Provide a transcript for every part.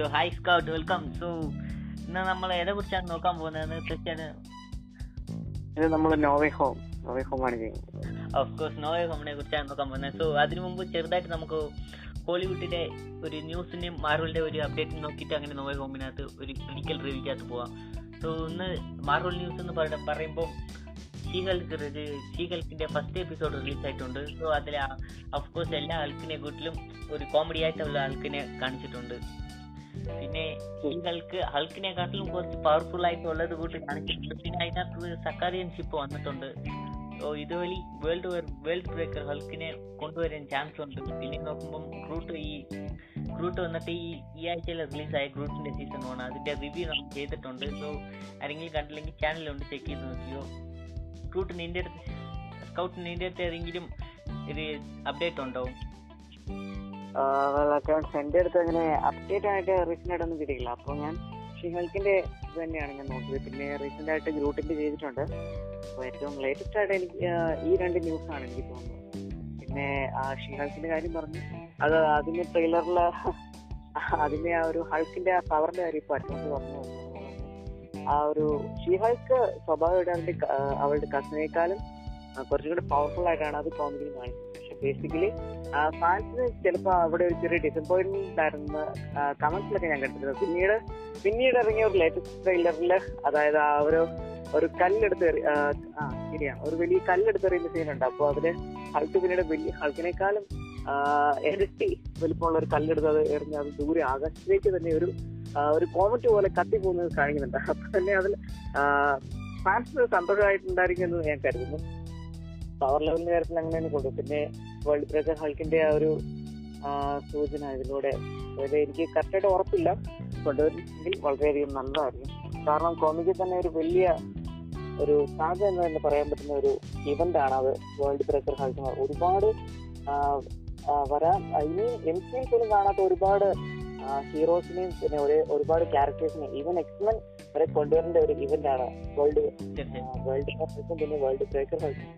So hi scout welcome so ഇന്ന് നമ്മൾ ഏതെ കുറിച്ചാണ് നോക്കാൻ പോകുന്നത്? ക്രിസ്ത്യാന്? ഇത് നമ്മൾ no way home. No way home ആണ് ഓഫ് കോഴ്സ് നോവേ ഹോമിനെ കുറിച്ചാണ് നോക്കാൻ പോകുന്നത്. സോ അതിനു മുമ്പ് ചെറുതായിട്ട് നമുക്ക് ഹോളിവുഡിന്റെ ഒരു ന്യൂസിന്റെയും മാർവലിന്റെ ഒരു അപ്ഡേറ്റ് നോക്കിയിട്ട് അങ്ങനെ നോവേ ഹോമിനകത്ത് ഒരു ക്ലിനിക്കൽ റിവ്യൂക്കകത്ത് പോവാം. സോ ഇന്ന് മാർവൽ ന്യൂസ് എന്ന് പറയ- പറയുമ്പോൾ ഷീഹൽക്ക് ഷീഹൽക്കിന്റെ ഫസ്റ്റ് എപ്പിസോഡ് റിലീസ് ആയിട്ടുണ്ട് സോ അതിൽ ഓഫ് കോഴ്സ് എല്ലാ ആൾക്കിനെ കൂട്ടിലും ഒരു കോമഡി ആയിട്ടുള്ള ആൾക്കിനെ കാണിച്ചിട്ടുണ്ട്. പിന്നെ ഈ ഹൾക്ക് ഹൾക്കിനെക്കാട്ടിലും കുറച്ച് പവർഫുൾ ആയിട്ടുള്ളത് പിന്നെ അതിനകത്ത് സക്കാരിയൻ ഷിപ്പ് വന്നിട്ടുണ്ട്. സോ ഇതുവഴി വേൾഡ് വേൾഡ് ബ്രേക്കർ ഹൾക്കിനെ കൊണ്ടുവരാൻ ചാൻസ് ഉണ്ട്. പിന്നെ നോക്കുമ്പം ഗ്രൂട്ട് ഈ ഗ്രൂട്ട് വന്നിട്ട് ഈ ഈ ആഴ്ചയിൽ റിലീസായ ഗ്രൂട്ടിന്റെ സീസൺ ആണ് അതിന്റെ റിവ്യൂ നമ്മൾ ചെയ്തിട്ടുണ്ട്. സോ ആരെങ്കിലും കണ്ടില്ലെങ്കിൽ ചാനലുണ്ട് ചെക്ക് ചെയ്ത് നോക്കിയോ. ഗ്രൂട്ട് നിന്റെ അടുത്ത് സ്കൗട്ട് നിന്റെ അടുത്ത് ഏതെങ്കിലും ഒരു അപ്ഡേറ്റ് ഉണ്ടോ? അക്കൗണ്ട്സ് എന്റെ അടുത്ത് അങ്ങനെ അപ്ഡേറ്റ് ആയിട്ട് റീസെന്റ് ആയിട്ടൊന്നും കിട്ടിയില്ല അപ്പോൾ ഞാൻ ഷിഹൽക്കിന്റെ ഇത് തന്നെയാണ് ഞാൻ നോക്കിയത്. പിന്നെ റീസെന്റ് ആയിട്ട് ഗ്രൂട്ടിന്റെ ചെയ്തിട്ടുണ്ട്. അപ്പോൾ ഏറ്റവും ലേറ്റസ്റ്റ് ആയിട്ട് എനിക്ക് ഈ രണ്ട് ന്യൂസ് ആണ് എനിക്ക് തോന്നുന്നത്. പിന്നെ ആ ഷിഹൽക്കിന്റെ കാര്യം പറഞ്ഞു അത് അതിന്റെ ട്രെയിലറിൽ അതിന്റെ ആ ഒരു ഹൾക്കിന്റെ ആ പവറിന്റെ കാര്യം ഇപ്പോൾ അറ്റോണ്ട് പറഞ്ഞു ആ ഒരു ഷീഹൾക്ക് സ്വാഭാവികമായിട്ട് ആ, അവളുടെ കസിനേക്കാളും കുറച്ചും കൂടി പവർഫുൾ ആയിട്ടാണ് അത് കോമഡി കാണിക്കുന്നത്. ബേസിക്കലി ഫാൻസിന് ചിലപ്പോൾ അവിടെ ഒരു ചെറിയ ഡിസപ്പോയിന്റ്മെന്റ് ആയിരുന്ന. കമന്റ്സിലൊക്കെ ഞാൻ കണ്ടിരുന്നത്. പിന്നീട് പിന്നീട് ഇറങ്ങിയ ഒരു ലേറ്റസ്റ്റ് ട്രെയിലറിൽ അതായത് ആ ഒരു ഒരു കല്ലെടുത്ത് ആ, ശരിയാണ് ഒരു വലിയ കല്ലെടുത്ത് എറിയുന്ന സീനുണ്ട് അപ്പോൾ അതിൽ ഹൾക്ക് പിന്നീട് വലിയ ഹൾക്കിനേക്കാളും എരട്ടി വലിപ്പമുള്ള ഒരു കല്ലെടുത്ത് അത് എറിഞ്ഞ് അത് ദൂരെ ആകാശത്തേക്ക് തന്നെ ഒരു ഒരു കോമറ്റ് പോലെ കത്തി പോകുന്നത് കാണിക്കുന്നുണ്ട്. അപ്പൊ തന്നെ അതിൽ ഫാൻസ് സന്തോഷമായിട്ടുണ്ടായിരിക്കുമെന്ന് ഞാൻ കരുതുന്നു. പവർ ലെവലിന്റെ കാര്യത്തിൽ അങ്ങനെ തന്നെ കൊണ്ടു പിന്നെ വേൾഡ് ബ്രേക്കർ ഹൾക്കിന്റെ ആ ഒരു സൂചന ഇതിലൂടെ. അതായത് എനിക്ക് കറക്റ്റായിട്ട് ഉറപ്പില്ല. കൊണ്ടുവരുന്നെങ്കിൽ വളരെയധികം നല്ലതായിരിക്കും കാരണം കോമിക്കിൽ തന്നെ ഒരു വലിയ ഒരു സാധ്യത എന്ന് തന്നെ പറയാൻ പറ്റുന്ന ഒരു ഇവന്റ് ആണ് അത് വേൾഡ് ബ്രേക്കർ ഹൾക്കിന് ഒരുപാട് വരാൻ ഇനി എം പോലും കാണാത്ത ഒരുപാട് ഹീറോസിനെയും പിന്നെ ഒരു ഒരുപാട് ക്യാരക്ടേഴ്സിനെയും ഈവൻ എക്സ്മെൻ വരെ കൊണ്ടുവരേണ്ട ഒരു ഇവന്റ് ആണ് വേൾഡ് വേൾഡ് പിന്നെ വേൾഡ് ബ്രേക്കർ ഹൾക്കും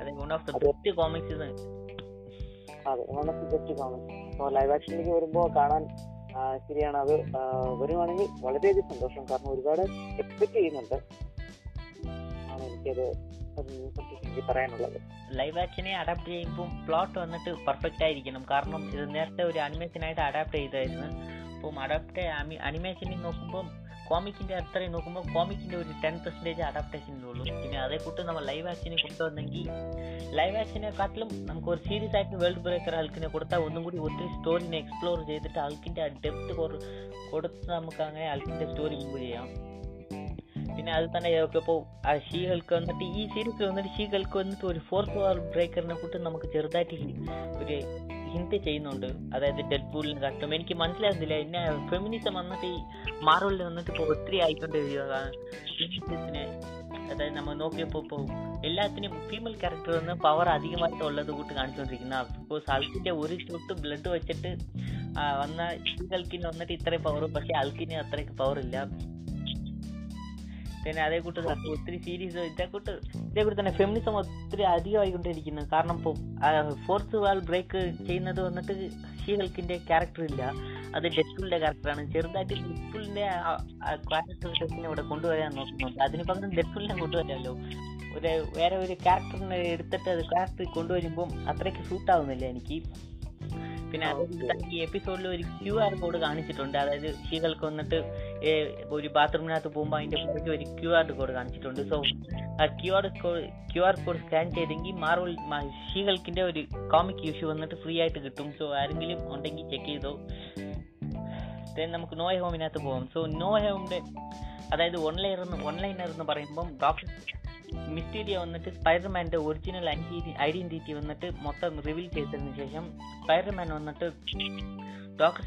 അതെ one of the best comics അതെ one of the best comics അപ്പോൾ ലൈവ് ആക്ഷനിലേക്ക് വരുമ്പോൾ കാണാൻ ശരിയാണ്. അത് വരുവാണെങ്കിൽ വളരെയധികം സന്തോഷം. കാരണം ഒരുപാട് എക്സ്പെക്ട് ചെയ്യുന്നുണ്ട്. ആണ് എനിക്കത് പറയാനുള്ളത്. ലൈവ് ആക്ഷനെ അഡാപ്റ്റ് ചെയ്യുമ്പോൾ പ്ലോട്ട് വന്നിട്ട് പെർഫെക്റ്റ് ആയിരിക്കണം. കാരണം ഇത് നേരത്തെ ഒരു അനിമേഷനായിട്ട് അഡാപ്റ്റ് ചെയ്തായിരുന്നു. അപ്പം അഡാപ്റ്റ് അനിമേഷനിൽ നോക്കുമ്പോൾ കോമിക്കിന്റെ അത്രയും നോക്കുമ്പോൾ കോമിക്കിന്റെ ഒരു ടെൻ പെർസെന്റേജ് അഡാപ്റ്റേഷനിലുള്ളൂ പിന്നെ അതേ കൂട്ട് നമ്മൾ ലൈവ് ആക്ഷനെ കൊണ്ടുവന്നെങ്കിൽ ലൈവ് ആക്ഷനെക്കാട്ടിലും നമുക്ക് ഒരു സീരിയസ് ആയിട്ട് വേൾഡ് ബ്രേക്കർ ആൾക്കിനെ കൊടുത്താൽ ഒന്നും കൂടി ഒത്തിരി സ്റ്റോറിനെ എക്സ്പ്ലോർ ചെയ്തിട്ട് ആൾക്കിന്റെ ആ ഡെപ്ത് കൊടുത്ത് നമുക്ക് അങ്ങനെ ആൾക്കിന്റെ സ്റ്റോറി മുമ്പ് ചെയ്യാം. പിന്നെ അത് തന്നെ ഇപ്പോൾ ആ ഷീകൾക്ക് വന്നിട്ട് ഈ സീരീസ് വന്നിട്ട് ഷീകൾക്ക് വന്നിട്ട് ഒരു ഫോർത്ത് വേൾഡ് ബ്രേക്കറിനെ കൂട്ട് നമുക്ക് ചെറുതായിട്ട് ഒരു ഹിന്റ് ചെയ്യുന്നുണ്ട്. അതായത് ഡെഡ്പൂളിന് കാട്ടും എനിക്ക് മനസ്സിലാകുന്നില്ല. എന്നെ ഫെമിനിസം വന്നിട്ട് ഈ മാർവലിൽ വന്നിട്ട് ഇപ്പോൾ ഒത്തിരി ആയിക്കൊണ്ടിരിക്കുന്നതാണ് ഫെമിനിസത്തിനെ അതായത് നമ്മൾ നോക്കിയപ്പോൾ ഇപ്പോൾ എല്ലാത്തിനും ഫീമെയിൽ ക്യാരക്ടർ വന്ന് പവർ അധികമായിട്ട് ഉള്ളത് കൂട്ട് കാണിച്ചുകൊണ്ടിരിക്കുന്ന ഇപ്പോൾ അൾക്കിന്റെ ഒരു ഷൂട്ട് ബ്ലഡ് വെച്ചിട്ട് വന്ന ഷീകൾക്കിന് വന്നിട്ട് ഇത്രയും പവർ പക്ഷേ അൾക്കിന് അത്രയ്ക്ക് പവർ ഇല്ല. പിന്നെ അതേ കൂട്ട് ഒത്തിരി സീരീസ് ഇതേ കൂട്ട് ഇതേ കൂട്ട് തന്നെ ഫെമിനിസം ഒത്തിരി അധികമായിക്കൊണ്ടിരിക്കുന്നു. കാരണം ഇപ്പോൾ ഫോർത്ത് വാൾ ബ്രേക്ക് ചെയ്യുന്നത് വന്നിട്ട് ഷീഹൽക്കിന്റെ ക്യാരക്ടർ ഇല്ല. അത് ഡെഡ്ഫുളിന്റെ ക്യാരക്ടറാണ് ചെറുതായിട്ട് ഡെഡ്ഫുളിന്റെ ക്യാരക്ടറിനെ ഇവിടെ കൊണ്ടുവരാൻ നോക്കുന്നുണ്ട്. അതിന് പകരം ഡെഡ്ഫുളിനെ കൊണ്ടുവരാമല്ലോ ഒരു വേറെ ഒരു ക്യാരക്ടറിനെ എടുത്തിട്ട് അത് ക്യാരക്ടർ കൊണ്ടുവരുമ്പം അത്രയ്ക്ക് സൂട്ട് ആവുന്നില്ല എനിക്ക്. പിന്നെ അതുകൊണ്ട് ഈ എപ്പിസോഡിൽ ഒരു ക്യു ആർ കോഡ് കാണിച്ചിട്ടുണ്ട്. അതായത് ഷീകൾക്ക് വന്നിട്ട് ഒരു ബാത്റൂമിനകത്ത് പോകുമ്പോൾ അതിന്റെ പുറത്ത് ഒരു ക്യു ആർ കോഡ് കാണിച്ചിട്ടുണ്ട്. സോ ആ Q R code Q R code scan ചെയ്തെങ്കിൽ മാർവൽ ഷീകൾക്കിന്റെ ഒരു കോമിക് ഇഷ്യൂ വന്നിട്ട് ഫ്രീ ആയിട്ട് കിട്ടും. സോ ആരെങ്കിലും ഉണ്ടെങ്കിൽ ചെക്ക് ചെയ്തോ. ദെൻ നമുക്ക് നോ ഹോമിനകത്ത് പോകാം സോ നോ ഹോമിന്റെ അതായത് ഓൺലൈനർ എന്ന് ഓൺലൈനർ എന്ന് പറയുമ്പം ഡോക്ടർ മിസ്റ്റീരിയ വന്നിട്ട് സ്പൈഡർമാന്റെ ഒറിജിനൽ ഐഡന്റിറ്റി വന്നിട്ട് മൊത്തം റിവീൽ ചെയ്തതിനു ശേഷം സ്പൈഡർമാൻ വന്നിട്ട് ഡോക്ടർ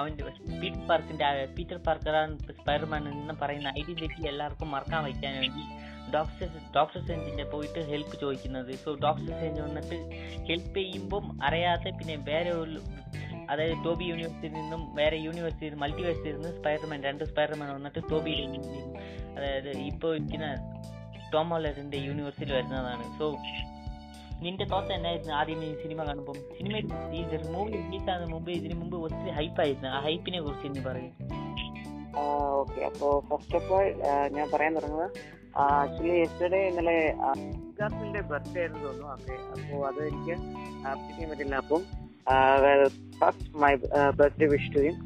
അവന്റെ പീറ്റർ പാർക്കിന്റെ പീറ്റർ പാർക്കറാണ് സ്പൈഡർമാൻ എന്ന് പറയുന്ന ഐഡന്റിറ്റി എല്ലാവർക്കും മറക്കാൻ വയ്ക്കാൻ വേണ്ടി ഡോക്ടർ ഡോക്ടർ സെഞ്ചിന്റെ പോയിട്ട് ഹെൽപ്പ് ചോദിക്കുന്നത്. സോ ഡോക്ടർ സെഞ്ച് വന്നിട്ട് ഹെൽപ്പ് ചെയ്യുമ്പം അറിയാതെ പിന്നെ വേറെ ഒരു അതായത് ടോബി യൂണിവേഴ്സിറ്റിയിൽ നിന്നും വേറെ യൂണിവേഴ്സിറ്റി മൾട്ടിവേഴ്സിറ്റിയിൽ നിന്ന് സ്പൈഡർമാൻ രണ്ട് സ്പൈഡർമാൻ വന്നിട്ട് ടോബി അതായത് ഇപ്പോൾ ഇരിക്കുന്ന ടോം യൂണിവേഴ്സിറ്റി യൂണിവേഴ്സിൽ വരുന്നതാണ്. സോ നിന്റെ തോത്ത എന്നായിരുന്നു ആദ്യം ഈ സിനിമ കാണുമ്പോൾ സിനിമ മൂവി റിലീസ് ആകുന്ന മുമ്പ് ഇതിന് മുമ്പ് ഒത്തിരി ഹൈപ്പായിരുന്നു ആ ഹൈപ്പിനെ കുറിച്ച് ഇന്ന് പറയും. ഓക്കെ അപ്പോ ഫസ്റ്റ് ഓഫ് ഓൾ ഞാൻ പറയാൻ തുടങ്ങുന്നത് ആക്ച്വലി യെസ്റ്റർഡേ ഇന്നലെ ബർത്ത്ഡേ ആയിരുന്നു തോന്നുന്നു ഓക്കെ അപ്പോൾ അത് എനിക്ക് ചെയ്യാൻ പറ്റില്ല. അപ്പം first my birthday wish to him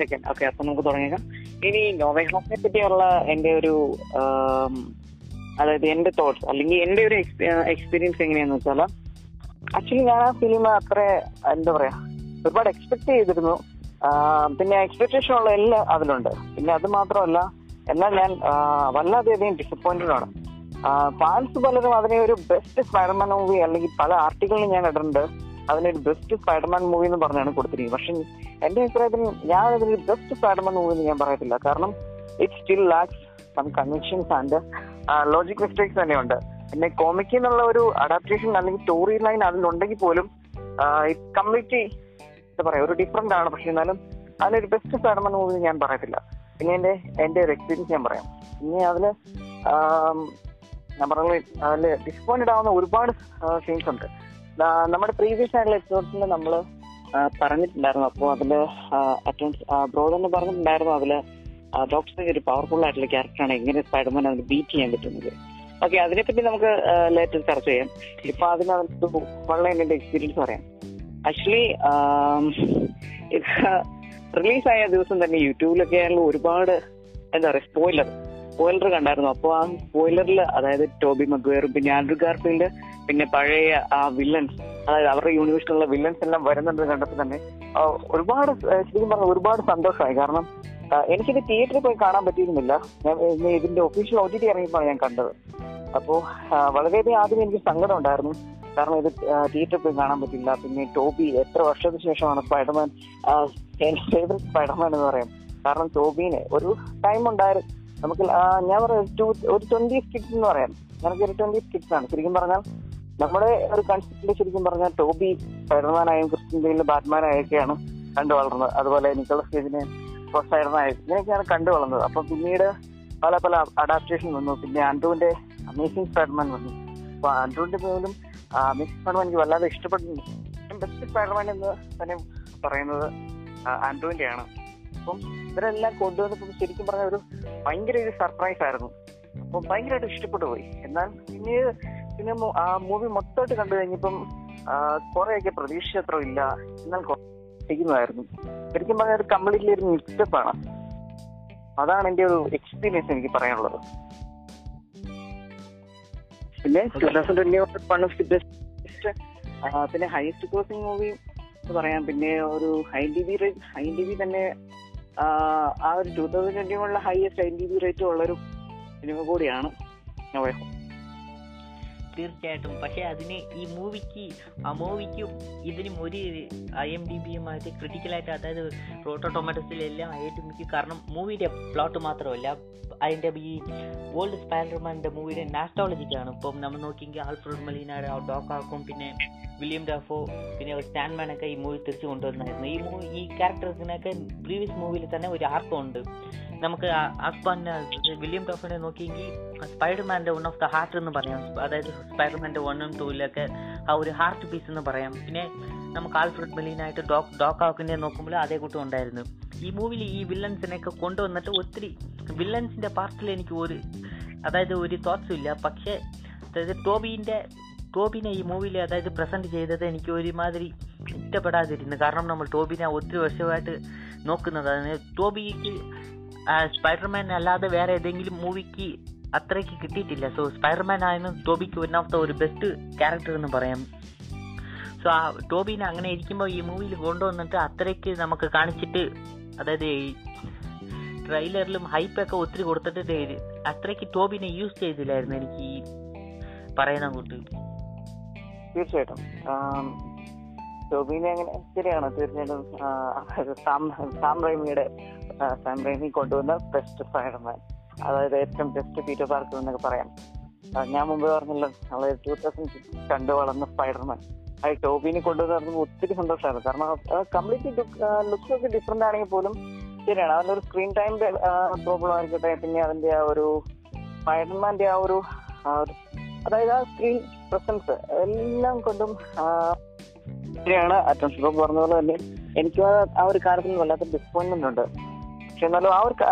second okay അപ്പൊ നമുക്ക് തുടങ്ങിയേക്കാം. ഇനി നോവൽ ഹോമിനെ പറ്റിയുള്ള എന്റെ ഒരു അതായത് എന്റെ തോട്ട്സ് അല്ലെങ്കിൽ എന്റെ ഒരു എക്സ്പീരിയൻസ് എങ്ങനെയാന്ന് വെച്ചാൽ ആക്ച്വലി ഞാൻ ആ ഫിലിം അത്ര എന്താ പറയാ ഒരുപാട് എക്സ്പെക്ട് ചെയ്തിരുന്നു. പിന്നെ എക്സ്പെക്ടേഷൻ ഉള്ള എല്ലാം അതിലുണ്ട്. പിന്നെ അത് മാത്രമല്ല എന്നാൽ ഞാൻ വല്ലാതെയധികം ഡിസപ്പോയിന്റഡ് ആണ്. ഫാൻസ് പലരും അതിനെ ഒരു ബെസ്റ്റ് സ്പൈഡർമാൻ മൂവി അല്ലെങ്കിൽ പല ആർട്ടിക്കിളിലും ഞാൻ ഇടുന്നുണ്ട് അതിനൊരു ബെസ്റ്റ് സ്പൈഡർമാൻ മൂവി എന്ന് പറഞ്ഞാണ് കൊടുത്തിരിക്കുന്നത്. പക്ഷെ എന്റെ അഭിപ്രായത്തിൽ ഞാൻ അതിനൊരു ബെസ്റ്റ് സ്പൈഡർമാൻ മൂവി എന്ന് ഞാൻ പറയത്തില്ല. കാരണം it still lacks some convictions and logic mistakes തന്നെയുണ്ട്. പിന്നെ കോമിക് എന്നുള്ള ഒരു അഡാപ്റ്റേഷൻ അല്ലെങ്കിൽ സ്റ്റോറി ലൈൻ അതിലുണ്ടെങ്കിൽ പോലും കംപ്ലീറ്റ്ലി എന്താ പറയാ ഒരു ഡിഫറെന്റ് ആണ്. പക്ഷെ എന്നാലും അതിനൊരു ബെസ്റ്റ് സ്പൈഡർമാൻ മൂവി ഞാൻ പറയത്തില്ല. പിന്നെ എന്റെ എന്റെ ഒരു എക്സ്പീരിയൻസ് ഞാൻ പറയാം. പിന്നെ അതിൽ ഞാൻ പറഞ്ഞ അതിൽ ഡിസപ്പോയിന്റഡ് ആവുന്ന ഒരുപാട് സീൻസ് ഉണ്ട്. നമ്മുടെ പ്രീവിയസ് ആയിട്ടുള്ള എപ്പിസോഡ്സിൽ നമ്മൾ പറഞ്ഞിട്ടുണ്ടായിരുന്നു. അപ്പോൾ അതിൽ അറ്റൻസ് ബ്രോ തന്നെ പറഞ്ഞിട്ടുണ്ടായിരുന്നു അതിൽ ഡോക്ടർ ഒരു പവർഫുൾ ആയിട്ടുള്ള ക്യാരക്ടറാണ് എങ്ങനെ സ്പൈഡർമാൻ അതിന് ബീറ്റ് ചെയ്യാൻ പറ്റുന്നത്. ഓക്കെ അതിനെപ്പറ്റി നമുക്ക് ലേറ്റസ്റ്റ് ചർച്ച ചെയ്യാം. ഇപ്പൊ അതിനകത്ത് വളരെ എന്റെ എക്സ്പീരിയൻസ് പറയാം. ആക്ച്വലി റിലീസായ ദിവസം തന്നെ യൂട്യൂബിലൊക്കെ ആയാലും ഒരുപാട് എന്താ പറയുക സ്പോയിലർ സ്പോയിലർ കണ്ടായിരുന്നു. അപ്പോൾ ആ സ്പോയിലറിൽ അതായത് ടോബി മഗ്വേറും പിന്നെ ആൻഡ്രു ഗാർഫീൽഡ് പിന്നെ പഴയ ആ വില്ലൻസ് അതായത് അവരുടെ യൂണിവേഴ്സിലുള്ള വില്ലൻസ് എല്ലാം വരുന്നുണ്ട് കണ്ടപ്പോൾ തന്നെ ഒരുപാട് ശരിക്കും പറഞ്ഞാൽ ഒരുപാട് സന്തോഷമായി. കാരണം എനിക്കിത് തിയേറ്ററിൽ പോയി കാണാൻ പറ്റിയിരുന്നില്ല. ഞാൻ ഇതിന്റെ ഒഫീഷ്യൽ ഒ ടി ടി ഇറങ്ങിയപ്പോഴാണ് ഞാൻ കണ്ടത്. അപ്പോൾ വളരെയധികം ആദ്യം എനിക്ക് സങ്കടം ഉണ്ടായിരുന്നു. കാരണം ഇത് തിയേറ്ററിൽ പോയി കാണാൻ പറ്റില്ല. പിന്നെ ടോബി എത്ര വർഷത്തിന് ശേഷമാണ് സ്പൈഡർമാൻ ഫേവറേറ്റ് സ്പൈഡർമാൻ എന്ന് പറയാം. കാരണം ടോബിന് ഒരു ടൈം ഉണ്ടായിരുന്നു. നമുക്ക് ഞാൻ പറയാം ഒരു ട്വന്റി സ്കിറ്റ്സ് എന്ന് പറയാം. ഞങ്ങൾക്ക് ഒരു ട്വന്റി സ്കിറ്റ്സ് ആണ്. ശരിക്കും പറഞ്ഞാൽ നമ്മുടെ ഒരു കൺസെപ്റ്റിൽ ശരിക്കും പറഞ്ഞാൽ ടോബി സ്പൈഡർമാനായും ക്രിസ്ത്യൻ ബെയിലും ബാറ്റ്മാനായൊക്കെയാണ് കണ്ടു വളർന്നത് അതുപോലെ നിക്കോളസ് കേജിന് സ്പൈഡർമാനായി ഇങ്ങനെയൊക്കെയാണ് കണ്ടു വളർന്നത്. അപ്പൊ പിന്നീട് പല പല അഡാപ്റ്റേഷൻ വന്നു. പിന്നെ ആൻഡ്രൂവിന്റെ അമേസിംഗ് സ്പൈഡർമാൻ വന്നു. അപ്പൊ ആൻഡ്രൂവിന്റെ പോലും അമേസിംഗ് സ്പൈഡർമാൻ എനിക്ക് വല്ലാതെ ഇഷ്ടപ്പെടുന്നു ബെസ്റ്റ് സ്പൈഡർമാൻ എന്ന് തന്നെ പറയുന്നത് ആൻഡ്രൂവിന്റെയാണ് അപ്പം ഇവരെല്ലാം കൊണ്ടുവന്നപ്പോൾ ശരിക്കും പറഞ്ഞ ഒരു ഭയങ്കര ഒരു സർപ്രൈസ് ആയിരുന്നു. അപ്പൊ ഭയങ്കരമായിട്ട് ഇഷ്ടപ്പെട്ടു പോയി. എന്നാൽ പിന്നീട് പിന്നെ ആ മൂവി മൊത്തമായിട്ട് കണ്ടു കഴിഞ്ഞപ്പം കുറെയൊക്കെ പ്രതീക്ഷ അത്ര ഇല്ല. എന്നാൽ കുറയ്ക്കുന്നതായിരുന്നു ശരിക്കും പറഞ്ഞാൽ ഒരു കംപ്ലീറ്റ്ലി ഒരു മിക്സപ്പ് ആണ് അതാണ് എന്റെ ഒരു എക്സ്പീരിയൻസ് എനിക്ക് പറയാനുള്ളത്. പിന്നെ two thousand twenty one best പിന്നെ ഹയസ്റ്റ് ക്രോസിംഗ് മൂവി എന്ന് പറയാം. പിന്നെ ഒരു high D B rate high D B തന്നെ ആ, ഒരു ടൂ തൗസൻഡ് ട്വന്റി വണ്ണിലെ highest high D B rate ഉള്ളൊരു സിനിമ കൂടിയാണ് നോവേ തീർച്ചയായിട്ടും. പക്ഷേ അതിന് ഈ മൂവിക്ക് ആ മൂവിക്കും ഇതിനും ഒരു ഐ എം ഡി ബിയുമായിട്ട് ക്രിട്ടിക്കലായിട്ട് അതായത് റോട്ടോ ടൊമാറ്റോസിലെല്ലാം മിക്ക കാരണം മൂവിയുടെ പ്ലോട്ട് മാത്രമല്ല. അതിന്റെ ഈ ഓൾഡ് സ്പൈഡർമാന്റെ മൂവിയുടെ നാസ്റ്റോളജിക്കാണ് ഇപ്പം നമ്മൾ നോക്കിയെങ്കിൽ ആൽഫ്രഡ് മലീനയുടെ ഡോക്കാക്കും പിന്നെ വില്യം ഡാഫോ പിന്നെ സ്റ്റാൻമാനൊക്കെ ഈ മൂവി തിരിച്ചു കൊണ്ടുവന്നായിരുന്നു. ഈ മൂവി ഈ ക്യാരക്ടേഴ്സിനൊക്കെ പ്രീവിയസ് മൂവിയിൽ തന്നെ ഒരു ആർക്കുണ്ട് നമുക്ക് ആസ്പാന്റെ വില്യം ടോഫിനെ നോക്കിയെങ്കിൽ സ്പൈഡർമാന്റെ വൺ ഓഫ് ദ ഹാർട്ട് എന്ന് പറയാം. അതായത് സ്പൈഡർമാന്റെ വണ്ണും ടൂവിലൊക്കെ ആ ഒരു ഹാർട്ട് പീസ് എന്ന് പറയാം. പിന്നെ നമുക്ക് ആൽഫ്രഡ് മെലീനായിട്ട് ഡോക് ഡോക്കാക്കിനെ നോക്കുമ്പോൾ അതേ കൂട്ടം ഉണ്ടായിരുന്നു. ഈ മൂവിയിൽ ഈ വില്ലൻസിനെയൊക്കെ കൊണ്ടുവന്നിട്ട് ഒത്തിരി വില്ലൻസിന്റെ പാർട്ടിൽ എനിക്ക് ഒരു അതായത് ഒരു തോട്ട്സും ഇല്ല. പക്ഷേ അതായത് ടോബീന്റെ ടോബിനെ ഈ മൂവിയിൽ അതായത് പ്രസന്റ് ചെയ്തത് എനിക്ക് ഒരുമാതിരി ഇഷ്ടപ്പെടാതിരുന്നു. കാരണം നമ്മൾ ടോബിനെ ഒത്തിരി വർഷമായിട്ട് നോക്കുന്നതാണ് ടോബിക്ക് സ്പൈഡർമാൻ അല്ലാതെ വേറെ ഏതെങ്കിലും മൂവിക്ക് അത്രയ്ക്ക് കിട്ടിയിട്ടില്ല. സോ സ്പൈഡർമാൻ ആയിരുന്നു ടോബിക്ക് വൺ ഓഫ് ദ ഒരു ബെസ്റ്റ് ക്യാരക്ടർ എന്ന് പറയാം. സോ ആ ടോബിനെ അങ്ങനെ ഇരിക്കുമ്പോൾ ഈ മൂവിയിൽ കൊണ്ടുവന്നിട്ട് അത്രയ്ക്ക് നമുക്ക് കാണിച്ചിട്ട് അതായത് ട്രെയിലറിലും ഹൈപ്പൊക്കെ ഒത്തിരി കൊടുത്തിട്ട് അത്രയ്ക്ക് ടോബിനെ യൂസ് ചെയ്തില്ലായിരുന്നു എനിക്ക് ഈ പറയുന്ന കൂട്ട്. തീർച്ചയായിട്ടും. ടോബിനെ അങ്ങനെ ശരിയാണ് തീർച്ചയായിട്ടും സാം റൈമിയുടെ സാം റൈമി കൊണ്ടുവന്ന ബെസ്റ്റ് സ്പൈഡർമാൻ അതായത് ഏറ്റവും ബെസ്റ്റ് പീറ്റർ പാർക്കർ എന്നൊക്കെ പറയാം. ഞാൻ മുമ്പ് പറഞ്ഞല്ലോ നമ്മൾ ടൂ തൗസൻഡ് കണ്ടു വളർന്ന സ്പൈഡർമാൻ അത് ടോബിനെ കൊണ്ടുവന്ന് ഒത്തിരി സന്തോഷമായിരുന്നു കാരണം കംപ്ലീറ്റ്ലി ലുക്സ് ഒക്കെ ഡിഫറെന്റ് ആണെങ്കിൽ പോലും ശരിയാണ്. അതിന്റെ ഒരു സ്ക്രീൻ ടൈമിന്റെ പ്രോബ്ലം ആയിരിക്കട്ടെ പിന്നെ അതിന്റെ ആ ഒരു സ്പൈഡർമാന്റെ ആ ഒരു അതായത് ആ സ്ക്രീൻ പ്രസൻസ് എല്ലാം കൊണ്ടും ശരിയാണ് അറ്റൻഷൻ പറഞ്ഞ പോലെ തന്നെ എനിക്ക് ആ- ഒരു കാര്യത്തിൽ വല്ലാത്ത ഡിസപ്പോയിന്റ്മെന്റ് ഉണ്ട്. പക്ഷെ എന്നാലും ആ ഒരു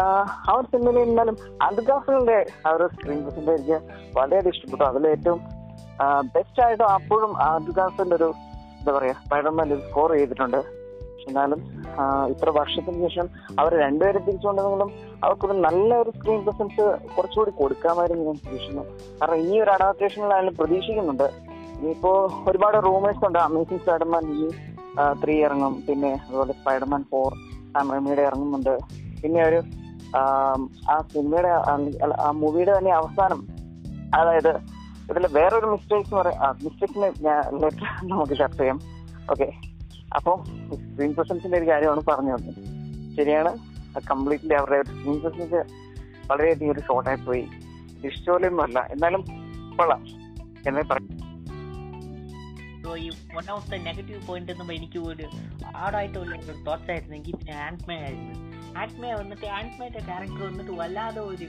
ആ ഒരു സിനിമയിൽ എന്നാലും അന്തർഗാസുകളുടെ ആ ഒരു സ്ക്രീൻ പ്രസന്റ് എനിക്ക് വളരെയധികം ഇഷ്ടപ്പെട്ടു. അതിൽ ഏറ്റവും ബെസ്റ്റ് ആയിട്ട് അപ്പോഴും അന്തർഗാസിന്റെ ഒരു എന്താ പറയാ സ്പൈഡർമാൻ സ്കോർ ചെയ്തിട്ടുണ്ട്. എന്നാലും ഇത്ര വർഷത്തിന് ശേഷം അവർ രണ്ടുപേരെ തിരിച്ചുകൊണ്ടെങ്കിലും അവർക്കൊരു നല്ല ഒരു സ്ക്രീൻ പ്രസൻസ് കുറച്ചുകൂടി കൊടുക്കാമായിരുന്നു ഞാൻ പ്രതീക്ഷിക്കുന്നു. കാരണം ഈ ഒരു അഡാപ്റ്റേഷനിലായാലും പ്രതീക്ഷിക്കുന്നുണ്ട്. ഇനിയിപ്പോ ഒരുപാട് റൂമേഴ്സ് ഉണ്ട്. അമേസിംഗ് സ്പൈഡർമാൻ ഈ ത്രീ ഇറങ്ങും. പിന്നെ അതുപോലെ സ്പൈഡർമാൻ ഫോർ സാമയുടെ ഇറങ്ങുന്നുണ്ട്. പിന്നെ ഒരു ആ സിനിമയുടെ ആ മൂവിയുടെ തന്നെ അവസാനം. അതായത് ഇതിൽ വേറൊരു മിസ്റ്റേക്സ് മിസ്റ്റേക്സിന് ഞാൻ ലെറ്റർ നമുക്ക് ചർച്ച ചെയ്യാം. ഓക്കെ അപ്പോൾ സ്ക്രീൻ പ്രസൻസിന്റെ ഒരു കാര്യമാണ് പറഞ്ഞു വന്നത് ശരിയാണ്. കംപ്ലീറ്റ്ലി അവരുടെ സ്ക്രീൻ പ്രസൻസ് വളരെയധികം ഒരു ഷോർട്ടായി പോയി. ഇഷ്ടമൊന്നും അല്ല എന്നാലും കൊള്ളാം. എന്നെ പറയാം. സോ ഈ one of the negative point എന്ന് എനിക്ക് ഒരു ആടായിട്ടുള്ള ഒരു തോട്ട്സ് എനിക്ക് പിന്നെ ആൻഡ്മേ ആയിരുന്നു. ആൻഡ്മേ വന്നിട്ട് ആൻഡ്മേന്റെ ക്യാരക്ടർ വന്നിട്ട് വല്ലാതെ ഒരു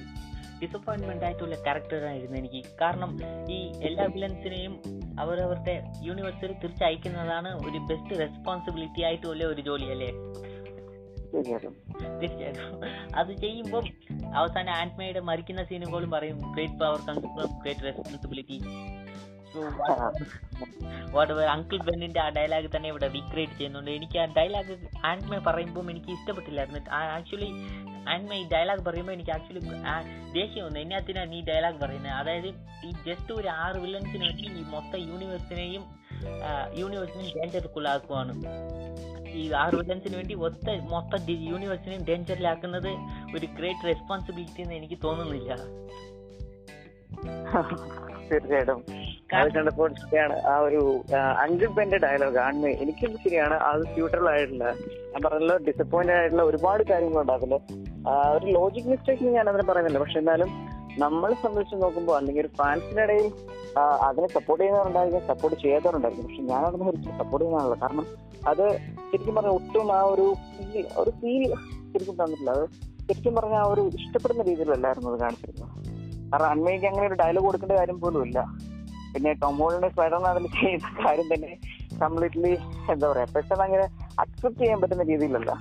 ഡിസപ്പോയിൻമെന്റ് ആയിട്ടുള്ള ക്യാരക്ടറായിരുന്നു എനിക്ക്. കാരണം ഈ എല്ലാ വില്ലൻസിനെയും അവരവരുടെ യൂണിവേഴ്സിൽ തിരിച്ചയക്കുന്നതാണ് ഒരു ബെസ്റ്റ് റെസ്പോൺസിബിലിറ്റി ആയിട്ടുള്ള ഒരു ജോലി അല്ലേ? അത് ചെയ്യുമ്പോൾ അവസാനം ആൻഡ്മയുടെ മരിക്കുന്ന സീനുകളും പറയും great power comes great responsibility uncle ബെന്നിന്റെ ആ ഡയലോഗ് തന്നെ ഇവിടെ റീക്രിയേറ്റ് ചെയ്യുന്നുണ്ട്. എനിക്ക് ആ ഡയലോഗ് ആൻഡ്മെ പറയുമ്പോൾ എനിക്ക് ഇഷ്ടപ്പെട്ടില്ലായിരുന്നു. ആക്ച്വലി ആൻഡ്മെ ഈ ഡയലോഗ് പറയുമ്പോൾ എനിക്ക് ആക്ച്വലി ദേഷ്യം വന്നു. എന്നാത്തിനാ നീ ഡയലോഗ് പറയുന്നത് അതായത് ഈ ജസ്റ്റ് ഒരു ആറ് വില്ലൻസിന് വേണ്ടി ഈ മൊത്തം യൂണിവേഴ്സിനെയും യൂണിവേഴ്സിനെയും ഡേഞ്ചർക്കുള്ളാക്കുവാണ് ഈ ആറ് വില്ലൻസിന് വേണ്ടി ഒത്ത മൊത്തം യൂണിവേഴ്സിനെയും ഡേഞ്ചറിലാക്കുന്നത് ഒരു ഗ്രേറ്റ് റെസ്പോൺസിബിലിറ്റി എന്ന് എനിക്ക് തോന്നുന്നില്ല. തീർച്ചയായിട്ടും. അത് കണ്ടപ്പോൾ ശരിയാണ് ആ ഒരു അങ്കിൾ പെന്റെ ഡയലോഗ് ആണ്. എനിക്കും ശരിയാണ് അത് സ്യൂട്ടബിൾ ആയിട്ടില്ല ഞാൻ പറഞ്ഞല്ലോ ഡിസപ്പോയിന്റഡ് ആയിട്ടുള്ള ഒരുപാട് കാര്യങ്ങളുണ്ട് അതിൽ ഒരു ലോജിക് മിസ്റ്റേക്ക് ഞാൻ അതിനെ പറയുന്നില്ല. പക്ഷെ എന്നാലും നമ്മളെ സംബന്ധിച്ച് നോക്കുമ്പോൾ അല്ലെങ്കിൽ ഒരു ഫാൻസിന്റെ ഇടയിൽ അതിനെ സപ്പോർട്ട് ചെയ്യുന്നവരുണ്ടായിരിക്കും സപ്പോർട്ട് ചെയ്യാത്തവരുണ്ടായിരിക്കും. പക്ഷെ ഞാൻ അതിനെ ഒരിക്കലും സപ്പോർട്ട് ചെയ്യുന്നതാണല്ലോ കാരണം അത് ശരിക്കും പറഞ്ഞാൽ ഒട്ടും ആ ഒരു ഫീൽ ഒരു ഫീൽ ശരിക്കും തന്നിട്ടില്ല അത് ശരിക്കും പറഞ്ഞാൽ ആ ഒരു ഇഷ്ടപ്പെടുന്ന രീതിയിലല്ലായിരുന്നു അത് കാണിച്ചിരുന്നത്. കാരണം അന്മയ്ക്ക് അങ്ങനെ ഒരു ഡയലോഗ് കൊടുക്കേണ്ട കാര്യം പോലും ഇല്ല. പിന്നെ ടൊമോളിന്റെ സ്വയം അതിൽ ചെയ്യുന്ന കാര്യം തന്നെ കംപ്ലീറ്റ്ലി എന്താ പറയാ പെട്ടെന്ന് അങ്ങനെ അക്സെപ്റ്റ് ചെയ്യാൻ പറ്റുന്ന രീതിയിലല്ല.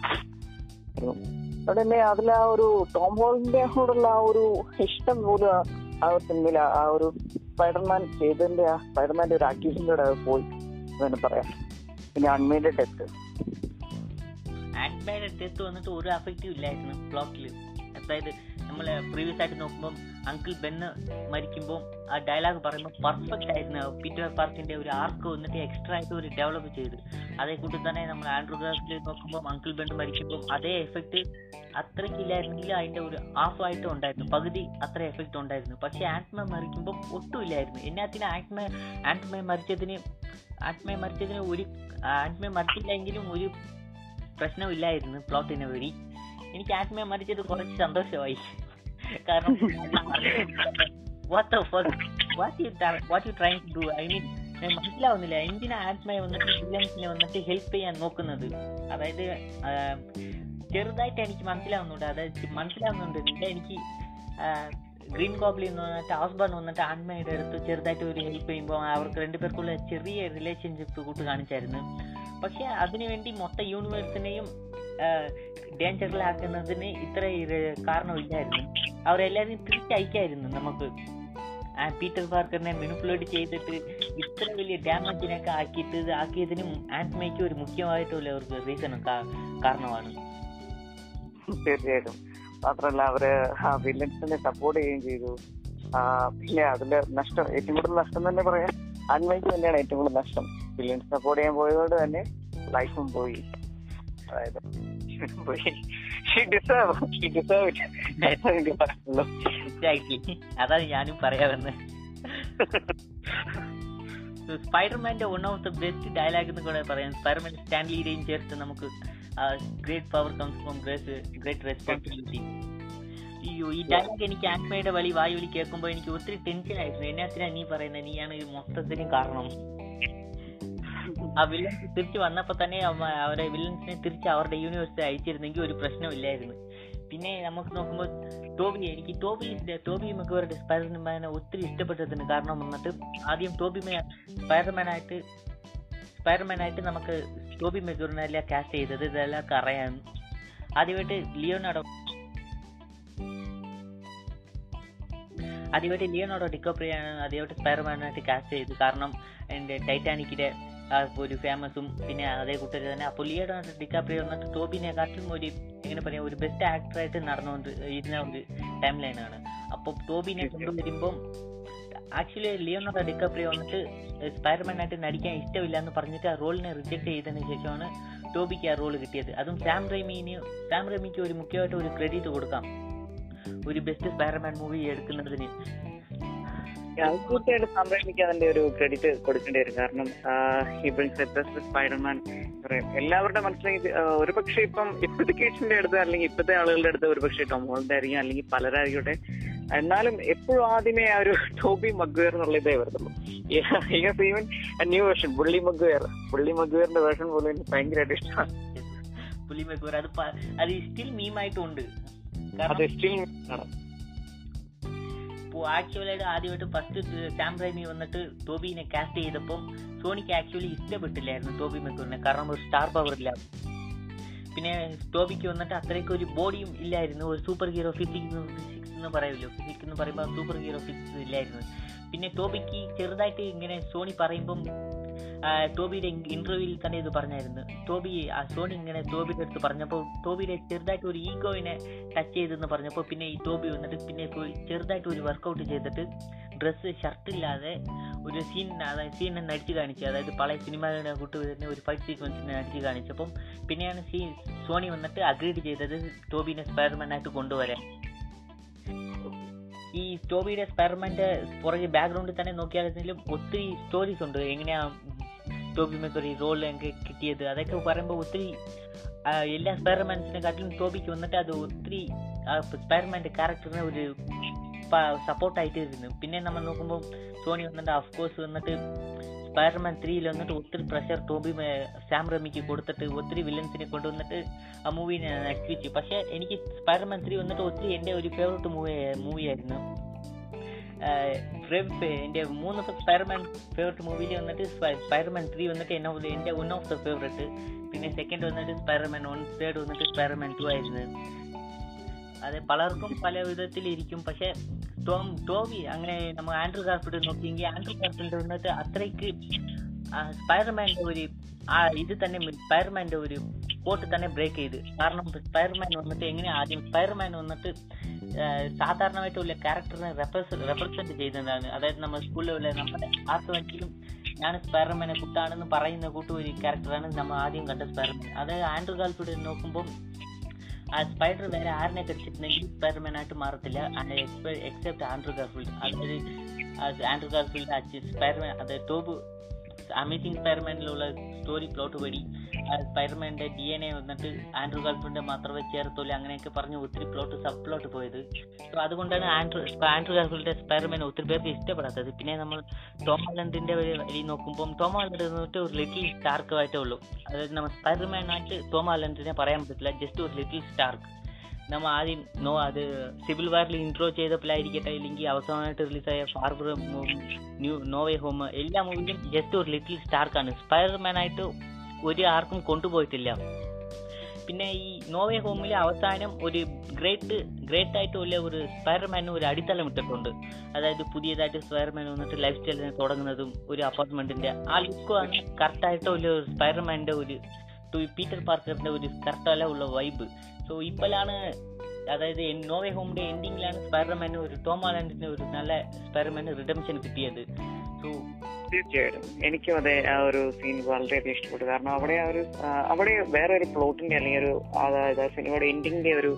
അവിടെ തന്നെ അതിൽ ആ ഒരു ടോം ഹോളിന്റെ കൂടെയുള്ള ആ ഒരു ഇഷ്ടം പോലും ആ- ഒരു സിനിമയിൽ ആ- ഒരു സ്പൈഡർമാൻ ചെയ്തതിന്റെ ആ സ്പൈഡർമാന്റെ ഒരു ആക്ടിവിറ്റിന്റെ കൂടെ പോയി. എന്ന് പറയാം. പിന്നെ അൺമേഡ് ഡെത്ത് ആൻഡ്മയുടെ ഡെത്ത് വന്നിട്ട് ഒരു അഫക്റ്റീവ് ഇല്ലായിരുന്നു പ്ലോട്ടിൽ അതായത് നമ്മൾ പ്രീവിയസ് ആയിട്ട് നോക്കുമ്പോൾ അങ്കിൾ ബെന്ന് മരിക്കുമ്പോൾ ആ ഡയലോഗ് പറയുമ്പോൾ പെർഫെക്റ്റ് ആയിരുന്നു. പീറ്റർ പാർക്കിന്റെ ഒരു ആർക്ക് വന്നിട്ട് എക്സ്ട്രാ ആയിട്ട് ഒരു ഡെവലപ്പ് ചെയ്ത്. അതേ കൂട്ടി തന്നെ നമ്മൾ ആൻഡ്രൂ ഗ്രാഫിൽ നോക്കുമ്പോൾ അങ്കിൾ ബെന്ന് മരിക്കുമ്പോൾ അതേ എഫക്റ്റ് അത്രയ്ക്ക് ഇല്ലായിരുന്നെങ്കിൽ അതിന്റെ ഒരു ഹാഫ് ആയിട്ട് ഉണ്ടായിരുന്നു. പകുതി അത്ര എഫക്റ്റ് ഉണ്ടായിരുന്നു. പക്ഷേ ആൻഡ്മ മരിക്കുമ്പോൾ ഒട്ടും ഇല്ലായിരുന്നു. എന്നാത്തിന് ആൻഡ്മ ആൻഡ്മ മരിച്ചതിന് ആന്റ്മ മരിച്ചതിന് ഒരു ആന്റ്മ മരിച്ചില്ലെങ്കിലും ഒരു പ്രശ്നമില്ലായിരുന്നു പ്ലോട്ടിനെ വഴി. എനിക്ക് ആത്മീയ മരിച്ചത് കുറച്ച് സന്തോഷമായി. കാരണം മനസ്സിലാവുന്നില്ല. എന്തിനാ ആത്മയ വന്നിട്ട് വില്ലൻസിനെ വന്നിട്ട് ഹെൽപ്പ് ചെയ്യാൻ നോക്കുന്നത്? അതായത് ചെറുതായിട്ട് എനിക്ക് മനസ്സിലാവുന്നുണ്ട്. അതായത് മനസ്സിലാവുന്നുണ്ട്. എനിക്ക് ഗ്രീൻ ഗോബ്ലിൻ വന്നിട്ട് ഹസ്ബൻഡ് വന്നിട്ട് ആത്മയുടെ അടുത്ത് ചെറുതായിട്ട് ഒരു ഹെൽപ്പ് ചെയ്യുമ്പോൾ അവർക്ക് രണ്ടുപേർക്കുള്ള ചെറിയ റിലേഷൻഷിപ്പ് കൂട്ട് കാണിച്ചായിരുന്നു. പക്ഷെ അതിനുവേണ്ടി മൊത്തം യൂണിവേഴ്സിനെയും ഡേഞ്ചറിലാക്കുന്നതിന് ഇത്ര കാരണം കാരണമില്ലായിരുന്നു അവരെല്ലാവരും തിരിച്ചയക്കായിരുന്നു നമുക്ക്. പീറ്റർ പാർക്കറിനെ മെനുപ്പുലേറ്റ് ചെയ്തിട്ട് ഇത്ര വലിയ ഡാമേജിനൊക്കെ ആക്കിയിട്ട് ആക്കിയതിനും ആൻഡ്മയ്ക്ക് ഒരു മുഖ്യമായിട്ടുള്ള ഒരു റീസണും കാരണമാണ്. തീർച്ചയായിട്ടും. മാത്രമല്ല അവർ ആ വില്ലൻസിനെ സപ്പോർട്ട് ചെയ്യുകയും ചെയ്തു. പിന്നെ അതിന്റെ നഷ്ടം ഏറ്റവും കൂടുതൽ നഷ്ടം തന്നെ പറയാം. അന്വയ്ക്ക് തന്നെയാണ് ഏറ്റവും കൂടുതൽ നഷ്ടം. വില്ലൻസ് സപ്പോർട്ട് ചെയ്യാൻ പോയതുകൊണ്ട് തന്നെ ലൈഫും പോയി. അതായത് അതാണ് ഞാനും പറയാമെന്ന് സ്പൈഡർമാന്റെ one of the best dialogue എന്ന് കൂടെ പറയാം. സ്പൈഡർമാൻ സ്റ്റാൻലിയുടെയും ചേർത്ത് നമുക്ക് great power comes from great responsibility അയ്യോ ഈ ഡയലോഗ് എനിക്ക് ആത്മയുടെ വലി വായു കേൾക്കുമ്പോൾ എനിക്ക് ഒത്തിരി ടെൻഷൻ ആയിരുന്നു. എന്നാത്തിനാ നീ പറയുന്നത് നീയാണ് ഈ മൊത്തത്തിനും കാരണം. ആ വില്ലൻസ് തിരിച്ചു വന്നപ്പോൾ തന്നെ അവ- അവരെ വില്ലൻസിനെ തിരിച്ച് അവരുടെ യൂണിവേഴ്സിൽ അയച്ചിരുന്നെങ്കിൽ ഒരു പ്രശ്നമില്ലായിരുന്നു പിന്നെ നമുക്ക് നോക്കുമ്പോൾ ടോബി എനിക്ക് ടോബി ടോബി മെഗുവറുടെ സ്പൈഡർമാനെ ഒത്തിരി ഇഷ്ടപ്പെട്ടതിന് കാരണം വന്നിട്ട് ആദ്യം ടോബി മേ സ്പൈഡർമാനായിട്ട് സ്പൈഡർമാനായിട്ട് നമുക്ക് ടോബി മെഗുറിനല്ല കാസ്റ്റ് ചെയ്തത്. ഇതെല്ലാം അറിയാം ആദ്യമായിട്ട് ലിയോണാഡോ ആദ്യമായിട്ട് ലിയോനാടോ ഡിക്കോപ്രിയാണ് ആദ്യമായിട്ട് സ്പൈഡർമാനായിട്ട് കാസ്റ്റ് ചെയ്തത്. കാരണം എന്റെ ടൈറ്റാനിക്കിന്റെ ഒരു ഫേമസും പിന്നെ അതേ കൂട്ടർ തന്നെ. അപ്പോൾ ലിയോനാടോ ഡിക്കാപ്രിയോ എന്നിട്ട് ടോബിനെക്കാട്ടും ഒരു എങ്ങനെ പറയാം ഒരു ബെസ്റ്റ് ആക്ടറായിട്ട് നടന്നുകൊണ്ട് ഇരുന്ന ഒരു ടൈം ലൈനാണ് അപ്പോൾ ടോബിനെ കൊണ്ടുവരുമ്പം ആക്ച്വലി ലിയോണാർഡോ ഡിക്കാപ്രിയോ വന്നിട്ട് സ്പൈഡർമാനായിട്ട് നടിക്കാൻ ഇഷ്ടമില്ല എന്ന് പറഞ്ഞിട്ട് ആ റോളിനെ റിജക്ട് ചെയ്തതിന് ശേഷമാണ് ടോബിക്ക് ആ റോൾ കിട്ടിയത്. അതും സാം റെമീന് സാം റെമിക്ക് ഒരു മുഖ്യമായിട്ട് ഒരു ക്രെഡിറ്റ് കൊടുക്കാം. ഒരു ബെസ്റ്റ് സ്പൈഡർമാൻ മൂവി എടുക്കുന്നതിന്. തീർച്ചയായിട്ടും സംരക്ഷിക്കാൻ അതിന്റെ ഒരു ക്രെഡിറ്റ് കൊടുക്കേണ്ടി വരും. കാരണം ബെസ്റ്റ് സ്പൈഡർമാൻ എല്ലാവരുടെ മനസ്സിലേക്ക് ഒരുപക്ഷെ ഇപ്പം ഇപ്പോഴത്തെ കേസിന്റെ അടുത്ത് അല്ലെങ്കിൽ ഇപ്പോഴത്തെ ആളുകളുടെ അടുത്ത് ഒരുപക്ഷെ ടോം ഹോളിന്റെ ആയിരിക്കും അല്ലെങ്കിൽ പലരായിക്കോട്ടെ. എന്നാലും എപ്പോഴും ആദ്യമേ ആ ഒരു ടോബി മഗ്വേർ എന്നുള്ള ഇതേ വരുന്നുള്ളൂ ഈവൻ ന്യൂ വേർഷൻ പുള്ളി മഗ്വേർ പുള്ളി മഗ്വേറിന്റെ വേർഷൻ പോലും എനിക്ക് ഭയങ്കരമായിട്ട് ഇഷ്ടമാണ്. പുള്ളി മഗ്വേർ അത് അത് സ്റ്റിൽ മീമായിട്ടുണ്ട് അത് സ്റ്റിൽ ആണ്. ഇപ്പോൾ ആക്ച്വലായിട്ട് ആദ്യമായിട്ട് ഫസ്റ്റ് സാം റൈമി വന്നിട്ട് ടോബിനെ കാസ്റ്റ് ചെയ്തപ്പം സോണിക്ക് ആക്ച്വലി ഇഷ്ടപ്പെട്ടില്ലായിരുന്നു ടോബി മെക്കൂറിനെ കാരണം ഒരു സ്റ്റാർ പവർ ഇല്ല. പിന്നെ ടോബിക്ക് വന്നിട്ട് അത്രയ്ക്ക് ഒരു ബോഡിയും ഇല്ലായിരുന്നു. ഒരു സൂപ്പർ ഹീറോ ഫിസിക്സ് ഫിസിക്സ് എന്ന് പറയുമല്ലോ. ഫിസിക്സ് എന്ന് പറയുമ്പോൾ സൂപ്പർ ഹീറോ ഫിസിക്സ് ഇല്ലായിരുന്നു. പിന്നെ ടോബിക്ക് ചെറുതായിട്ട് ഇങ്ങനെ സോണി പറയുമ്പം ടോബിയുടെ ഇന്റർവ്യൂവിൽ തന്നെ ഇത് പറഞ്ഞായിരുന്നു. ആ സോണി ഇങ്ങനെ ടോബിയുടെ അടുത്ത് പറഞ്ഞപ്പോൾ ടോബിയുടെ ചെറുതായിട്ട് ഒരു ഈഗോയിനെ ടച്ച് ചെയ്തെന്ന് പറഞ്ഞപ്പോൾ പിന്നെ ഈ ടോബി വന്നിട്ട് പിന്നെ പോയി ചെറുതായിട്ട് ഒരു വർക്കൗട്ട് ചെയ്തിട്ട് ഡ്രസ്സ് ഷർട്ടില്ലാതെ ഒരു സീൻ അതായത് സീൻ തന്നെ അടിച്ചു കാണിച്ചു അതായത് പഴയ സിനിമകളുടെ കൂട്ട് ഒരു ഫൈറ്റ് സീക്വൻസിനെ അടിച്ചു കാണിച്ചപ്പം പിന്നെയാണ് സീൻ സോണി വന്നിട്ട് അഗ്രീഡ് ചെയ്തത് ടോബിനെ സ്പൈഡർമാനായിട്ട് കൊണ്ടുവരാൻ. ഈ ടോബിയുടെ സ്പൈഡർമാന്റെ പുറകെ ബാക്ക്ഗ്രൗണ്ടിൽ തന്നെ നോക്കിയാലും ഒത്തിരി സ്റ്റോറീസ് ഉണ്ട്. എങ്ങനെയാ ടോബി മെക്കൊരു റോൾ എനിക്ക് കിട്ടിയത്. അതൊക്കെ പറയുമ്പോൾ ഒത്തിരി എല്ലാ സ്പൈഡർമാൻസിനെക്കാട്ടിലും ടോബിക്ക് വന്നിട്ട് അത് ഒത്തിരി സ്പൈർമാന്റെ ക്യാരക്ടറിനെ ഒരു സപ്പോർട്ടായിട്ട് ഇരുന്നു പിന്നെ നമ്മൾ നോക്കുമ്പോൾ സോണി വന്നിട്ട് ഓഫ് കോഴ്സ് വന്നിട്ട് സ്പൈഡർമാൻ ത്രീയിൽ വന്നിട്ട് ഒത്തിരി പ്രഷർ ടോബി സാം റമിക്ക് കൊടുത്തിട്ട് ഒത്തിരി വില്ലൻസിനെ കൊണ്ടുവന്നിട്ട് ആ മൂവിനെ നടിപ്പിച്ചു പക്ഷേ എനിക്ക് സ്പൈഡർമാൻ ത്രീ വന്നിട്ട് ഒത്തിരി എന്റെ ഒരു ഫേവററ്റ് മൂവി മൂവിയായിരുന്നു എന്റെ മൂന്ന് സ്പൈഡർമാൻ ഫേവററ്റ് മൂവിയിൽ വന്നിട്ട് സ്പൈഡർമാൻ ത്രീ വന്നിട്ട് എന്നെ എന്റെ വൺ ഓഫ് ദ ഫേവററ്റ് പിന്നെ സെക്കൻഡ് വന്നിട്ട് സ്പൈഡർമാൻ വൺ തേർഡ് വന്നിട്ട് സ്പൈഡർമാൻ ടു ആയിരുന്നു. അത് പലർക്കും പല വിധത്തിലിരിക്കും പക്ഷെ ടോം ടോബി അങ്ങനെ നമ്മൾ ആൻഡ്രൂ ഗാർഫിൽഡ് നോക്കിയെങ്കിൽ ആൻഡ്രൂ ഗാർഫിൽഡ് വന്നിട്ട് അത്രയ്ക്ക് സ്പൈഡർമാന്റെ ഒരു ആ ഇത് തന്നെ സ്പൈഡർമാന്റെ ഒരു സ്പോട്ട് തന്നെ ബ്രേക്ക് ചെയ്ത്. കാരണം സ്പൈഡർമാൻ വന്നിട്ട് എങ്ങനെ ആദ്യം സ്പൈഡർമാൻ വന്നിട്ട് സാധാരണമായിട്ടുള്ള ക്യാരക്ടറിനെ റെപ്രസെന്റ് ചെയ്തതാണ് അതായത് നമ്മൾ സ്കൂളിലുള്ള നമ്മുടെ ആർക്കുമെങ്കിലും ഞാൻ സ്പൈഡർമാനെ കുട്ടാണെന്ന് പറയുന്ന കൂട്ടു ഒരു ക്യാരക്ടറാണ് നമ്മൾ ആദ്യം കണ്ട സ്പൈഡർമാൻ. അതായത് ആൻഡ്രൂ ഗാൾഫിൽഡ് നോക്കുമ്പോൾ ആ സ്പൈഡർ വേറെ ആരിനെ കടിച്ചിട്ടുണ്ടെങ്കിൽ സ്പൈഡർമാൻ ആയിട്ട് മാറത്തില്ല. എക്സെപ്റ്റ് ആൻഡ്രൂ ഗാർഫിൽഡ് അതായത് ആൻഡ്രൂ ഗാർഫിൽഡ് സ്പൈഡർമാൻ അത് ടോബ് അമേസിംഗ് സ്പൈഡർമാനിലുള്ള സ്റ്റോറി പ്ലോട്ട് വഴി സ്പൈഡർമാന്റെ ഡി എൻ എ വന്നിട്ട് ആൻഡ്രൂ ഗാർഫിൽഡ് മാത്രമേ ചേർത്തുള്ളൂ അങ്ങനെയൊക്കെ പറഞ്ഞ് ഒത്തിരി പ്ലോട്ട് സബ് പ്ലോട്ട് പോയത്. സോ അതുകൊണ്ടാണ് ആൻഡ്രൂ ആൻഡ്രൂ ഗാർഫിൽഡ് സ്പൈഡർമാൻ ഒത്തിരി പേർക്ക് ഇഷ്ടപ്പെടാത്തത്. പിന്നെ നമ്മൾ ടോം ഹോളണ്ടിന്റെ വഴി നോക്കുമ്പോൾ ടോം ഹോളണ്ട് വന്നിട്ട് ഒരു ലിറ്റിൽ സ്റ്റാർക്ക് ആയിട്ടേ ഉള്ളൂ. അതായത് നമ്മൾ സ്പൈഡർമാൻ ആയിട്ട് ടോം ഹോളണ്ടിനെ പറയാൻ പറ്റില്ല ജസ്റ്റ് ഒരു ലിറ്റിൽ സ്റ്റാർക്ക് നമ്മൾ ആദ്യം നോ അത് സിവിൽ വാറിൽ ഇൻട്രോ ചെയ്തപ്പോഴായിരിക്കട്ടെ ഇല്ലെങ്കിൽ അവസാനമായിട്ട് റിലീസായ ഫാർബർ ന്യൂ നോവേ ഹോം എല്ലാ മൂവിയിലും ജസ്റ്റ് ഒരു ലിറ്റിൽ സ്റ്റാർക്കാണ് സ്പൈഡർമാനായിട്ട് ഒരു ആർക്കും കൊണ്ടുപോയിട്ടില്ല. പിന്നെ ഈ നോവേ ഹോമിലെ അവസാനം ഒരു ഗ്രേറ്റ് ഗ്രേറ്റ് ആയിട്ടുള്ള ഒരു സ്പൈഡർമാന് ഒരു അടിത്തലം ഇട്ടിട്ടുണ്ട്. അതായത് പുതിയതായിട്ട് സ്പൈർമാൻ വന്നിട്ട് ലൈഫ് സ്റ്റൈലിനെ തുടങ്ങുന്നതും ഒരു അപ്പാർട്ട്മെന്റിന്റെ ആ ലുക്കും കറക്റ്റായിട്ടുള്ള ഒരു സ്പൈഡർമാന്റെ ഒരു പീറ്റർ പാർക്കറിന്റെ ഒരു കറക്റ്റ് ഉള്ള വൈബ് സോ ഇപ്പോഴാണ് അതായത് നോവേ ഹോമിന്റെ എൻഡിങ്ങിലാണ് സ്പൈഡർമാന് ഒരു ടോം ഒരു നല്ല സ്പൈഡർമാന് റിഡംഷൻ കിട്ടിയത്. സോ തീർച്ചയായിട്ടും. എനിക്കും അതെ ആ ഒരു സീൻ വളരെയധികം ഇഷ്ടപ്പെട്ടു. കാരണം അവിടെ ആ ഒരു അവിടെ വേറെ ഒരു പ്ലോട്ടിന്റെ അല്ലെങ്കിൽ ഒരു അതായത് സിനിമയുടെ എൻഡിങ്ങിന്റെ ഒരു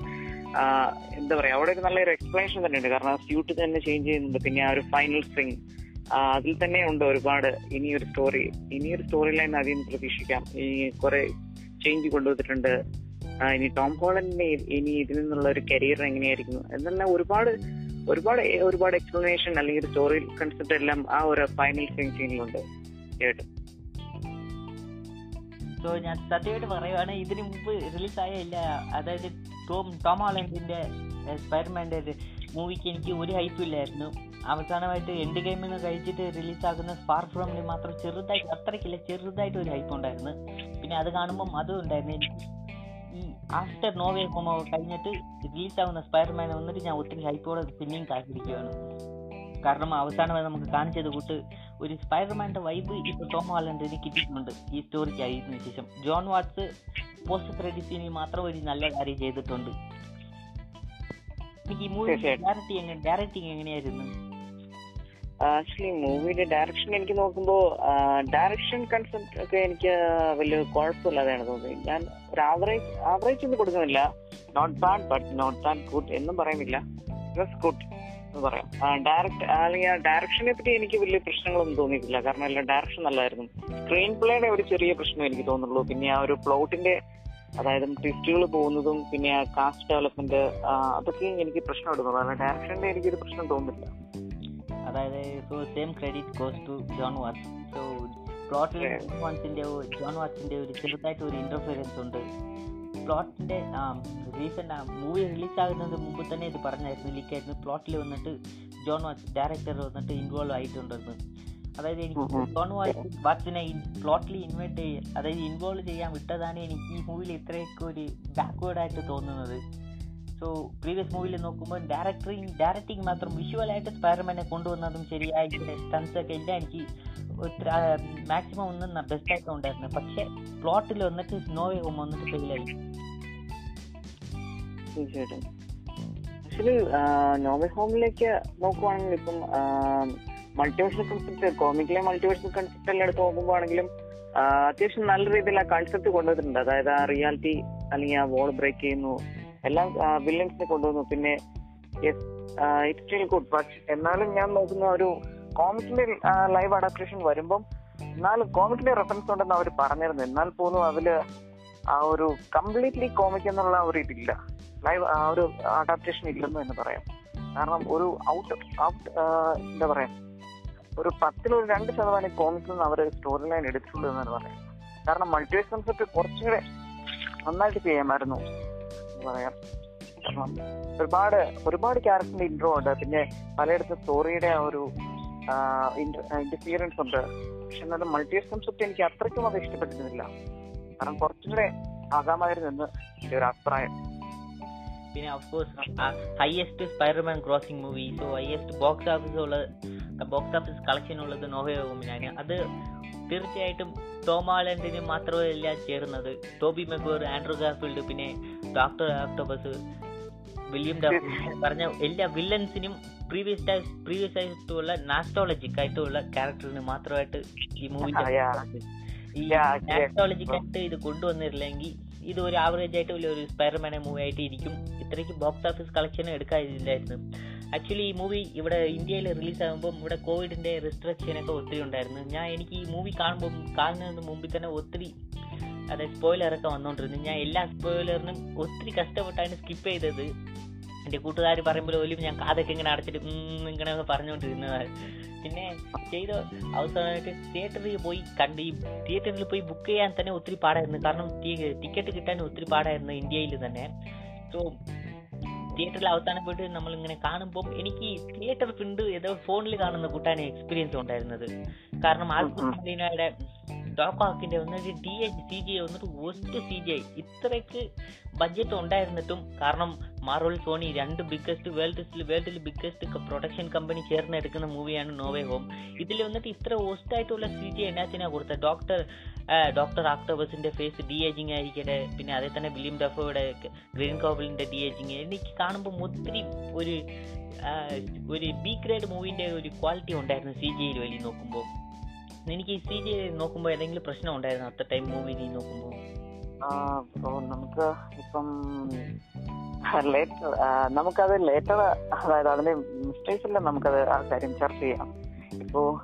എന്താ പറയാ അവിടെ ഒരു നല്ലൊരു എക്സ്പ്ലനേഷൻ തന്നെ ഉണ്ട് കാരണം സ്യൂട്ട് തന്നെ ചേഞ്ച് ചെയ്യുന്നുണ്ട്. പിന്നെ ആ ഒരു ഫൈനൽ സിംഗ് അതിൽ തന്നെ ഉണ്ട് ഒരുപാട് ഇനിയൊരു സ്റ്റോറി ഇനിയൊരു സ്റ്റോറി ലൈൻ നിന്ന് പ്രതീക്ഷിക്കാം. ഈ കുറെ ചേഞ്ച് കൊണ്ടുവന്നിട്ടുണ്ട്. ഇനി ടോം ഹോളണ്ടിന്റെ ഇനി ഇതിൽ നിന്നുള്ള ഒരു കരിയർ എങ്ങനെയായിരിക്കും എന്നെല്ലാം ഒരുപാട് ഒരുപാട് ഒരുപാട് എക്സ്പ്ലനേഷൻ അല്ലെങ്കിൽ സ്റ്റോറി കൺസെപ്റ്റ് എല്ലാം ആ ഒരു ഫൈനൽ സീനിലുണ്ട് കേട്ടു. സോ ഞാൻ സത്യമായിട്ട് പറയുവാണ് ഇതിന് മുമ്പ് റിലീസായ ഇല്ല അതായത് ടോം ടോം ഹോളൻഡിന്റെ സ്പൈഡർമാന്റെ മൂവിക്ക് എനിക്ക് ഒരു ഹൈപ്പും ഇല്ലായിരുന്നു. അവസാനമായിട്ട് എൻഡ് ഗെയിമിൽ നിന്ന് കഴിച്ചിട്ട് റിലീസാകുന്ന ഫാർ ഫ്രോമിൽ മാത്രം ചെറുതായിട്ട് അത്രയ്ക്കില്ല ചെറുതായിട്ട് ഒരു ഹൈപ്പ് ഉണ്ടായിരുന്നു. പിന്നെ അത് കാണുമ്പം അതും ഉണ്ടായിരുന്നു. എനിക്ക് ആഫ്റ്റർ നോവേ ഹോം കഴിഞ്ഞിട്ട് റിലീസാവുന്ന സ്പൈഡർമാനെ വന്നിട്ട് ഞാൻ ഒത്തിരി ഹൈപ്പോടെ പിന്നെയും കാത്തിരിക്കുകയാണ് കാരണം അവസാനമായി നമുക്ക് കാണിച്ചത് കൂട്ട് ഒരു സ്പൈഡർമാന്റെ വൈബ് ഇപ്പോൾ ടോം ഹാലൻഡിന് കിട്ടിയിട്ടുണ്ട്. ഈ സ്റ്റോറിക്ക് ആയതിനു ശേഷം. ജോൺ വാട്സ് പോസ്റ്റ് ക്രെഡിറ്റ് സീനി മാത്രം ഒരു നല്ല കാര്യം ചെയ്തിട്ടുണ്ട്. എനിക്ക് ഈ മൂവി ഡയറക്റ്റിംഗ് ഡയറക്റ്റ് എങ്ങനെ ഡയറക്റ്റിംഗ് എങ്ങനെയായിരുന്നു? ആക്ച്വലി മൂവിയുടെ ഡയറക്ഷൻ എനിക്ക് നോക്കുമ്പോൾ ഡയറക്ഷൻ കൺസെപ്റ്റ് ഒക്കെ എനിക്ക് വലിയ കുഴപ്പമില്ലാതെയാണ് തോന്നിയത്. ഞാൻ ഒരു ആവറേജ് ആവറേജ് ഒന്നും കൊടുക്കുന്നില്ല. Not bad but not bad good എന്നും പറയുന്നില്ല. ജസ്റ്റ് ഗുഡ് എന്ന് പറയാം. ഡയറക്ട് അല്ലെങ്കിൽ ആ ഡയറക്ഷനെ പറ്റി എനിക്ക് വലിയ പ്രശ്നങ്ങളൊന്നും തോന്നിയിട്ടില്ല. കാരണം എല്ലാം ഡയറക്ഷൻ നല്ലതായിരുന്നു സ്ക്രീൻ പ്ലേയുടെ ഒരു ചെറിയ പ്രശ്നം എനിക്ക് തോന്നുള്ളൂ പിന്നെ ആ ഒരു പ്ലോട്ടിന്റെ അതായത് ട്വിസ്റ്റുകൾ പോകുന്നതും പിന്നെ ആ കാസ്റ്റ് ഡെവലപ്മെന്റ് അതൊക്കെ എനിക്ക് പ്രശ്നം എടുക്കുന്നു കാരണം ഡയറക്ഷന്റെ എനിക്കൊരു പ്രശ്നം തോന്നുന്നില്ല. അതായത് so same credit goes to John Watts so പ്ലോട്ടിൽ. വാട്സിന്റെ ജോൺ വാട്സിന്റെ ഒരു ചെറുതായിട്ട് ഒരു ഇന്റർഫിയറൻസ് ഉണ്ട്. പ്ലോട്ടിന്റെ റീസെന്റ് മൂവി റിലീസ് ആകുന്നതിന് മുമ്പ് തന്നെ ഇത് പറഞ്ഞായിരുന്നു ലീക്കായിരുന്നു പ്ലോട്ടിൽ വന്നിട്ട് ജോൺ വാച്ച് ഡയറക്ടർ വന്നിട്ട് ഇൻവോൾവ് ആയിട്ടുണ്ടെന്ന് അതായത് എനിക്ക്. ജോൺ വാച്ച് വാച്ചിനെ പ്ലോട്ടിൽ ഇൻവൈറ്റ് ചെയ്യാൻ അതായത് ഇൻവോൾവ് ചെയ്യാൻ വിട്ടതാണ് എനിക്ക് ഈ മൂവിയിൽ ഇത്രയൊക്കെ ഒരു ബാക്ക്വേർഡ് ആയിട്ട് തോന്നുന്നത്. സോ പ്രീവിയസ് മൂവിയിൽ നോക്കുമ്പോൾ ഡയറക്ടറിങ് ഡയറക്ടിങ് മാത്രം വിഷ്വലായിട്ട് സ്പൈഡർമാനെ കൊണ്ടുവന്നതും ശരിയായിട്ട് സ്റ്റൺസ് ഒക്കെ എല്ലാം എനിക്ക് മാക്സിമം ഒന്നും ബെസ്റ്റായിട്ട് ഉണ്ടായിരുന്നു. പക്ഷെ പ്ലോട്ടിൽ വന്നിട്ട് നോവേ ഹോം വന്നിട്ട് ഫെയിലായി ആക്ച്വലി നോവൽ ഹോമിലേക്ക് നോക്കുവാണെങ്കിൽ ഇപ്പം മൾട്ടിവേഴ്സൽ കൺസെപ്റ്റ് കോമിക്കിലെ മൾട്ടിവേഴ്സൽ കൺസെപ്റ്റ് എല്ലാം എടുത്ത് നോക്കുമ്പോഴാണെങ്കിലും അത്യാവശ്യം നല്ല രീതിയിൽ ആ കൺസെപ്റ്റ് കൊണ്ടുവന്നിട്ടുണ്ട്. അതായത് ആ റിയാലിറ്റി അല്ലെങ്കിൽ ആ വോൾ ബ്രേക്ക് ചെയ്യുന്നു എല്ലാം വില്ലൻസിനെ കൊണ്ടുവന്നു. പിന്നെ ഇറ്റ് സ്റ്റിൽ ഗുഡ് ബട്ട് എന്നാലും ഞാൻ നോക്കുന്ന ഒരു കോമിക്കിന്റെ ലൈവ് അഡാപ്റ്റേഷൻ വരുമ്പം എന്നാലും കോമിക്കിന്റെ റെഫറൻസ് ഉണ്ടെന്ന് അവർ പറഞ്ഞിരുന്നു. എന്നാൽ പോലും അതിൽ ആ ഒരു കംപ്ലീറ്റ്ലി കോമിക് എന്നുള്ള ഒരു ഇതില്ല. ലൈവ് ആ ഒരു അഡാപ്റ്റേഷൻ ഇല്ലെന്ന് തന്നെ പറയാം. കാരണം ഒരു ഔട്ട് ഔട്ട് എന്താ പറയാ ഒരു പത്തിലൊരു രണ്ട് ശതമാനം കോമിക്സ് നിന്ന് അവർ സ്റ്റോറി ലൈൻ എടുത്തിട്ടുള്ളൂ എന്നാണ് പറയാം കാരണം മൾട്ടിവേഴ്സ് കൺസെപ്റ്റ് കുറച്ചുകൂടെ നന്നായിട്ട് ചെയ്യാമായിരുന്നു. എന്ന് പറയാം ഒരുപാട് ഒരുപാട് ക്യാരക്ടറിന്റെ ഇൻട്രോ ഉണ്ട്. പിന്നെ പലയിടത്തും സ്റ്റോറിയുടെ ആ ഒരു ഇന്റർഫിയറൻസ് ഉണ്ട്. പക്ഷെ എന്നാലും മൾട്ടിവേഴ്സ് കൺസെപ്റ്റ് എനിക്ക് അത്രയ്ക്കും അത് ഇഷ്ടപ്പെട്ടിരുന്നില്ല. കാരണം കുറച്ചുകൂടെ ആകാമായിരുന്നു എന്ന് എന്റെ ഒരു അഭിപ്രായം. പിന്നെ of course highest Spiderman grossing movie so highest box office ഉള്ള ബോക്സ് ഓഫീസ് കളക്ഷൻ ഉള്ളത് നോവേ ഹോമിനാണ് അത് തീർച്ചയായിട്ടും ടോമാലൻഡിന് മാത്രമല്ല ചേർന്നത് ടോബി മെഗോർ ആൻഡ്രൂ ഗാഫിൽഡ് പിന്നെ ഡോക്ടർ ആക്ടോബസ് വില്യം പറഞ്ഞ എല്ലാ വില്ലൻസിനും പ്രീവിയസ് പ്രീവിയസ് ആയിട്ടുള്ള നാസ്റ്റോളജിക് ആയിട്ടുള്ള ക്യാരക്ടറിന് മാത്രമായിട്ട് ഈ മൂവി. ഈ Yeah, yeah. നാസ്റ്റോളജിക് ആയിട്ട് ഇത് കൊണ്ടുവന്നിട്ടില്ലെങ്കിൽ ഇത് ഒരു ആവറേജ് ആയിട്ട് വലിയ ഒരു സ്പൈഡർമാനെ മൂവി ആയിട്ട് ഇരിക്കും ഇത്രയ്ക്ക് ബോക്സ് ഓഫീസ് കളക്ഷൻ എടുക്കാതില്ലായിരുന്നു ആക്ച്വലി ഈ മൂവി ഇവിടെ ഇന്ത്യയിൽ റിലീസാകുമ്പം ഇവിടെ കോവിഡിന്റെ റെസ്ട്രിക്ഷനൊക്കെ ഒത്തിരി ഉണ്ടായിരുന്നു. ഞാൻ എനിക്ക് ഈ മൂവി കാണുമ്പോൾ കാണുന്നതിന് മുമ്പിൽ തന്നെ ഒത്തിരി അതായത് സ്പോയിലറൊക്കെ വന്നുകൊണ്ടിരുന്നു ഞാൻ എല്ലാ സ്പോയിലറിനും ഒത്തിരി കഷ്ടപ്പെട്ടാണ് സ്കിപ്പ് ചെയ്തത്. എന്റെ കൂട്ടുകാർ പറയുമ്പോൾ പോലും ഞാൻ കാതൊക്കെ ഇങ്ങനെ അടച്ചിട്ട് ഇങ്ങനെ ഇങ്ങനെ പറഞ്ഞുകൊണ്ടിരുന്നതാണ് പിന്നെ ചെയ്ത അവസാനമായിട്ട് തിയേറ്ററിൽ പോയി കണ്ട് ഈ തിയേറ്ററിൽ പോയി ബുക്ക് ചെയ്യാൻ തന്നെ ഒത്തിരി പാടായിരുന്നു. കാരണം ടിക്കറ്റ് കിട്ടാൻ ഒത്തിരി പാടായിരുന്നു ഇന്ത്യയിൽ തന്നെ. സോ തിയേറ്ററിൽ അവസാനം പോയിട്ട് നമ്മൾ ഇങ്ങനെ കാണുമ്പോൾ എനിക്ക് തിയേറ്റർ ഫിണ്ട് ഏതോ ഫോണിൽ കാണുന്ന കൂട്ടാണ് എക്സ്പീരിയൻസ് ഉണ്ടായിരുന്നത്. കാരണം ആൽഫിനയുടെ ഡോക്കാക്കിന്റെ വന്നിട്ട് ഡി എച്ച് സി ജി വന്നിട്ട് ഒസ്റ്റ് സി ജി ഐ ഇത്രയ്ക്ക് ബഡ്ജറ്റ് ഉണ്ടായിരുന്നിട്ടും കാരണം മാർവൽ സോണി രണ്ട് ബിഗ്ഗസ്റ്റ് വേൾഡ് വേൾഡിൽ ബിഗ്ഗസ്റ്റ് പ്രൊഡക്ഷൻ കമ്പനി ചേർന്ന് എടുക്കുന്ന മൂവിയാണ് നോവേ ഹോം ഇതിൽ വന്നിട്ട് ഇത്ര ഓസ്റ്റ് ആയിട്ടുള്ള സി ജി എന്നാത്തിനാ കൊടുത്ത ഡോക്ടർ ഡോക്ടർ ആക്ടോബസിന്റെ ഫേസ് ഡി ഏജിങ് ആയിരിക്കട്ടെ പിന്നെ അതേ തന്നെ വില്യം ഡഫോയുടെ ഗ്രീൻ കോബിളിന്റെ ഡി ഏജിങ് എനിക്ക് കാണുമ്പോൾ ഒത്തിരി ഒരു ഒരു ബി ഗ്രേഡ് മൂവിന്റെ ഒരു ക്വാളിറ്റി ഉണ്ടായിരുന്നു സി ജിയിൽ വലിയ നോക്കുമ്പോൾ എനിക്ക് സി ജി നോക്കുമ്പോൾ ഏതെങ്കിലും പ്രശ്നം ഉണ്ടായിരുന്നു? അത്ര ടൈം മൂവി നോക്കുമ്പോൾ ബ്രോ നമുക്ക് ഇപ്പം നമുക്കത് ലേറ്റർ അതായത് അതിന്റെ മിസ്റ്റേക്സ് എല്ലാം നമുക്കത് ആ കാര്യം ചർച്ച ചെയ്യാം. ഇപ്പോ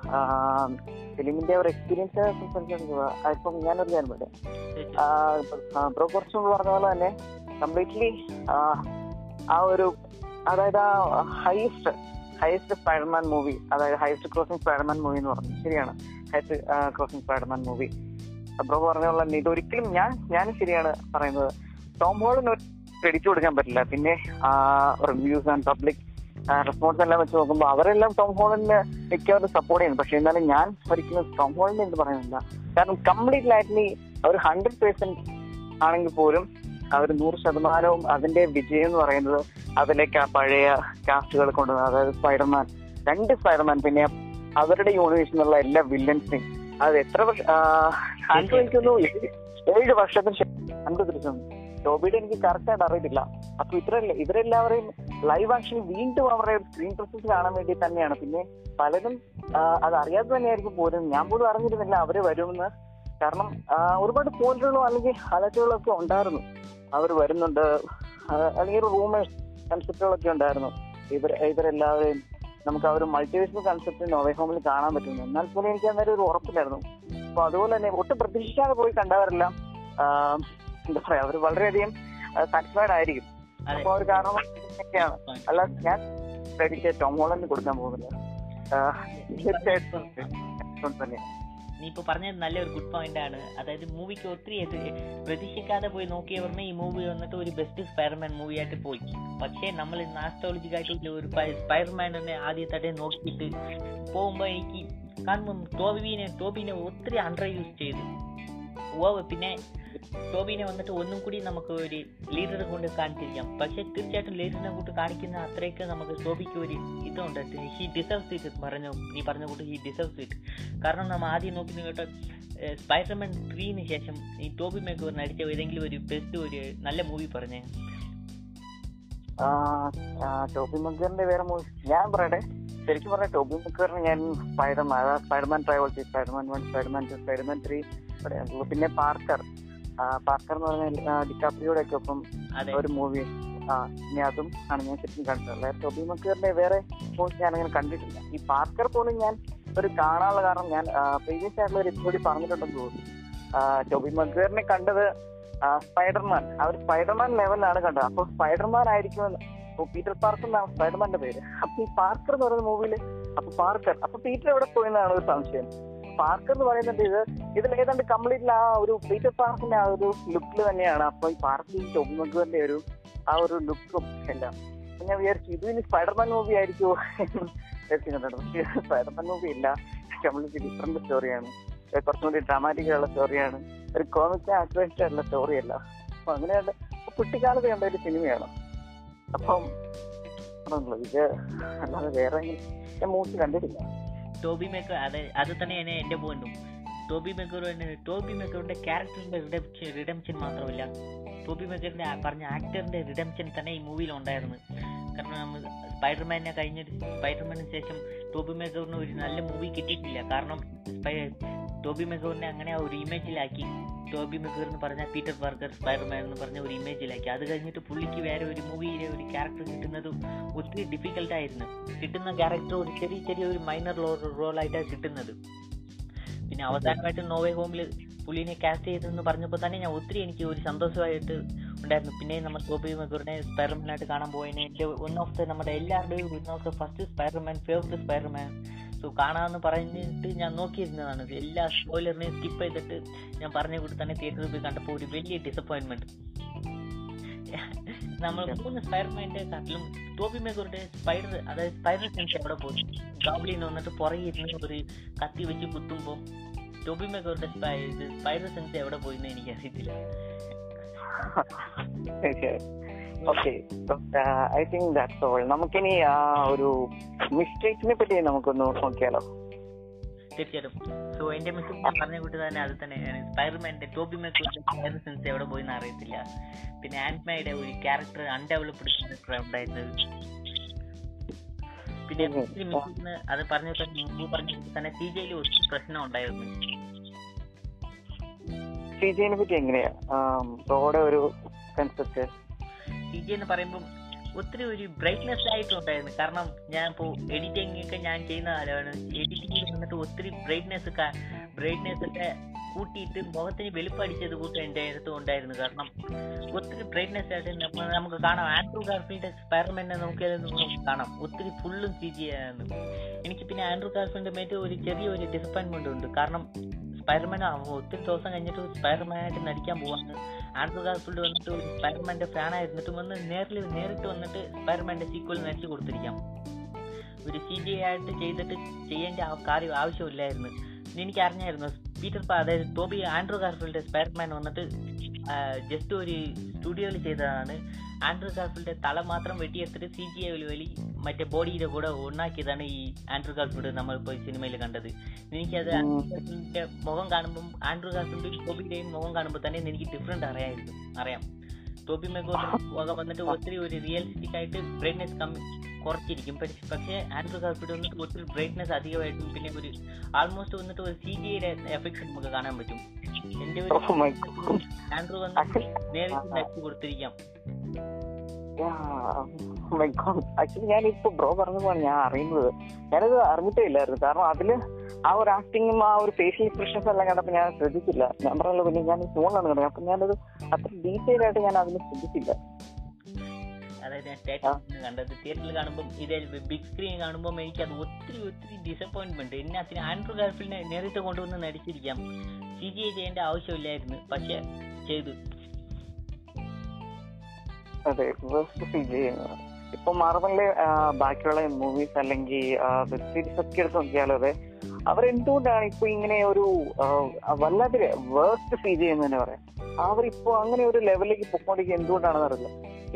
ഫിലിമിന്റെ ഒരു എക്സ്പീരിയൻസ് സംസാരിക്കുന്നത് ഇപ്പം ഞാനൊരു കാര്യം പറയാം. ബ്രോ കുറച്ച് പറഞ്ഞ പോലെ തന്നെ കംപ്ലീറ്റ്ലി ആ ഒരു അതായത് ആ ഹൈസ്റ്റ് ഹയസ്റ്റ് സ്പൈഡർമാൻ മൂവി അതായത് ഹയസ്റ്റ് ക്രോസിംഗ് സ്പൈഡർമാൻ മൂവി എന്ന് പറഞ്ഞു. ശരിയാണ്. Highest grossing Spiderman movie bro പറഞ്ഞ പോലെ തന്നെ ഇതൊരിക്കലും ഞാൻ ഞാൻ ശരിയാണ് പറയുന്നത്. ടോം ഹോളിന് ക്രെഡിറ്റ് കൊടുക്കാൻ പറ്റില്ല. പിന്നെ റിവ്യൂസ് ആൻഡ് പബ്ലിക് റെസ്പോൺസ് എല്ലാം വെച്ച് നോക്കുമ്പോൾ അവരെല്ലാം ടോം ഹോളിന് മിക്കവാറും സപ്പോർട്ട് ചെയ്യുന്നു. പക്ഷെ എന്നാലും ഞാൻ ഒരിക്കലും ടോം ഹോളിന് എന്ന് പറയുന്നില്ല. കാരണം കംപ്ലീറ്റ് ലൈറ്റ്ലി അവർ ഹൺഡ്രഡ് പേഴ്സെന്റ് ആണെങ്കിൽ പോലും അവർ നൂറ് ശതമാനവും അതിന്റെ വിജയം എന്ന് പറയുന്നത് അതിലേക്ക് ആ പഴയ കാസ്റ്റുകൾ കൊണ്ട് അതായത് സ്പൈഡർമാൻ രണ്ട് സ്പൈഡർമാൻ പിന്നെ അവരുടെ യൂണിവേഴ്സിൽ നിന്നുള്ള എല്ലാ വില്ലൻസിനെയും അത് എത്ര വർഷം ഏഴ് ഏഴ് വർഷത്തിന് ശേഷം കണ്ടുപിടിച്ചു ടോബിയുടെ എനിക്ക് കറക്റ്റ് ആയിട്ട് അറിയത്തില്ല. അപ്പൊ ഇത്ര ഇവരെല്ലാവരെയും ലൈവ് ആക്ഷനിൽ വീണ്ടും അവരുടെ സ്ക്രീൻ പ്രസൻസ് കാണാൻ വേണ്ടി തന്നെയാണ്. പിന്നെ പലരും അത് അറിയാതെ തന്നെയായിരിക്കും പോലും ഞാൻ പോലും അറിഞ്ഞിരുന്നില്ല അവർ വരുമെന്ന്. കാരണം ഒരുപാട് പോലുകളും അല്ലെങ്കിൽ അലർട്ടുകളും ഒക്കെ ഉണ്ടായിരുന്നു. അവർ വരുന്നുണ്ട്. അല്ലെങ്കിൽ റൂമേഴ്സ് കൺസെപ്റ്റുകളൊക്കെ ഉണ്ടായിരുന്നു. ഇവർ ഇവരെല്ലാവരെയും നമുക്ക് അവർ ഒരു മൾട്ടിവേഴ്സൽ കൺസെപ്റ്റ് നോവേ ഹോമിൽ കാണാൻ പറ്റുന്നു. എന്നാൽ പോലും എനിക്ക് അന്നേരം ഒരു ഉറപ്പില്ലായിരുന്നു. അപ്പൊ അതുപോലെ തന്നെ ഒട്ടും പ്രതീക്ഷിക്കാതെ പോയി കണ്ടവരെല്ലാം എന്താ പറയാ അവർ വളരെയധികം സാറ്റിസ്ഫൈഡ് ആയിരിക്കും. അപ്പൊ ഒരു കാരണം ഒക്കെയാണ് അല്ല ഞാൻ ക്രെഡിറ്റ് ടോം കൊടുക്കാൻ പോകുന്നില്ല ആ, തീർച്ചയായിട്ടും. നീ ഇപ്പൊ പറഞ്ഞത് നല്ലൊരു ഗുഡ് പോയിന്റ് ആണ്. അതായത് മൂവിക്ക് ഒത്തിരി പ്രതീക്ഷിക്കാതെ പോയി നോക്കിയവർ ഈ മൂവി വന്നിട്ട് ഒരു ബെസ്റ്റ് സ്പൈഡർമാൻ മൂവി ആയിട്ട് പോയി. പക്ഷേ നമ്മൾ നാസ്റ്റോളജിക് ആയിട്ട് ഒരു സ്പൈർമാനെ ആദ്യത്തെ നോക്കിയിട്ട് പോകുമ്പോൾ എനിക്ക് കാണുമ്പോൾ ടോബിനെ ടോബിനെ ഒത്തിരി അണ്ടർ യൂസ് ചെയ്തു. ഓ പിന്നെ ടോബിനെ വന്നിട്ട് ഒന്നും കൂടി നമുക്ക് ഒരു ലീഡറെ കൊണ്ട് കാണിച്ചിരിക്കാം. പക്ഷെ തീർച്ചയായിട്ടും ലീഡറിനെ കൊണ്ട് കാണിക്കുന്ന അത്രയൊക്കെ നമുക്ക് ടോബിക്ക് ഒരു ഇതുണ്ട്. ഹി ഡിസേർവ്സ് ഇറ്റ് പറഞ്ഞു. നീ പറഞ്ഞ കൂട്ട് ഹി ഡിസേർവ്സ് ഇറ്റ് കാരണം നമ്മൾ ആദ്യം നോക്കി കേട്ടോ സ്പൈഡർമാൻ ത്രീന് ശേഷം ഈ ടോബി മേക്കർ നടിച്ച ഏതെങ്കിലും ഒരു ബെസ്റ്റ് ഒരു നല്ല മൂവി പറഞ്ഞേ. ടോബി മക്കറിന്റെ വേറെ മൂവി ഞാൻ പറയട്ടെ ശരിക്കും പറഞ്ഞ ടോബി മക്കറിന് ഞാൻ Spiderman Spiderman ട്രൈവൽ Spiderman one Spiderman two Spiderman three പിന്നെ പാർക്കർ പാർക്കർ എന്ന് പറഞ്ഞ ഡിക്കാപ്രിയോടെ ഒക്കെ ഒപ്പം ഒരു മൂവി ആ ഇനി അതും ആണ് ഞാൻ ശരിക്കും കണ്ടിട്ടുള്ളത്. ടോബി മക്കറിന്റെ വേറെ മൂവി ഞാൻ അങ്ങനെ കണ്ടിട്ടില്ല. ഈ പാർക്കർ പോലും ഞാൻ ഒരു കാണാനുള്ള കാരണം ഞാൻ പ്രീവിയസ് ആയിട്ടുള്ള ഒരു എപ്പിസോഡിൽ പറഞ്ഞിട്ടുണ്ടെന്ന് തോന്നുന്നു. ടോബി മക്കറിനെ കണ്ടത് ആ, സ്പൈഡർമാൻ. അവർ സ്പൈഡർമാൻ ലെവലിലാണ് കണ്ടത്. അപ്പൊ സ്പൈഡർമാൻ ആയിരിക്കും പീറ്റർ പാർക്കർ എന്നാണ് സ്പൈഡർമാന്റെ പേര്. അപ്പൊ ഈ പാർക്കർ എന്ന് പറയുന്ന മൂവിയിൽ അപ്പൊ പാർക്കർ അപ്പൊ പീറ്റർ എവിടെ പോയെന്നാണ് ഒരു സംശയം. പാർക്കർ എന്ന് പറയുന്നത് ഇത് ഇതിൽ ഏതാണ്ട് കംപ്ലീറ്റ് ആ ഒരു പീറ്റർ പാർക്കിന്റെ ആ ഒരു ലുക്കിൽ തന്നെയാണ്. അപ്പൊ ഈ പാർക്കിൽ മക്കറിന്റെ ഒരു ആ ഒരു ലുക്കും എല്ലാം. ഞാൻ വിചാരിച്ചു ഇത് ഇനി സ്പൈഡർമാൻ മൂവി ആയിരിക്കുമോ? സ്പൈഡർമാൻ മൂവി ഇല്ല. കംപ്ലീറ്റ് ഡിഫറെന്റ് സ്റ്റോറിയാണ് കുറച്ചും കൂടി ഡ്രാമാറ്റിക് ആയുള്ള സ്റ്റോറിയാണ് ഒരു കോമിക് ആക്ടിവേറ്റ് ആയിട്ടുള്ള സ്റ്റോറിയല്ല അപ്പൊ അങ്ങനെ കുട്ടിക്കാലത്ത് കണ്ട ഒരു സിനിമയാണ്. അപ്പം ഇത് അല്ലാതെ വേറെ ഞാൻ മൂവി കണ്ടിട്ടില്ല. ടോബി മേക്കർ അത് അത് തന്നെയാണ് എന്റെ പോയിന്റും ടോബി മേക്കർ ടോബി മേക്കറിന്റെ ക്യാരക്ടറിന്റെ റിഡംഷൻ റിഡംഷൻ മാത്രമല്ല. ടോബി മേക്കറിന്റെ പറഞ്ഞ ആക്ടറിന്റെ റിഡംഷൻ തന്നെ ഈ മൂവിയിൽ ഉണ്ടായിരുന്നു. കാരണം നമ്മൾ സ്പൈഡർമാനെ കഴിഞ്ഞ സ്പൈഡർമാനു ശേഷം ടോബി മേക്കറിന് ഒരു നല്ല മൂവി കിട്ടിയിട്ടില്ല. കാരണം ടോബി മെഗോറിനെ അങ്ങനെ ഒരു ഇമേജിലാക്കി. ടോബി മെഗോർ എന്ന് പറഞ്ഞ പീറ്റർ പാർക്കർ സ്പൈഡർമാൻ എന്ന് പറഞ്ഞ ഒരു ഇമേജിലാക്കി. അത് കഴിഞ്ഞിട്ട് പുള്ളിക്ക് വേറെ ഒരു മൂവിയിലെ ഒരു ക്യാരക്ടർ കിട്ടുന്നത് ഒത്തിരി ഡിഫിക്കൽട്ട് ആയിരുന്നു. കിട്ടുന്ന ക്യാരക്ടർ ഒരു ചെറിയ ചെറിയ ഒരു മൈനർ റോൾ റോളായിട്ടാണ് കിട്ടുന്നത്. പിന്നെ അവസാനമായിട്ട് നോവേ ഹോമിൽ പുള്ളിനെ കാസ്റ്റ് ചെയ്തെന്ന് പറഞ്ഞപ്പോൾ തന്നെ ഞാൻ ഒത്തിരി എനിക്ക് ഒരു സന്തോഷമായിട്ട് ഉണ്ടായിരുന്നു. പിന്നെ നമ്മൾ ടോബി മെഗോറിനെ സ്പൈഡർമാനായിട്ട് കാണാൻ പോയതിന് എന്റെ വൺ ഓഫ് ദ നമ്മുടെ എല്ലാവരുടെയും one of the first Spiderman favourite Spiderman കാണാമെന്ന് പറഞ്ഞിട്ട് ഞാൻ നോക്കിയിരുന്നതാണ്. എല്ലാ സ്പോയിലറിനെയും സ്കിപ്പ് ചെയ്തിട്ട് ഞാൻ പറഞ്ഞ കൂടി തന്നെ തിയേറ്ററിൽ പോയി കണ്ടപ്പോൾ ഒരു വലിയ ഡിസപ്പോയിൻമെന്റ് നമ്മൾ മൂന്ന് സ്പൈഡർമാന്റെ കാട്ടിലും ടോബി മേക്കറുടെ സ്പൈഡർ അതായത് സ്പൈഡർ സെൻസ് അവിടെ പോയി. ഗാബ്ലിൻ വന്നിട്ട് പുറകെ ഇരുന്ന് ഒരു കത്തി വെച്ച് കുത്തുമ്പോൾ ടോബി മേക്കറുടെ സ്പൈഡർ സെൻസ് എവിടെ പോയി എന്ന് എനിക്ക് അറിയത്തില്ല okay I think that's all നമുക്കിനി ആ ഒരു മിസ്റ്റേക്സിനെ പറ്റി നമുക്കൊന്ന് നോക്കിയാലോ? തീർച്ചയായിട്ടും. സോ എന്റെ മിസ്റ്റേക്ക് പറഞ്ഞ കൂട്ടി തന്നെ അത് തന്നെ. സ്പൈർമാന്റെ മേക്കറുടെ സ്പൈഡർ സെൻസ് എവിടെ പോയി എന്ന് അറിയത്തില്ല. പിന്നെ ആൻഡ്മയുടെ ഒരു ക്യാരക്ടർ അൺഡെവലപ്ഡ് ക്യാരക്ടർ ഉണ്ടായിരുന്നത് പിന്നെ അത് പറഞ്ഞ പറഞ്ഞ തന്നെ സി ജെയിൽ ഒത്തിരി പ്രശ്നം ഉണ്ടായിരുന്നു. സി ജയിനെ പറ്റി എങ്ങനെയാ? റോഡ് ഒരു കൺസെപ്റ്റ് ജി എന്ന് പറയുമ്പോൾ ഒത്തിരി ഒരു ബ്രൈറ്റ്നെസ് ആയിട്ടുണ്ടായിരുന്നു. കാരണം ഞാൻ ഇപ്പോൾ എഡിറ്റിംഗ് ഒക്കെ ഞാൻ ചെയ്യുന്ന കാലമാണ്. എഡിറ്റിംഗിൽ വന്നിട്ട് ഒത്തിരി ബ്രൈറ്റ്നെസ് ഒക്കെ ബ്രൈറ്റ്നെസ് ഒക്കെ കൂട്ടിയിട്ട് മുഖത്തിന് വെളുപ്പടിച്ചത് കൂട്ടി എന്റെ അടുത്ത് ഉണ്ടായിരുന്നു. കാരണം ഒത്തിരി ബ്രൈറ്റ്നെസ് ആയിട്ട് നമുക്ക് കാണാം. ആൻഡ്രൂ ഗാർഫീൽഡ് സ്പൈഡർമാനെ നോക്കിയാൽ നമുക്ക് കാണാം. ഒത്തിരി ഫുള്ളും സി ജി ആണ് എനിക്ക് പിന്നെ ആൻഡ്രൂ ഗാർഫീൽഡ് മേറ്റ് ഒരു ചെറിയൊരു ഡിസപ്പോയിൻമെന്റ് ഉണ്ട്. കാരണം സ്പൈഡർമാൻ ഒത്തിരി ദിവസം കഴിഞ്ഞിട്ട് സ്പൈർമാനായിട്ട് നടിക്കാൻ പോവാണ്. ആൻഡ്രൂ ഗാർഫിൽഡ് വന്നിട്ട് ഒരു ഫാൻ ആയിരുന്നിട്ടും വന്ന് നേരിൽ നേരിട്ട് വന്നിട്ട് സ്പൈഡർമാന്റെ സീക്വൽ നടിച്ചു കൊടുത്തിരിക്കാം. ഒരു സി ജി ആയിട്ട് ചെയ്തിട്ട് ചെയ്യേണ്ട കാര്യം ആവശ്യമില്ലായിരുന്നു. എനിക്ക് അറിഞ്ഞായിരുന്നു പീറ്റർ പാ അതായത് ടോബി ആൻഡ്രൂ ഗാർഫിൽഡ് സ്പൈഡർമാൻ വന്നിട്ട് ജസ്റ്റ് ഒരു സ്റ്റുഡിയോയിൽ ചെയ്തതാണ്. ആൻഡ്രൂ ഗാർഫീൽഡ് തല മാത്രം വെട്ടിയെടുത്തിട്ട് സി ജി ഐ വലി മറ്റേ ബോഡിയുടെ കൂടെ ഒന്നാക്കിയതാണ് ഈ ആൻഡ്രൂ നമ്മൾ നമ്മളിപ്പോൾ ഈ സിനിമയിൽ കണ്ടത്. എനിക്കത്. ആൻഡ്രൂ മുഖം കാണുമ്പോൾ ആൻഡ്രൂ ഗാർഫീൽഡും ടോബിയുടെയും മുഖം കാണുമ്പോൾ തന്നെ എനിക്ക് ഡിഫറെന്റ് അറിയായിരുന്നു. അറിയാം. ടോബി മെഗോ മുഖം വന്നിട്ട് ഒത്തിരി ഒരു റിയലിസ്റ്റിക് ആയിട്ട് ബ്രൈറ്റ്നെസ് കമ്മി കുറച്ചിരിക്കും. പക്ഷെ ആൻഡ്രൂ ഗാർഫീൽഡ് വന്നിട്ട് ഒത്തിരി ബ്രൈറ്റ്നെസ് അധികമായിട്ടും പിന്നെ ഒരു ആൾമോസ്റ്റ് വന്നിട്ട് ഒരു സി ജി ഐയുടെ എഫക്ട്സ് നമുക്ക് കാണാൻ പറ്റും. എന്റെ Oh. ആൻഡ്രൂ നേരിട്ട് കൊടുത്തിരിക്കാം. ആക്ച്വലി ഞാൻ ഇപ്പൊ ബ്രോ പറഞ്ഞപ്പോഴാണ് ഞാൻ അറിയുന്നത്. ഞാനത് അറിഞ്ഞിട്ടേ ഇല്ലായിരുന്നു. കാരണം അതിൽ ആ ഒരു ആക്ടിങ്ങും ആ ഒരു ഫേഷ്യൽ എക്സ്പ്രഷൻസ് എല്ലാം കണ്ടപ്പോൾ ഞാൻ ശ്രദ്ധിച്ചില്ല. ഞാൻ പറഞ്ഞല്ലോ പിന്നെ ഞാൻ ഫോണിലാണ് കണ്ടത്. അപ്പൊ ഞാനത് അത്ര ഡീറ്റെയിൽ ആയിട്ട് ഞാൻ അതിന് ശ്രദ്ധിച്ചില്ല. അതായത് ഞാൻ കണ്ടത് തിയേറ്ററിൽ കാണുമ്പോൾ ഇതേ ബിഗ് സ്ക്രീൻ കാണുമ്പോൾ എനിക്ക് അത് ഒത്തിരി ഒത്തിരി ഡിസപ്പോയിൻമെന്റ് എന്നെ അതിന് ആൻഡ്രൂ ഗാർഫിലിനെ നേരിട്ട് കൊണ്ടുവന്ന് നടിച്ചിരിക്കാം. സി ജി ഐ ചെയ്യേണ്ട ആവശ്യമില്ലായിരുന്നു. പക്ഷെ ചെയ്തു. അതെ ഇപ്പൊ മാർബലിലെ ബാക്കിയുള്ള മൂവീസ് അല്ലെങ്കിൽ വെബ് സീരീസ് ഒക്കെ എടുത്ത് നോക്കിയാലും അതെ അവരെന്തുകൊണ്ടാണ് ഇപ്പൊ ഇങ്ങനെ ഒരു വല്ലാതെ വേർസ്റ്റ് ഫീൽ ചെയ്യുന്നതന്നെ പറയാം? അവരിപ്പോ അങ്ങനെ ഒരു ലെവലിലേക്ക് പൊക്കോണ്ടിരിക്കുക എന്തുകൊണ്ടാണെന്ന് അറിയില്ല.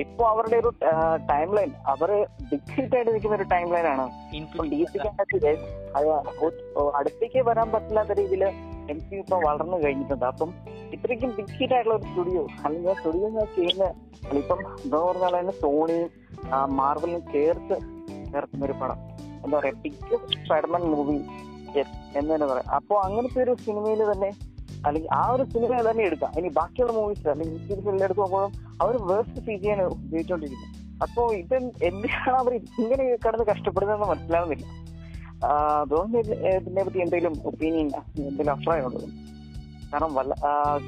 ഇപ്പൊ അവരുടെ ഒരു ടൈം ലൈൻ അവർ ഡിക്റ്റേറ്റ് ആയിട്ട് നിൽക്കുന്ന ഒരു ടൈം ലൈൻ ആണ് അടുത്തേക്ക് വരാൻ പറ്റില്ലാത്ത രീതിയിൽ എം സി ഇപ്പൊ വളർന്നു കഴിഞ്ഞിട്ടുണ്ട്. അപ്പം ഇത്രയ്ക്കും ഹിറ്റ് ആയിട്ടുള്ള ഒരു സ്റ്റുഡിയോ അല്ലെങ്കിൽ സ്റ്റുഡിയോ ഞാൻ ചെയ്യുന്ന ഇപ്പം എന്താ പറഞ്ഞാൽ തന്നെ സോണിയും മാർവലിനും ചേർത്ത് ഇറക്കുന്ന ഒരു പടം. എന്താ പറയാ ബിഗ്ഗസ്റ്റ് സ്പൈഡർമാൻ മൂവി എന്ന് തന്നെ പറയാം. അപ്പോൾ അങ്ങനത്തെ ഒരു സിനിമയിൽ തന്നെ അല്ലെങ്കിൽ ആ ഒരു സിനിമ തന്നെ എടുക്കാം. ഇനി ബാക്കിയുള്ള മൂവീസ് അല്ലെങ്കിൽ സീരീസ് എടുത്ത് നോക്കുമ്പോൾ അവർ വേർസ്റ്റ് സി ജി ആണ് ഉപയോഗിച്ചുകൊണ്ടിരിക്കുന്നത് അപ്പോ ഇത് എന്തിനാണ് അവർ ഇങ്ങനെ കിടന്ന് കഷ്ടപ്പെടുന്നതെന്ന് മനസ്സിലാവുന്നില്ല. ഇതിനെ പറ്റി എന്തെങ്കിലും ഒപ്പീനിയൻ എന്തെങ്കിലും അഭിപ്രായം ഉള്ളത് കാരണം വല്ല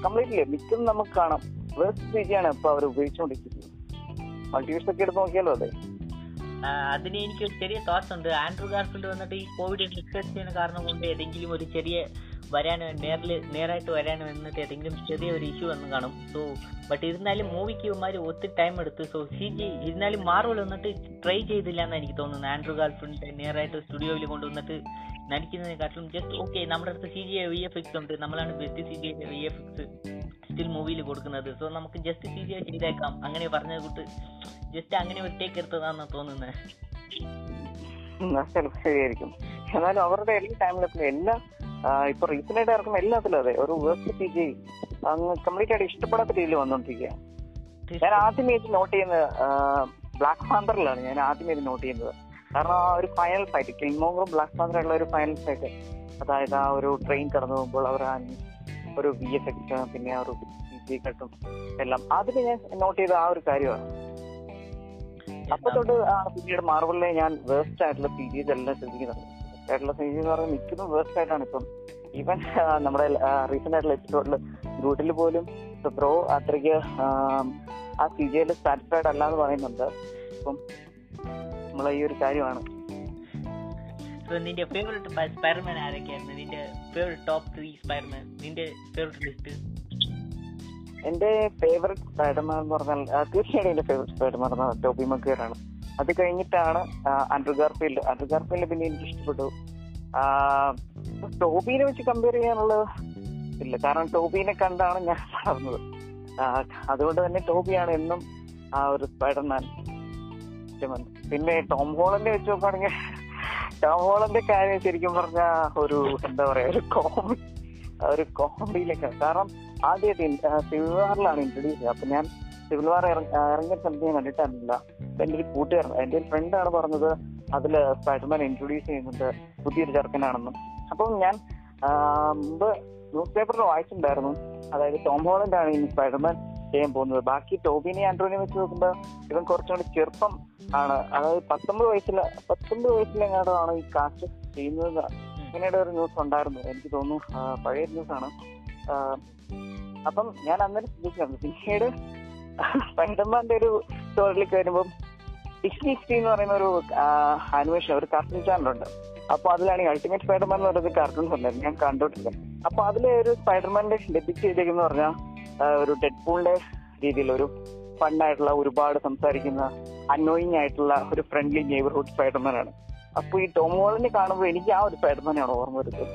കംപ്ലീറ്റ്ലി മിക്കതും നമുക്ക് കാണാം. വേർസ്റ്റ് സി ജി ആണ് ഇപ്പൊ അവർ ഉപയോഗിച്ചുകൊണ്ടിരിക്കുന്നത് മൾട്ടിവേഴ്സ് ഒക്കെ എടുത്ത് നോക്കിയാലോ അതെ? അതിന് എനിക്ക് ചെറിയ തോട്ട്സ് ഉണ്ട്. ആൻഡ്രൂ ഗാർഫിൽഡ് വന്നിട്ട് ഈ കോവിഡ് റിസർച്ച് ചെയ്യുന്ന കാരണം കൊണ്ട് ഏതെങ്കിലും ഒരു ചെറിയ വരാൻ നേരിൽ നേരായിട്ട് വരാൻ വന്നിട്ട് ഏതെങ്കിലും ചെറിയ ഒരു ഇഷ്യൂ വന്ന് കാണും. സോ ബട്ട് ഇരുന്നാലും മൂവിക്ക് ഇവന്മാർ ഒത്തിരി ടൈം എടുത്ത്. സോ സി ജി ഇരുന്നാലും മാർവൽ വന്നിട്ട് ട്രൈ ചെയ്തില്ല എന്ന് എനിക്ക് തോന്നുന്നു ആൻഡ്രൂ ഗാർഫീൽഡ് നേരായിട്ട് സ്റ്റുഡിയോയിൽ കൊണ്ടുവന്നിട്ട് നടിക്കുന്നതിനെക്കാട്ടിലും ജസ്റ്റ് ഓക്കെ നമ്മുടെ അടുത്ത് C G V F X ഉണ്ട്. നമ്മളാണ് best C G V F X still മൂവിയിൽ കൊടുക്കുന്നത്. സോ നമുക്ക് ജസ്റ്റ് സി ജി ചെയ്തേക്കാം. അങ്ങനെ പറഞ്ഞത് കൂട്ട് ജസ്റ്റ് അങ്ങനെ ഒരു ടേക്ക് എടുത്തതാണെന്ന് തോന്നുന്നത് എന്നാലും അവരുടെ എല്ലാ ടൈമിലും എല്ലാ ഇപ്പൊ റീസെന്റ് ആയിട്ട് ഇറക്കുന്ന എല്ലാത്തിലും അതെ. ഒരു വേസ്റ്റ് പി ജി അങ്ങ് കംപ്ലീറ്റ് ആയിട്ട് ഇഷ്ടപ്പെടാത്ത രീതിയിൽ വന്നോണ്ടിരിക്കുക ഞാൻ ആദ്യമായിട്ട് നോട്ട് ചെയ്യുന്നത് ബ്ലാക്ക് പാന്തറിലാണ് ഞാൻ ആദ്യമായിട്ട് നോട്ട് ചെയ്യുന്നത്. കാരണം ആ ഒരു ഫൈനൽ ഫൈറ്റ് കിങ്മോങ്ങറും ബ്ലാക്ക് പാന്തറുള്ള ഒരു ഫൈനൽ ഫൈറ്റ് അതായത് ആ ഒരു ട്രെയിൻ കടന്നു പോകുമ്പോൾ അവർ ആ ഒരു വി എഫ് എക്സ് പിന്നെ ആ ഒരു ജി കട്ടും എല്ലാം. അതിൽ ഞാൻ നോട്ട് ചെയ്ത ആ ഒരു കാര്യമാണ്. അപ്പൊ തൊട്ട് ആ പിന്നീട് മാർവലിലെ ഞാൻ വേസ്റ്റ് ആയിട്ടുള്ള സീരീസ് എല്ലാം ശ്രദ്ധിക്കുന്നത് വേസ്റ്റ് ആയിട്ടുള്ള സിനിമ എന്ന് പറയുന്നത് മിക്കതും വേസ്റ്റ് ആയിട്ടാണ് ഇപ്പം. ഈവൻ നമ്മുടെ റീസെന്റ് ആയിട്ടുള്ള എപ്പിസോഡിൽ ഗ്രൂട്ടിൽ പോലും ബ്രോ അത്രയ്ക്ക് ആം, സി ജിയിൽ സാറ്റിസ്ഫൈഡ് അല്ല എന്ന് പറയുന്നുണ്ട്. അപ്പം നമ്മളെ ഈ ഒരു കാര്യമാണ്. സോ നിന്റെ ഫേവറേറ്റ് സ്പൈഡർമാൻ ആരൊക്കെയായിരുന്നു? നിന്റെ ഫേവറേറ്റ് ടോപ്പ് ത്രീ സ്പൈഡർമാൻ നിന്റെ ഫേവറേറ്റ് ലിസ്റ്റ് എന്റെ ഫേവറേറ്റ് സ്പൈഡർമാൻ എന്ന് പറഞ്ഞാൽ തീർച്ചയായിട്ടും എന്റെ ഫേവറേറ്റ് സ്പൈഡർമാൻ ടോബി മക്കീറാണ് അത് കഴിഞ്ഞിട്ടാണ് ആൻഡ്രു ഗാർഫീൽഡ് ആൻഡ്രു ഗാർഫീൽഡ് പിന്നെ എനിക്ക് ഇഷ്ടപ്പെട്ടു. ടോബിനെ വെച്ച് കമ്പയർ ചെയ്യാനുള്ള ഇല്ല. കാരണം ടോബിനെ കണ്ടാണ് ഞാൻ വളർന്നത്. അതുകൊണ്ട് തന്നെ ടോബിയാണ് എന്നും ആ ഒരു സ്പൈഡർമാൻ. പിന്നെ ടോം ഹോളന്റെ വെച്ച് നോക്കുകയാണെങ്കിൽ ടോം ഹോളന്റെ കാര്യം ശരിക്കും പറഞ്ഞ ഒരു എന്താ പറയാ ഒരു കോമഡി ഒരു കോമഡിയിലേക്ക് കാരണം ആദ്യമായിട്ട് സിവിൽ വാറിലാണ് ഇൻട്രൊഡ്യൂസ് ചെയ്യുക അപ്പൊ ഞാൻ സിവിൽ വാർ ഇറങ്ങിയ സ്ഥലത്ത് ഞാൻ അപ്പൊ എന്റെ ഒരു കൂട്ടുകാരൻ എന്റെ ഒരു ഫ്രണ്ടാണ് പറഞ്ഞത് അതിൽ സ്പൈഡർമാൻ ഇൻട്രൊഡ്യൂസ് ചെയ്യുന്നുണ്ട് പുതിയൊരു ചെറുക്കനാണെന്നും. അപ്പം ഞാൻ മുമ്പ് ന്യൂസ് പേപ്പറിൽ വായിച്ചിട്ടുണ്ടായിരുന്നു. അതായത് ടോം ഹോളൻഡ് ആണ് ഇനി സ്പൈഡർമാൻ ചെയ്യാൻ പോകുന്നത്. ബാക്കി ടോബിനെ ആൻഡ്രോനെ വെച്ച് നോക്കുമ്പോൾ ഇവൻ കുറച്ചും കൂടി ചെറുപ്പം ആണ്. അതായത് പത്തൊമ്പത് വയസ്സിൽ പത്തൊമ്പത് വയസ്സിലെങ്ങാണ്ടോ ആണ് ഈ കാസ്റ്റ് ചെയ്യുന്നത്. ഇങ്ങനെയുടെ ഒരു ന്യൂസ് ഉണ്ടായിരുന്നു. എനിക്ക് തോന്നുന്നു പഴയ ന്യൂസ് ആണ്. ആ, അപ്പം ഞാൻ അന്നേരം ശ്രദ്ധിച്ചിട്ടുണ്ട് പിന്നീട് സ്പൈഡർമാന്റെ ഒരു സ്റ്റോറിലേക്ക് വരുമ്പം ഡിസ്നി ഹിസ്റ്ററി എന്ന് പറയുന്ന ഒരു ആനിമേഷൻ ഒരു കാർട്ടൂൺ ചാനലുണ്ട് അപ്പൊ അതിലാണ് ഈ അൾട്ടിമേറ്റ് സ്പൈഡർമാൻ എന്ന് പറയുന്നത് കാർട്ടൂൺസ് ഉണ്ടായിരുന്നു. ഞാൻ കണ്ടോട്ടില്ല അപ്പൊ അതിലെ ഒരു സ്പൈഡർമാന്റെ ഡെബിറ്റ് ചെയ്തേക്കെന്ന് പറഞ്ഞാൽ ഒരു ഡെഡ്പൂളിന്റെ രീതിയിൽ ഒരു ഫണ്ണായിട്ടുള്ള ഒരുപാട് സംസാരിക്കുന്ന അന്നോയിങ് ആയിട്ടുള്ള ഒരു ഫ്രണ്ട്ലി നെയ്ബർഹുഡ് സ്പൈഡർമാൻ ആണ്. അപ്പൊ ഈ ടോം ഹോളിനെ കാണുമ്പോൾ എനിക്ക് ആ ഒരു സ്പൈഡർമാനാണ് ഓർമ്മ വരുന്നത്.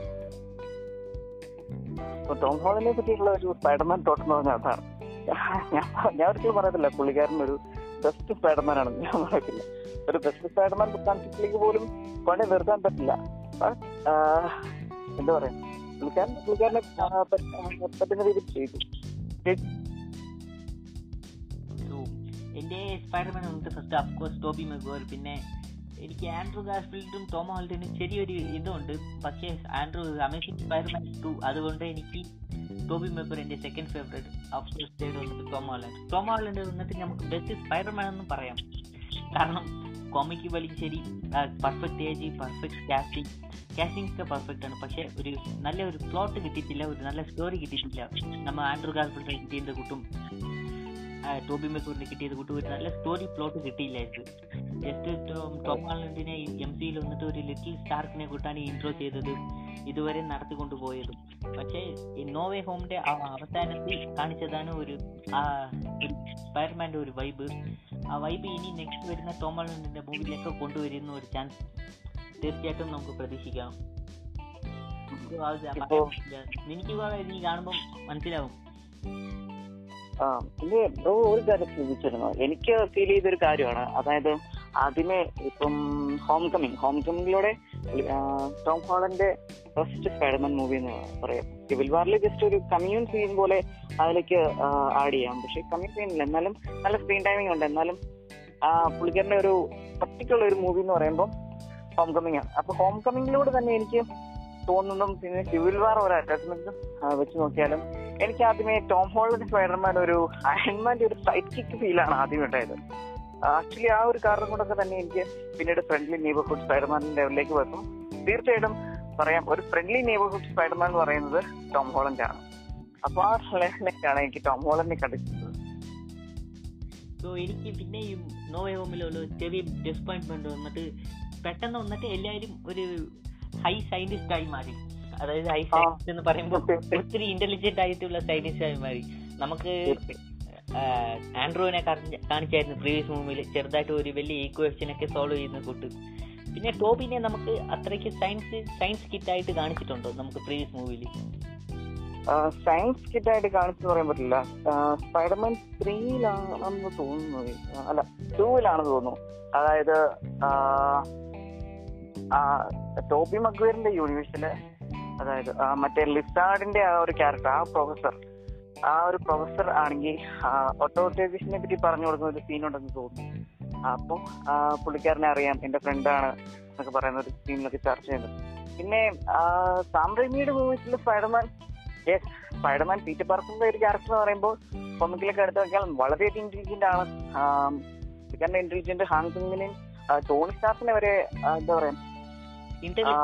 അപ്പൊ ടോം ഹോളിനെ പറ്റിയിട്ടുള്ള ഒരു സ്പൈഡർമാൻ തോട്ടം എന്ന് പറഞ്ഞാൽ അതാണ്. ഞാൻ ഒരിക്കലും പറയത്തില്ല. പുള്ളിക്കാരൻ ഒരു ബെസ്റ്റ് സ്പൈഡർമാൻ ആണ് ഞാൻ പറയത്തില്ല. ഒരു ബെസ്റ്റ് സ്പൈഡർമാൻ കോൺസെപ്റ്റിലേക്ക് പോലും പണി നിർത്താൻ പറ്റില്ല. എന്താ പറയാ? പുള്ളിക്കാരൻ പുള്ളിക്കാരനെ പറ്റുന്ന രീതിയിൽ ചെയ്തു. എന്റെ സ്പൈഡർമാൻ നമുക്ക് ഫസ്റ്റ് അഫ്കോഴ്സ് ടോബി മെഗോർ പിന്നെ എനിക്ക് ആൻഡ്രൂ ഗാർഫീൽഡും ടോം ഹോൾഡിനും ചെറിയൊരു ഇതുണ്ട്. പക്ഷേ ആൻഡ്രൂ അമേസിംഗ് സ്പൈഡർമാൻ ടു അതുകൊണ്ട് എനിക്ക് ടോബി മെഗോർ എന്റെ സെക്കൻഡ് ഫേവറേറ്റ് ഓപ്ഷൻ സ്റ്റേഡ് വന്നിട്ട് ടോം ഹോളൻഡ് ടോം ഹോളൻഡ് വന്നിട്ട് നമുക്ക് ബെസ്റ്റ് സ്പൈഡർമാൻ എന്നും പറയാം. കാരണം കോമിക്ക് വലിയ ശരി perfect age perfect casting casting ഒക്കെ പെർഫെക്റ്റ് ആണ്. പക്ഷേ ഒരു നല്ല ഒരു പ്ലോട്ട് കിട്ടിയിട്ടില്ല ഒരു നല്ല സ്റ്റോറി കിട്ടിയിട്ടില്ല. നമ്മൾ ആൻഡ്രൂ ഗാർഫീൽഡ് കിട്ടിയത് കൂട്ടും. ടോബി മെക്കൂറിന് കിട്ടിയത് കൂട്ടും ഒരു നല്ല സ്റ്റോറി പ്ലോട്ട് കിട്ടിയില്ലായിരുന്നു. ജസ്റ്റ് ടോം ഹാളണ്ടിനെ എം സിയിൽ വന്നിട്ട് ഒരു ലിറ്റിൽ സ്റ്റാർക്കിനെ കൂട്ടാണ് ഇൻട്രോ ചെയ്തത് ഇതുവരെ നടത്തിക്കൊണ്ട് പോയതും. പക്ഷേ ഈ നോവേ ഹോമിന്റെ അവസാനത്തിൽ കാണിച്ചതാണ് ഒരു ആ ഒരു വൈബ് ആ വൈബ് ഇനി നെക്സ്റ്റ് വരുന്ന ടോം ഹാളണ്ടിന്റെ മൂവിയിലൊക്കെ കൊണ്ടുവരുന്ന ഒരു ചാൻസ് തീർച്ചയായിട്ടും നമുക്ക് പ്രതീക്ഷിക്കാം. നിനക്ക് എനിക്ക് കാണുമ്പോൾ മനസ്സിലാവും. ബ്രോ ഒരു കാര്യം ശ്രദ്ധിച്ചിരുന്നു എനിക്ക് ഫീൽ ചെയ്തൊരു കാര്യമാണ്. അതായത് അതിനെ ഇപ്പം ഹോം കമ്മിങ് ഹോം കമ്മിങ്ങിലൂടെ ടോം ഹോളന്റെ ഫസ്റ്റ് സ്പൈഡർമാൻ മൂവി എന്ന് പറയാം. സിവിൽ വാറിൽ ജസ്റ്റ് ഒരു കമ്മ്യൂൺ സീൻ പോലെ അതിലേക്ക് ആഡ് ചെയ്യാം. പക്ഷെ കമ്മ്യൂൺ സീനില്ല എന്നാലും നല്ല സ്ക്രീൻ ടൈമിംഗ് ഉണ്ട്. എന്നാലും ആ പുള്ളിക്കാരന്റെ ഒരു പർട്ടിക്കുലർ ഒരു മൂവി എന്ന് പറയുമ്പോൾ ഹോം കമ്മിങ് ആണ്. അപ്പൊ ഹോം കമ്മിങ്ങിലൂടെ തന്നെ എനിക്ക് തോന്നുന്നതും പിന്നെ സിവിൽ വാർ ഒരു അറ്റാച്ച്മെന്റ് വെച്ച് നോക്കിയാലും എനിക്ക് ആദ്യമേ ടോം ഹോളണ്ട് സ്പൈഡർമാൻ ഒരു അയൺമാന്റെ ഒരു സൈഡ് കിക്ക് ഫീലാണ് ആദ്യം ഉണ്ടായത്. ആക്ച്വലി ആ ഒരു കാരണം കൊണ്ടൊക്കെ തന്നെ എനിക്ക് പിന്നീട് ഫ്രണ്ട്ലി നെയ്ബർഹുഡ് സ്പൈഡർമാൻ ലെവലിലേക്ക് വന്നു. തീർച്ചയായിട്ടും പറയാം ഒരു ഫ്രണ്ട്ലി നെയ്ബർഹുഡ് സ്പൈഡർമാൻ എന്ന് പറയുന്നത് ടോം ഹോളണ്ട് ആണ്. അപ്പൊ ആ ലെവലിലേക്കാണ് എനിക്ക് ടോം ഹോളണ്ടിനെ കണ്ടിട്ടുള്ളത്. സോ എനിക്ക് പിന്നെയും നോവേ ഹോമിലുള്ള ചെറിയ ഡിസപ്പോയിൻമെന്റ് വന്നിട്ട് പെട്ടെന്ന് വന്നിട്ട് എല്ലാവരും ഒരു ഹൈ സയന്റിസ്റ്റ് ആയി മാറി. അതായത് ഹൈ സയൻസ് എന്ന് പറയുമ്പോൾ ഒത്തിരി ഇന്റലിജന്റ് ആയിട്ടുള്ള സയന്റിസ്റ്റ് ആയി മാറി നമുക്ക് ആൻഡ്രോയിനെ കാണിച്ചായിരുന്നു പ്രീവിയസ് മൂവിയിൽ ചെറുതായിട്ട് ഒരു വലിയ ഈക്വേഷൻ ഒക്കെ സോൾവ് ചെയ്യുന്ന കൂട്ട്. പിന്നെ ടോബിനെ നമുക്ക് അത്രയ്ക്ക് സയൻസ് സയൻസ് കിറ്റ് ആയിട്ട് കാണിച്ചിട്ടുണ്ടോ നമുക്ക് പ്രീവിയസ് മൂവിയിൽ സയൻസ് കിറ്റ് ആയിട്ട് കാണിച്ചു പറയാൻ പറ്റില്ല. സ്പൈഡർമാൻ ത്രീയിലാണെന്ന് തോന്നുന്നു. അല്ല ടൂവിലാണെന്ന് തോന്നുന്നു. അതായത് ടോബി മക്വേറിന്റെ യൂണിവേഴ്സിൽ അതായത് മറ്റേ ലിസാർഡിന്റെ ആ ഒരു ക്യാരക്ടർ ആ പ്രൊഫസർ ആ ഒരു പ്രൊഫസർ ആണെങ്കിൽ ഓട്ടോട്ടൈസേഷനെ പറ്റി പറഞ്ഞു കൊടുക്കുന്ന ഒരു സീൻ ഉണ്ടെന്ന് തോന്നുന്നു. അപ്പം പുള്ളിക്കാരനെ അറിയാം എന്റെ ഫ്രണ്ടാണ് എന്നൊക്കെ പറയുന്ന ഒരു സീനിലൊക്കെ ചർച്ച ചെയ്യുന്നത് പിന്നെ ആ, സാം റെമിയുടെ മൂവീസിൽ സ്പൈഡർമാൻ യെസ് സ്പൈഡർമാൻ പീറ്റർ പാർക്കറിന്റെ ഒരു ക്യാരക്ടർ എന്ന് പറയുമ്പോൾ കൊമിക്കിലൊക്കെ എടുത്തു നോക്കിയാൽ വളരെയധികം ഇന്റലിജന്റ് ആണ്. ഇന്റലിജന്റ് ഹാങ്സിങ്ങിനെയും ടോണി സ്റ്റാഫിനെ വരെ എന്താ പറയാ രണ്ടിനും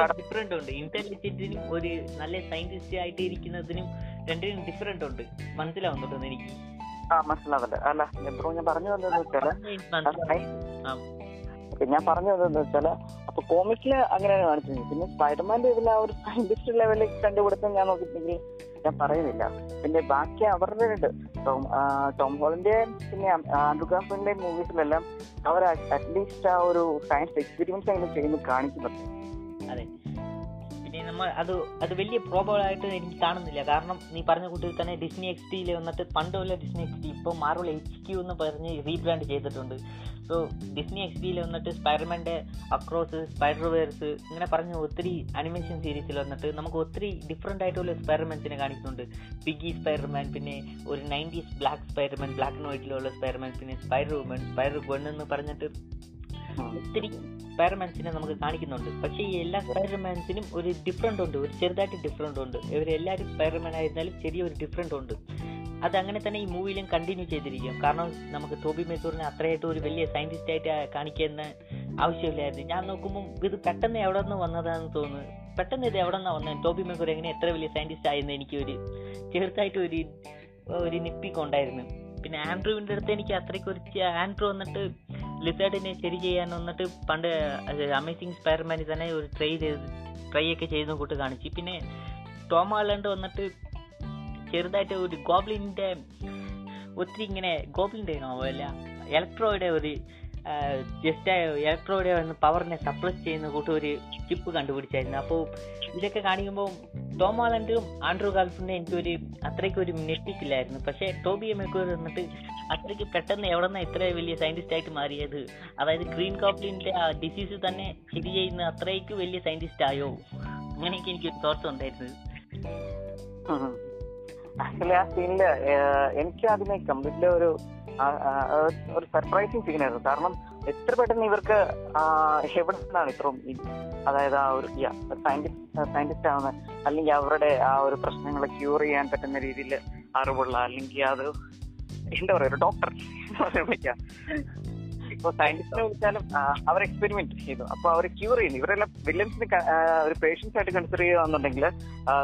കട- ഡിഫറെന്റ് ഉണ്ട്. ഇന്റലിജന്റിനും ഒരു നല്ല സയന്റിസ്റ്റ് ആയിട്ട് ഇരിക്കുന്നതിനും രണ്ടിനും ഡിഫറെന്റ് ഉണ്ട്. മനസ്സിലാവുന്നുണ്ടോ എനിക്ക്? ആ മനസ്സിലാവില്ല അല്ല ബ്രോ ഞാൻ പറഞ്ഞു വന്നതെന്ന് വെച്ചാൽ. ഞാൻ പറഞ്ഞു വന്നതെന്ന് വെച്ചാൽ അപ്പൊ കോമിക്സിൽ അങ്ങനെയാണ് കാണിച്ചത്. പിന്നെ സ്പൈഡർമാന്റെ ഇതിൽ ആ ഒരു സയന്റിസ്റ്റ് ലെവലിൽ കണ്ടുപിടുത്തം ഞാൻ നോക്കിയിട്ടുണ്ടെങ്കിൽ ഞാൻ പറയുന്നില്ല. പിന്നെ ബാക്കി അവരുടെ ഉണ്ട് ടോം ടോം ഹോളിന്റെ പിന്നെ ആൻഡ്രുഗാഫിന്റെ മൂവീസിലെല്ലാം അവർ അറ്റ്ലീസ്റ്റ് ആ ഒരു സയൻസ് എക്സ്പീരിയൻസ് അങ്ങനെ ചെയ്യുന്നു കാണിക്കുന്നുണ്ട് അതെ. നമ്മൾ അത് അത് വലിയ പ്രോബ്ലം ആയിട്ട് എനിക്ക് കാണുന്നില്ല. കാരണം നീ പറഞ്ഞ കൂട്ടിൽ തന്നെ ഡിസ്നി എക്സ് ടിയിൽ വന്നിട്ട് പണ്ടുള്ള ഡിസ്നി എക്സ് ടി ഇപ്പോൾ മാർവൽ എച്ച് ക്യൂ എന്ന് പറഞ്ഞ് റീബ്രാൻഡ് ചെയ്തിട്ടുണ്ട്. സോ ഡിസ്നി എക്സ് ടിയിൽ വന്നിട്ട് സ്പൈഡർമാന്റെ അക്രോസ് സ്പൈഡർ വേഴ്സ് ഇങ്ങനെ പറഞ്ഞ ഒത്തിരി അനിമേഷൻ സീരീസിൽ വന്നിട്ട് നമുക്ക് ഒത്തിരി ഡിഫറെന്റ് ആയിട്ടുള്ള സ്പൈഡർമാൻസിനെ കാണിക്കുന്നുണ്ട്. പിഗി സ്പൈഡർമാൻ പിന്നെ ഒരു nineties black Spiderman black and വൈറ്റിലുള്ള Spiderman പിന്നെ സ്പൈഡർ വുമൻ സ്പൈഡർ ഗൺ എന്ന് പറഞ്ഞിട്ട് ഒത്തിരി സ്പൈഡർമാൻസിനെ നമുക്ക് കാണിക്കുന്നുണ്ട്. പക്ഷേ ഈ എല്ലാ സ്പൈഡർമാൻസിനും ഒരു ഡിഫറെന്റ് ഉണ്ട്. ഒരു ചെറുതായിട്ട് ഡിഫറെന്റ് ഉണ്ട്. ഇവരെല്ലാവരും സ്പൈഡർമാൻ ആയിരുന്നാലും ചെറിയൊരു ഡിഫറെന്റ് ഉണ്ട്. അത് അങ്ങനെ തന്നെ ഈ മൂവിയിലും കണ്ടിന്യൂ ചെയ്തിരിക്കും. കാരണം നമുക്ക് ടോബി മെത്തൂറിനെ അത്രയായിട്ട് ഒരു വലിയ സയന്റിസ്റ്റ് ആയിട്ട് കാണിക്കുന്ന ആവശ്യമില്ലായിരുന്നു. ഞാൻ നോക്കുമ്പോൾ ഇത് പെട്ടെന്ന് എവിടെ നിന്ന് വന്നതാണെന്ന് തോന്നുന്നു. പെട്ടെന്ന് ഇത് എവിടെ നിന്നാണ് വന്നത് ടോബി മെക്കൂർ എങ്ങനെ എത്ര വലിയ സയന്റിസ്റ്റ് ആയെന്ന് എനിക്ക് ഒരു ചെറുതായിട്ട് ഒരു ഒരു നിപ്പിക്ക് ഉണ്ടായിരുന്നു. പിന്നെ ആൻഡ്രൂവിന്റെ അടുത്ത് എനിക്ക് അത്രയ്ക്ക് ഒരു ആൻഡ്രൂ വന്നിട്ട് ലിസേർഡിനെ ശരി ചെയ്യാൻ വന്നിട്ട് പണ്ട് അമേസിങ് സ്പൈഡർമാനിൽ തന്നെ ഒരു ട്രൈ ചെയ്ത് ട്രൈ ഒക്കെ ചെയ്തും കൂട്ട് കാണിച്ചു. പിന്നെ ടോം ഹാലണ്ട് വന്നിട്ട് ചെറുതായിട്ട് ഒരു ഗോബ്ലിന്റെ ഒത്തിരി ഇങ്ങനെ ഗോബ്ലിന്റെ അല്ല ഇലക്ട്രോയുടെ ഒരു ജസ്റ്റ് ഇലക്ട്രോയുടെ പവറിനെ സപ്രസ് ചെയ്യുന്ന കൂട്ട് ഒരു ചിപ്പ് കണ്ടുപിടിച്ചായിരുന്നു. അപ്പോൾ ഇതൊക്കെ കാണിക്കുമ്പോൾ ടോം ഹാലണ്ടും ആൻഡ്രൂ ഗാൾഫിന്റെ എനിക്കൊരു അത്രയ്ക്ക് ഒരു ഞെട്ടിക്കില്ലായിരുന്നു പക്ഷേ ടോബി എമേക്കൂർ വന്നിട്ട് അത്രയ്ക്ക് പെട്ടെന്ന് എവിടെ നിന്ന് ഇത്ര വലിയ സയന്റിസ്റ്റ് ആയിട്ട് മാറിയത്? അതായത് ഗ്രീൻ കോപ്ലിന്റെ ആ ഡിസീസ് തന്നെ ശരി ചെയ്യുന്ന അത്രയ്ക്ക് വലിയ സയന്റിസ്റ്റ് ആയോ? അങ്ങനെയൊക്കെ എനിക്ക് തോട്ട്സ് ഉണ്ടായിരുന്നു. ആക്ച്വലി ആ സീനിൽ എനിക്ക് അതിനെ കംപ്ലീറ്റ്ലി ഒരു ഒരു സർപ്രൈസിങ് സീനായിരുന്നു കാരണം എത്ര പെട്ടെന്ന് ഇവർക്ക് എവിടെ നിന്നാണ് ഇത്രയും അതായത് ആ ഒരു സയന്റിസ്റ്റ് സയന്റിസ്റ്റ് ആവുന്ന അല്ലെങ്കിൽ അവരുടെ ആ ഒരു പ്രശ്നങ്ങളെ ക്യൂർ ചെയ്യാൻ പറ്റുന്ന രീതിയിൽ അറിവുള്ള അല്ലെങ്കിൽ അത് എന്താ പറയാ ഒരു ഡോക്ടർ വിളിക്കാം ഇപ്പൊ സയന്റിസ്റ്റിനെ വിളിച്ചാലും അവർ എക്സ്പെരിമെന്റ് ചെയ്തു. അപ്പൊ അവർ ക്യൂർ ചെയ്യുന്നു. ഇവരെല്ലാം വില്യംസിന് ഒരു പേഷ്യൻസ് ആയിട്ട് കൺസിഡർ ചെയ്യുകയാണെന്നുണ്ടെങ്കിൽ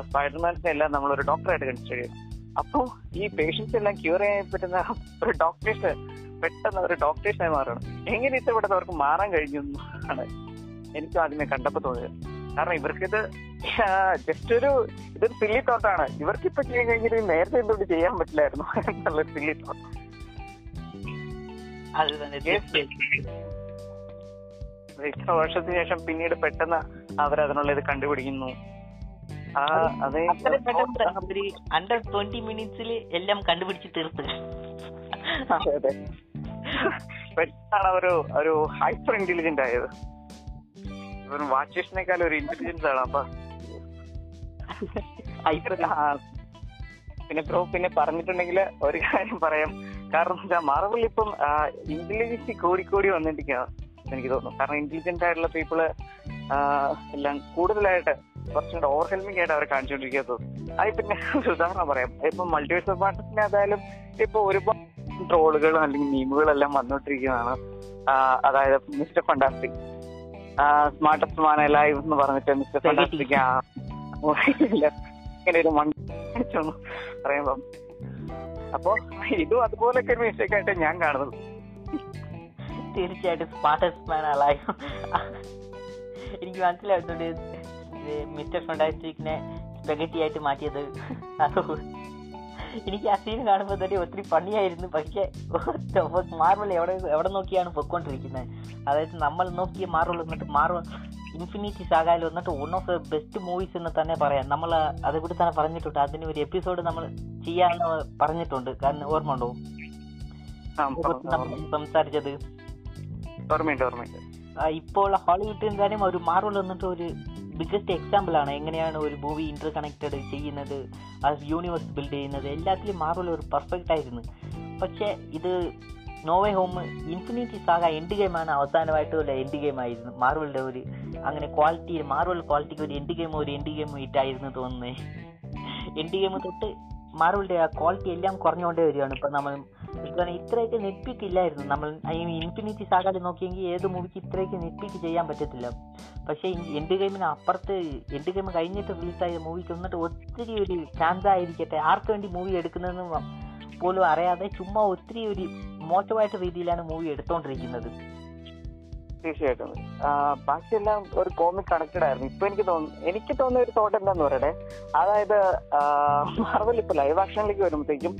സ്പൈഡർമാൻസിനെ എല്ലാം നമ്മൾ ഒരു ഡോക്ടറായിട്ട് കൺസിഡർ ചെയ്യും അപ്പോ ഈ പേഷ്യൻസ് എല്ലാം ക്യൂർ ചെയ്യാൻ പറ്റുന്ന ഒരു ഡോക്ടേഴ്സ് പെട്ടെന്ന് ഒരു ഡോക്ടേഴ്സായി മാറണം എങ്ങനെ ഇത്ര പെട്ടെന്ന് അവർക്ക് മാറാൻ കഴിഞ്ഞു എന്നാണ് എനിക്കും ആദ്യമേ കണ്ടപ്പോ തോന്നിയത്. കാരണം ഇവർക്കിത് ജസ്റ്റ് ഒരു ഇതൊരു സില്ലി തോട്ടാണ് ഇവർക്ക് ഇപ്പൊ ചെയ്യാൻ കഴിഞ്ഞിട്ട് നേരത്തെ എന്തുകൊണ്ട് ചെയ്യാൻ പറ്റില്ലായിരുന്നു എന്നുള്ള സില്ലി തോട്ട് അത് തന്നെ വർഷത്തിന് ശേഷം പിന്നീട് പെട്ടെന്ന് അവർ അതിനുള്ള ഇത് കണ്ടുപിടിക്കുന്നു. അത്ര പെട്ടെന്ന് ഒരു അണ്ടർ ട്വന്റി മിനിറ്റ്സിൽ എല്ലാം കണ്ടുപിടിച്ച് തീർത്ത്. പെട്ടെന്നാണ് ഒരു ഒരു ഹൈപ്പർ ഇന്റലിജന്റ് ആയത്. ഇവൻ വാച്ചേഴ്സിനേക്കാൾ ഒരു ഇന്റലിജൻസ് ആണ് അപ്പൊ. പിന്നെ ബ്രോ പിന്നെ പറഞ്ഞിട്ടുണ്ടെങ്കിൽ ഒരു കാര്യം പറയാം. കാരണം എന്താ മാർവൽ ഇപ്പം ഇന്റലിജൻസ് കൂടി കൂടി വന്നിട്ടിരിക്കുക എനിക്ക് തോന്നുന്നു. കാരണം ഇന്റലിജന്റ് ആയിട്ടുള്ള പീപ്പിൾ എല്ലാം കൂടുതലായിട്ട് കുറച്ചും ഓവർഹെൽമിംഗ് ഓവർ ഹെൽമിംഗ് ആയിട്ട് അവരെ കാണിച്ചുകൊണ്ടിരിക്കുന്നത്. അത് പിന്നെ ഉദാഹരണം പറയാം. ഇപ്പൊ മൾട്ടിവേഴ്സ് ഓഫ് മാർട്ടസിനെ അതായാലും ഇപ്പൊ ഒരുപാട് ട്രോളുകളും അല്ലെങ്കിൽ മീമുകളെല്ലാം വന്നുകൊണ്ടിരിക്കുന്നതാണ് ആ, അതായത് mister fantastic smartest man live എന്ന് പറഞ്ഞിട്ട് മിസ്റ്റർ ഫണ്ടാസ്റ്റിക് ഇങ്ങനെ ഒരു മണ്ണിച്ചു പറയുമ്പം. അപ്പൊ ഇതും അതുപോലൊക്കെ ഒരു മിസ്റ്റേക്ക് ആയിട്ട് ഞാൻ കാണുന്നത്. തീർച്ചയായിട്ടും സ്മാർട്ടസ്റ്റ് മാൻ ആളായി എനിക്ക് മനസ്സിലാവുന്നുണ്ട് മിസ്റ്റർ ഫണ്ടാസ്റ്റിക്കിനെ സ്പെഗറ്റി ആയിട്ട് മാറ്റിയത്. അത് എനിക്ക് ആ സീൻ കാണുമ്പോൾ തന്നെ ഒത്തിരി പണിയായിരുന്നു. പക്ഷേ മാർവൽ എവിടെ എവിടെ നോക്കിയാണ് പൊയ്ക്കൊണ്ടിരിക്കുന്നത് അതായത് നമ്മൾ നോക്കിയ മാർവൽ എന്നിട്ട് മാർവൽ ഇൻഫിനിറ്റി സാഗായിൽ വന്നിട്ട് one of the best movies എന്ന് തന്നെ പറയാം. നമ്മൾ അതിവിടെ തന്നെ പറഞ്ഞിട്ടുണ്ട്. അതിന് ഒരു എപ്പിസോഡ് നമ്മൾ ചെയ്യാമെന്ന് പറഞ്ഞിട്ടുണ്ട്. കാരണം ഓർമ്മ ഉണ്ടോ? സംസാരിച്ചത്. ഓർമ്മയുണ്ട് ഓർമ്മയുണ്ട്. ഇപ്പോൾ ഹോളിവുഡിൽ തന്നെ ഒരു മാർവൽ വന്നിട്ട് ഒരു ബിഗ്ഗസ്റ്റ് എക്സാമ്പിൾ ആണ്. എങ്ങനെയാണ് ഒരു മൂവി ഇന്റർ കണക്റ്റഡ് ചെയ്യുന്നത്? ആ യൂണിവേഴ്സ് ബിൽഡ് ചെയ്യുന്നത്. എല്ലാത്തിലും മാർവൽ ഒരു പെർഫെക്റ്റ് ആയിരുന്നു. പക്ഷേ ഇത് no way home infinity saga end ഗെയിമാണ് അവസാനമായിട്ടുള്ള എൻഡ് ഗെയിം ആയിരുന്നു. മാർവലിന്റെ ഒരു അങ്ങനെ ക്വാളിറ്റി മാർവൽ ക്വാളിറ്റിക്ക് ഒരു എൻഡ് ഗെയിം ഒരു എൻഡ് ഗെയിം ഇട്ടായിരുന്നു തോന്നുന്നത് എൻഡ് ഗെയിം തൊട്ട് മാർവലിന്റെ ആ ക്വാളിറ്റി എല്ലാം കുറഞ്ഞുകൊണ്ടേ വരികയാണ്. ഇപ്പം നമ്മൾ ഇതാണ് ഇത്രയൊക്കെ നെറ്റ്പിക്ക് ഇല്ലായിരുന്നു നമ്മൾ മീൻ ഇൻഫിനിറ്റി സാഗാൽ നോക്കിയെങ്കിൽ ഏത് മൂവിക്ക് ഇത്രയൊക്കെ നെറ്റ്പിക്ക് ചെയ്യാൻ പറ്റത്തില്ല. പക്ഷേ എൻഡ് ഗെയിമിന് അപ്പുറത്ത് എൻഡ് ഗെയിം കഴിഞ്ഞിട്ട് റിലീസായ മൂവിക്ക് വന്നിട്ട് ഒത്തിരി ഒരു ചാൻസ് ആയിരിക്കട്ടെ. ആർക്ക് വേണ്ടി മൂവി എടുക്കുന്നതെന്ന് പോലും അറിയാതെ ചുമ്മാ ഒത്തിരി ഒരു മോശമായിട്ട് രീതിയിലാണ് മൂവി എടുത്തോണ്ടിരിക്കുന്നത്. തീർച്ചയായിട്ടും. ബാക്കിയെല്ലാം ഒരു കോമിക് കണക്റ്റഡ് ആയിരുന്നു. ഇപ്പൊ എനിക്ക് തോന്നുന്നു എനിക്ക് തോന്നുന്ന ഒരു തോട്ട് എന്താന്ന് പറയട്ടെ? അതായത് മാർവൽ ഇപ്പൊ ലൈവ് ആക്ഷനിലേക്ക് വരുമ്പോഴത്തേക്കും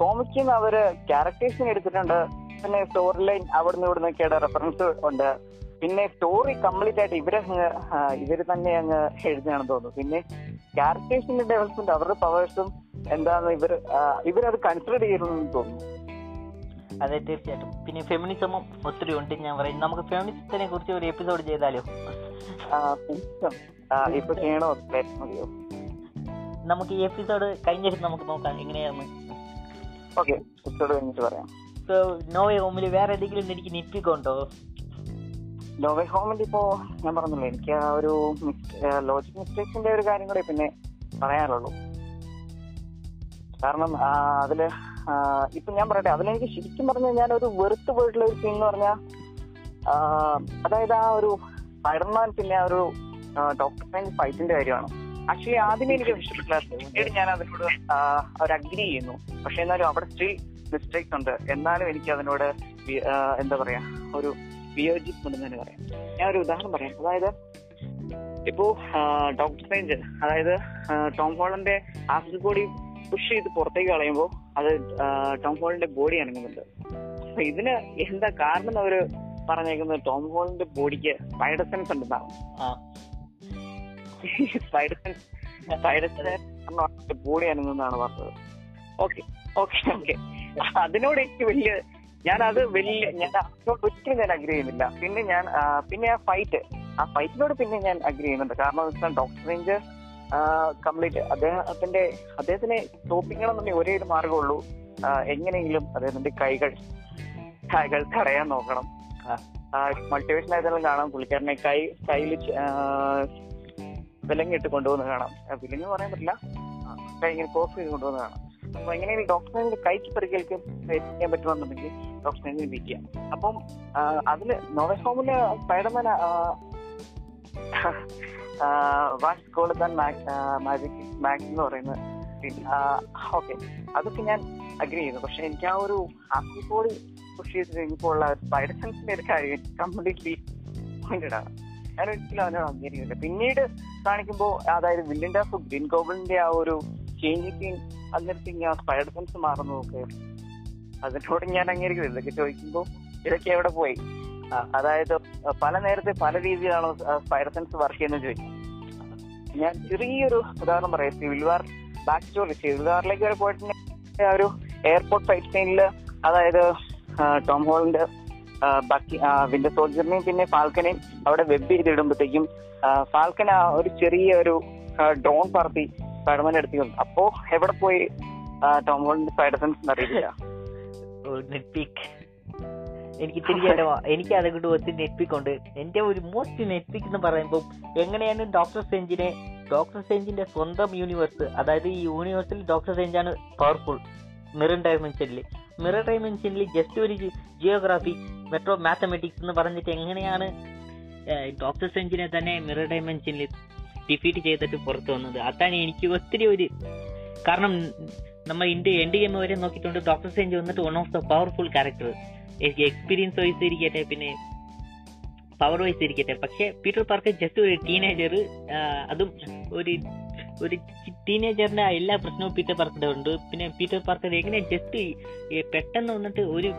കോമിക്കിൽ അവർ ക്യാരക്ടേഴ്സിനെ എടുത്തിട്ടുണ്ട്. പിന്നെ സ്റ്റോറി ലൈൻ അവിടെ നിന്ന് ഒക്കെയുടെ റെഫറൻസ് ഉണ്ട്. പിന്നെ സ്റ്റോറി കംപ്ലീറ്റ് ആയിട്ട് ഇവരെ ഇവർ തന്നെ അങ്ങ് എഴുതുകയാണെന്ന് തോന്നുന്നു. പിന്നെ ക്യാരക്ടേഴ്സിന്റെ ഡെവലപ്മെന്റ് അവരുടെ പവേഴ്സും എന്താന്ന് ഇവർ ഇവരത് കൺസിഡർ ചെയ്യുന്നു തോന്നുന്നു. അതെ തീർച്ചയായിട്ടും. പിന്നെ ഫെമിനിസമും ഒത്തിരി ഉണ്ട്. ഞാൻ പറയും നമുക്ക് ഫെമിനിസത്തിനെ കുറിച്ച് ഒരു എപ്പിസോഡ് ചെയ്താലോ? ഇപ്പൊ ചെയ്യണോ? മതിയോ നമുക്ക് ഈ എപ്പിസോഡ് കഴിഞ്ഞിട്ട് നമുക്ക് നോക്കാം എങ്ങനെയാന്ന്. ഓക്കെ എപ്പിസോഡ് കഴിഞ്ഞിട്ട് പറയാം. സോ നോവേ ഹോമിൽ വേറെ ഏതെങ്കിലും എനിക്ക് നിപ്പിക്കുണ്ടോ നോവേ ഹോമിന്റെ ഇപ്പോ ഞാൻ പറഞ്ഞല്ലോ എനിക്ക് ആ ഒരു ലോജിക് മിസ്റ്റേക്സിന്റെ ഒരു കാര്യം കൂടെ പിന്നെ പറയാനുള്ളൂ. കാരണം അതിൽ ഇപ്പൊ ഞാൻ പറയട്ടെ അതിലെനിക്ക് ശരിക്കും പറഞ്ഞു ഞാൻ ഒരു വെറുത്ത് പോയിട്ടുള്ള ഒരു സീൻ എന്ന് പറഞ്ഞാൽ അതായത് ആ ഒരു സ്പൈഡർമാൻ പിന്നെ ആ ഒരു ഡോക്ടർ ഫൈറ്റിന്റെ കാര്യമാണ്. ആക്ച്വലി ആദ്യമേ എനിക്ക് ഇഷ്ടപ്പെട്ടില്ലായിരുന്നു പിന്നീട് ഞാൻ അതിനോട് അവർ അഗ്രി ചെയ്യുന്നു. പക്ഷെ എന്നാലും അവിടെ സ്റ്റിൽ മിസ്റ്റേക്സ് ഉണ്ട്. എന്നാലും എനിക്ക് അതിനോട് എന്താ പറയാ ഒരു വിയോജിപ്പുണ്ടെന്ന് തന്നെ പറയാം. ഞാൻ ഒരു ഉദാഹരണം പറയാം. അതായത് ഇപ്പോ ഡോക്ടർ സ്ട്രേഞ്ച് അതായത് ടോം ഹോളന്റെ ആസിഡ് ബോഡി പുഷ് ചെയ്ത് പുറത്തേക്ക് കളയുമ്പോൾ അത് ടോം ഹോളിന്റെ ബോഡി അനങ്ങുന്നുണ്ട്. അപ്പൊ ഇതിന് എന്താ കാരണം അവർ പറഞ്ഞേക്കുന്നത്? ടോം ഹോളിന്റെ ബോഡിക്ക് സ്പൈഡർ സെൻസ് ഉണ്ടെന്നാണ്. അനങ്ങുന്നതാണ് പറഞ്ഞത്. ഓക്കെ ഓക്കെ ഓക്കെ അതിനോട് എനിക്ക് വലിയ ഞാൻ അത് വലിയ ഞാൻ അതിനോട് ഒരിക്കലും ഞാൻ അഗ്രി ചെയ്യുന്നില്ല. പിന്നെ ഞാൻ പിന്നെ ആ ഫൈറ്റ് ആ ഫൈറ്റിനോട് പിന്നെ ഞാൻ അഗ്രി ചെയ്യുന്നുണ്ട്. കാരണം എന്ന് വെച്ചാൽ ഡോക്ടർ റേഞ്ച് കംപ്ലീറ്റ് അദ്ദേഹത്തിന്റെ അദ്ദേഹത്തിനെ തോപ്പിക്കണമെന്നുണ്ടെങ്കിൽ ഒരേ ഒരു മാർഗമുള്ളൂ എങ്ങനെയെങ്കിലും അദ്ദേഹത്തിന്റെ കൈകൾ കൈകൾ തടയാൻ നോക്കണം. മൾട്ടിവേഷൻ ആയതെല്ലാം കാണാം. പുള്ളിക്കാരനെ കൈ കയ്യിൽ വിലങ്ങിട്ട് കൊണ്ടുപോകുന്ന കാണാം. വിലങ്ങ് പറയാൻ പറ്റില്ല. ഇങ്ങനെ ക്രോസ് ചെയ്ത് കൊണ്ടുപോകുന്ന കാണാം. അപ്പൊ എങ്ങനെയാണ് ഡോക്ടറിന്റെ കൈക്ക് പരിക്കേൽക്കും എത്തിക്കാൻ പറ്റുമെന്നുണ്ടെങ്കിൽ ഡോക്ടറിനെ ബീറ്റ് അപ്പം അതിൽ നോവൽ ഹോമിൽ Spiderman what's call than magic max എന്ന് പറയുന്ന ഓക്കെ അതൊക്കെ ഞാൻ അഗ്രി ചെയ്യുന്നു പക്ഷെ എനിക്ക് ആ ഒരു ആസിബോഡി പുഷ് ചെയ്ത് കഴിഞ്ഞപ്പോൾ ഉള്ള സ്പൈഡർ സെൻസിന്റെ ഒരു കാര്യം കംപ്ലീറ്റ്ലി പോയിന്റഡ് ആണ്. ഞാൻ ഒരിക്കലും അവനോട് അംഗീകരിക്കുന്നില്ല പിന്നീട് കാണിക്കുമ്പോൾ അതായത് വില്ലിന്റെ ഓഫ് ഗ്രീൻ ഗോബിളിന്റെ ആ ഒരു ചേഞ്ചിങ് അങ്ങനത്തെ ഇങ്ങനെ സ്പൈഡർ സെൻസ് മാറുന്നതൊക്കെ അതിനോട് ഞാൻ അംഗീകരിക്കുന്നില്ല. ഇതൊക്കെ ചോദിക്കുമ്പോൾ ഇതൊക്കെ എവിടെ പോയി? ആ. അതായത് പല നേരത്തെ പല രീതിയിലാണ് സ്പൈഡർ സെൻസ് വർക്ക് ചെയ്യുന്നത് ചോദിക്കും. ഞാൻ ചെറിയൊരു ഉദാഹരണം പറയാം. Civil war back story civil വാറിലേക്ക് വരെ പോയിട്ടുണ്ടെങ്കിൽ ആ ഒരു എയർപോർട്ട് ഫൈറ്റ് സീനിൽ അതായത് ടോം ഹോളിന്റെ ആ, ബാക്കി വിന്റർ സോൾജറിനെയും പിന്നെ ഫാൽക്കനെയും അവിടെ വെബ് ചെയ്തിടുമ്പോഴത്തേക്കും ഫാൽക്കൻ ആ ഒരു ചെറിയ ഒരു ഡ്രോൺ പറത്തി സ്പൈഡർമാൻ എടുത്തു അപ്പോ എവിടെ പോയി ടോം ഹോളിന്റെ സ്പൈഡർ സെൻസ് അറിയില്ല എനിക്ക് തിരികെ എനിക്ക് അതുകൊണ്ട് ഒത്തിരി നെറ്റ്പിക് ഉണ്ട്. എന്റെ ഒരു മോസ്റ്റ് നെറ്റ്പിക് എന്ന് പറയുമ്പോൾ എങ്ങനെയാണ് ഡോക്ടർ സെഞ്ചിനെ ഡോക്ടർ സെഞ്ചിന്റെ സ്വന്തം യൂണിവേഴ്സ് അതായത് ഈ യൂണിവേഴ്സിൽ ഡോക്ടർ സെഞ്ചാണ് പവർഫുൾ മിറർ ഡയമെൻഷനിൽ മിറർ ഡയമെൻഷനിൽ ജസ്റ്റ് ഒരു ജിയോഗ്രാഫി മെട്രോ മാത്തമെറ്റിക്സ് എന്ന് പറഞ്ഞിട്ട് എങ്ങനെയാണ് ഡോക്ടർ സെഞ്ചിനെ തന്നെ മിറർ ഡയമെൻഷനിൽ ഡിഫീറ്റ് ചെയ്തിട്ട് പുറത്തു വന്നത്. അതാണ് എനിക്ക് ഒത്തിരി ഒരു കാരണം. നമ്മൾ ഇന്ത്യ എൻഡ് ഗെയിം വരെ നോക്കിയിട്ടുണ്ട്. ഡോക്ടർ സെഞ്ച് വന്നിട്ട് one of the powerful character experience wise ഇരിക്കട്ടെ പിന്നെ പവർ വൈസ് ഇരിക്കട്ടെ. പക്ഷേ പീറ്റർ പാർക്ക് ജസ്റ്റ് ഒരു ടീനേജർ അതും ഒരു ഒരു ടീനേജറിന്റെ എല്ലാ പ്രശ്നവും പീറ്റർ പാർക്കറുടെ ഉണ്ട്. പിന്നെ പീറ്റർ പാർക്കർ എങ്ങനെ ജസ്റ്റ് പെട്ടെന്ന് വന്നിട്ട് ഒരു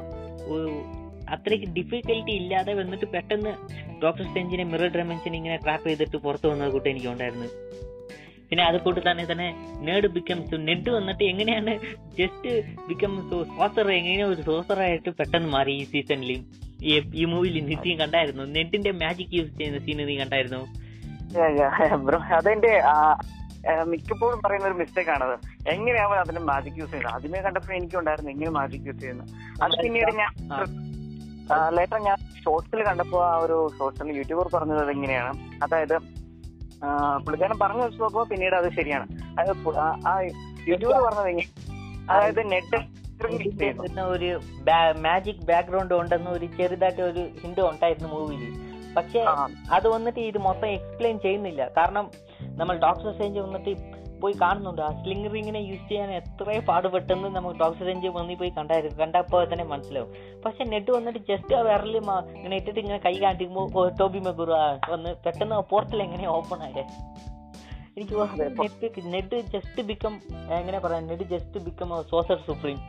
അത്രയ്ക്ക് ഡിഫിക്കൽട്ടി ഇല്ലാതെ വന്നിട്ട് പെട്ടെന്ന് ഡോക്ടർ സ്റ്റെഞ്ചിനെ മിറർ ഡയമെൻഷൻ ഇങ്ങനെ ട്രാപ്പ് ചെയ്തിട്ട് പുറത്തു വന്നത് കൂട്ട് എനിക്ക് ഉണ്ടായിരുന്നു. പിന്നെ അത് കൂട്ട് തന്നെ തന്നെ നേട് ബിക്കംസ് നെഡ് വന്നിട്ട് എങ്ങനെയാണ് ജസ്റ്റ് ബിക്കം സോസർ എങ്ങനെയാണ് ഒരു സോസറായിട്ട് പെട്ടെന്ന് മാറി ഈ സീസണിൽ ഈ ഈ മൂവിയിൽ നിത്യം കണ്ടായിരുന്നു? നെഡിന്റെ മാജിക് യൂസ് ചെയ്യുന്ന സീൻ നീ കണ്ടായിരുന്നു? ബ്രോ അതെന്റെ മിക്കപ്പോഴും പറയുന്ന ഒരു മിസ്റ്റേക്ക് ആണത്. എങ്ങനെയാവും അതിനെ മാജിക് യൂസ് ചെയ്യുന്നത്? ആദ്യമേ കണ്ടപ്പോ എനിക്കുണ്ടായിരുന്നു എങ്ങനെ മാജിക് യൂസ് ചെയ്യുന്നത്. അത് പിന്നീട് ഞാൻ ലേറ്റർ ഞാൻ ഷോർട്സിൽ കണ്ടപ്പോ ആ ഒരു ഷോർട്സിൽ യൂട്യൂബർ പറഞ്ഞത് എങ്ങനെയാണ് അതായത് പുള്ളിക്കാരൻ പറഞ്ഞു വെച്ചപ്പോ പിന്നീട് അത് ശരിയാണ്. അത് ആ- യൂട്യൂബർ പറഞ്ഞത് അതായത് നെറ്റ് ഒരു മാജിക് ബാക്ക്ഗ്രൗണ്ട് ഉണ്ടെന്ന് ഒരു ചെറുതായിട്ട് ഒരു ഹിന്റ് ഉണ്ടായിരുന്നു മൂവിയിൽ പക്ഷെ അത് വന്നിട്ട് ഇത് മൊത്തം എക്സ്പ്ലെയിൻ ചെയ്യുന്നില്ല. കാരണം നമ്മൾ ഡോക്ടർ റേഞ്ച് വന്നിട്ട് പോയി കാണുന്നുണ്ട്. ആ സ്ലിംഗ് റിങ്ങിനെ യൂസ് ചെയ്യാൻ എത്ര പാടുപെട്ടെന്ന് നമുക്ക് ഡോക്ടർ റേഞ്ച് വന്നി പോയി കണ്ടായിരുന്നു. കണ്ടപ്പോൾ തന്നെ മനസ്സിലാവും. പക്ഷെ നെറ്റ് വന്നിട്ട് ജസ്റ്റ് ആ വിരലിൽ ഇങ്ങനെ ഇട്ടിട്ട് ഇങ്ങനെ കൈ കാണിക്കുമ്പോൾ ടോബി മെഗുറ വന്ന് പെട്ടെന്ന് പോർട്ടൽ എങ്ങനെ ഓപ്പൺ ആയേ? എനിക്ക് നെറ്റ് നെറ്റ് ജസ്റ്റ് ബിക്കം എങ്ങനെ പറയാം Ned just become sorcerer supreme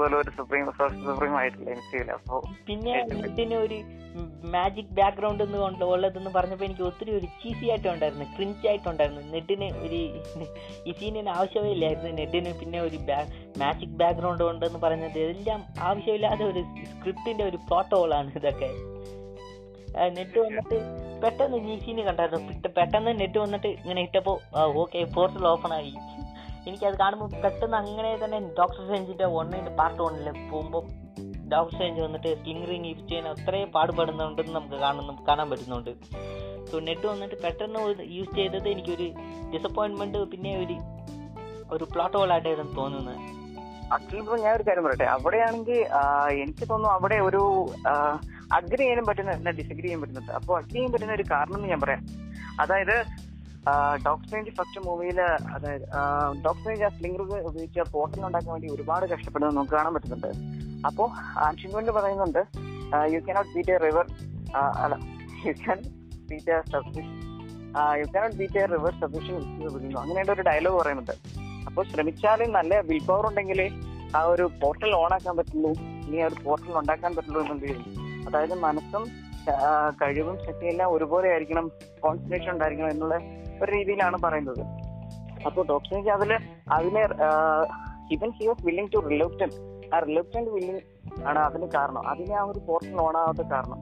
പോലെ ഒരു സുപ്രീം സുപ്രീം ആയിട്ടില്ല എനിക്ക് അപ്പോ പിന്നെ നെറ്റിന് ഒരു മാജിക് ബാക്ക്ഗ്രൗണ്ട് എന്ന് ഉള്ളതെന്ന് പറഞ്ഞപ്പോ എനിക്ക് ഒത്തിരി ഒരു ചീസി ആയിട്ട് ആയിട്ടുണ്ടായിരുന്നു ക്രിഞ്ച് ആയിട്ട് ആയിട്ടുണ്ടായിരുന്നു. നെറ്റിന് ഒരു ഈ സീനിന് ആവശ്യമേ ഇല്ലായിരുന്നു നെറ്റിന്. പിന്നെ ഒരു മാജിക് ബാക്ക്ഗ്രൗണ്ട് ഉണ്ടെന്ന് പറഞ്ഞത് എല്ലാം ആവശ്യമില്ലാതെ ഒരു സ്ക്രിപ്റ്റിന്റെ ഒരു പ്ലോട്ട് ഹോളാണ് ഇതൊക്കെ. നെറ്റ് വന്നിട്ട് പെട്ടെന്ന് ഈ സീന് കണ്ടായിരുന്നു. പെട്ടെന്ന് നെറ്റ് വന്നിട്ട് ഇങ്ങനെ ഇട്ടപ്പോ ഓക്കെ പോർട്ടൽ ഓപ്പൺ ആയി. എനിക്കത് കാണുമ്പോൾ പെട്ടെന്ന് അങ്ങനെ തന്നെ ഡോക്ടർ സെഞ്ചിന്റെ ഒന്നിന്റെ പാർട്ട് വണ്ണിൽ പോകുമ്പോൾ ഡോക്ടർ സെഞ്ച് വന്നിട്ട് സ്ലിംഗ് റിങ് യൂസ് ചെയ്യാൻ അത്രയും പാടുപെടുന്നുണ്ടെന്ന് നമുക്ക് കാണുന്നു കാണാൻ പറ്റുന്നുണ്ട്. സോ നെറ്റ് വന്നിട്ട് പെട്ടെന്ന് യൂസ് ചെയ്തത് എനിക്കൊരു ഡിസപ്പോയിന്റ്മെന്റ് പിന്നെ ഒരു ഒരു പ്ലോട്ട് ഹോളായിട്ടായിരുന്നു തോന്നുന്നത്. ഇപ്പൊ ഞാൻ ഒരു കാര്യം പറയട്ടെ? അവിടെയാണെങ്കിൽ എനിക്ക് തോന്നുന്നു അവിടെ ഒരു അഗ്രി ചെയ്യാനും പറ്റുന്ന ഡിസഗ്രി ചെയ്യാൻ പറ്റുന്നുണ്ട് അപ്പോൾ അഗ്രി ചെയ്യാൻ പറ്റുന്ന ഒരു കാരണം എന്ന് ഞാൻ പറയാം. അതായത് ഡോക്ടർ ഫസ്റ്റ് മൂവിയിൽ അതായത് ഡോക്ടർ ആ സ്ലിംഗ് ഉപയോഗിച്ച് പോർട്ടൽ ഉണ്ടാക്കാൻ വേണ്ടി ഒരുപാട് കഷ്ടപ്പെടുന്നത് നമുക്ക് കാണാൻ പറ്റുന്നുണ്ട്. അപ്പോ ആൻഷിൻമെന്റ് പറയുന്നുണ്ട് you cannot beat a river അല്ല you can beat a submission you can beat a river submission വിളിക്കുന്നു അങ്ങനെയുള്ള ഒരു ഡയലോഗ് പറയുന്നുണ്ട്. അപ്പോൾ ശ്രമിച്ചാലും നല്ല വിൽ പവർ ഉണ്ടെങ്കിൽ ആ ഒരു പോർട്ടൽ ഓൺ ആക്കാൻ പറ്റുള്ളൂ. ഇനി ആ ഒരു പോർട്ടൽ ഉണ്ടാക്കാൻ പറ്റുള്ളൂ എന്നുള്ളത് അതായത് മനസ്സും കഴിവും ശക്തിയെല്ലാം ഒരുപോലെ ആയിരിക്കണം കോൺസെൻട്രേഷൻ ഉണ്ടായിരിക്കണം എന്നുള്ള ഒരു രീതിയിലാണ് പറയുന്നത്. അപ്പോൾ ഡോക്ടർ അതിൽ അതിനെ ഇവൻ he was willing to reluctant ആ റിലക്റ്റന്റ് വില്ലിംഗ് ആണ് അതിന് കാരണം. അതിനെ ആ ഒരു പോർട്ടൽ ഓൺ ആവാത്ത കാരണം.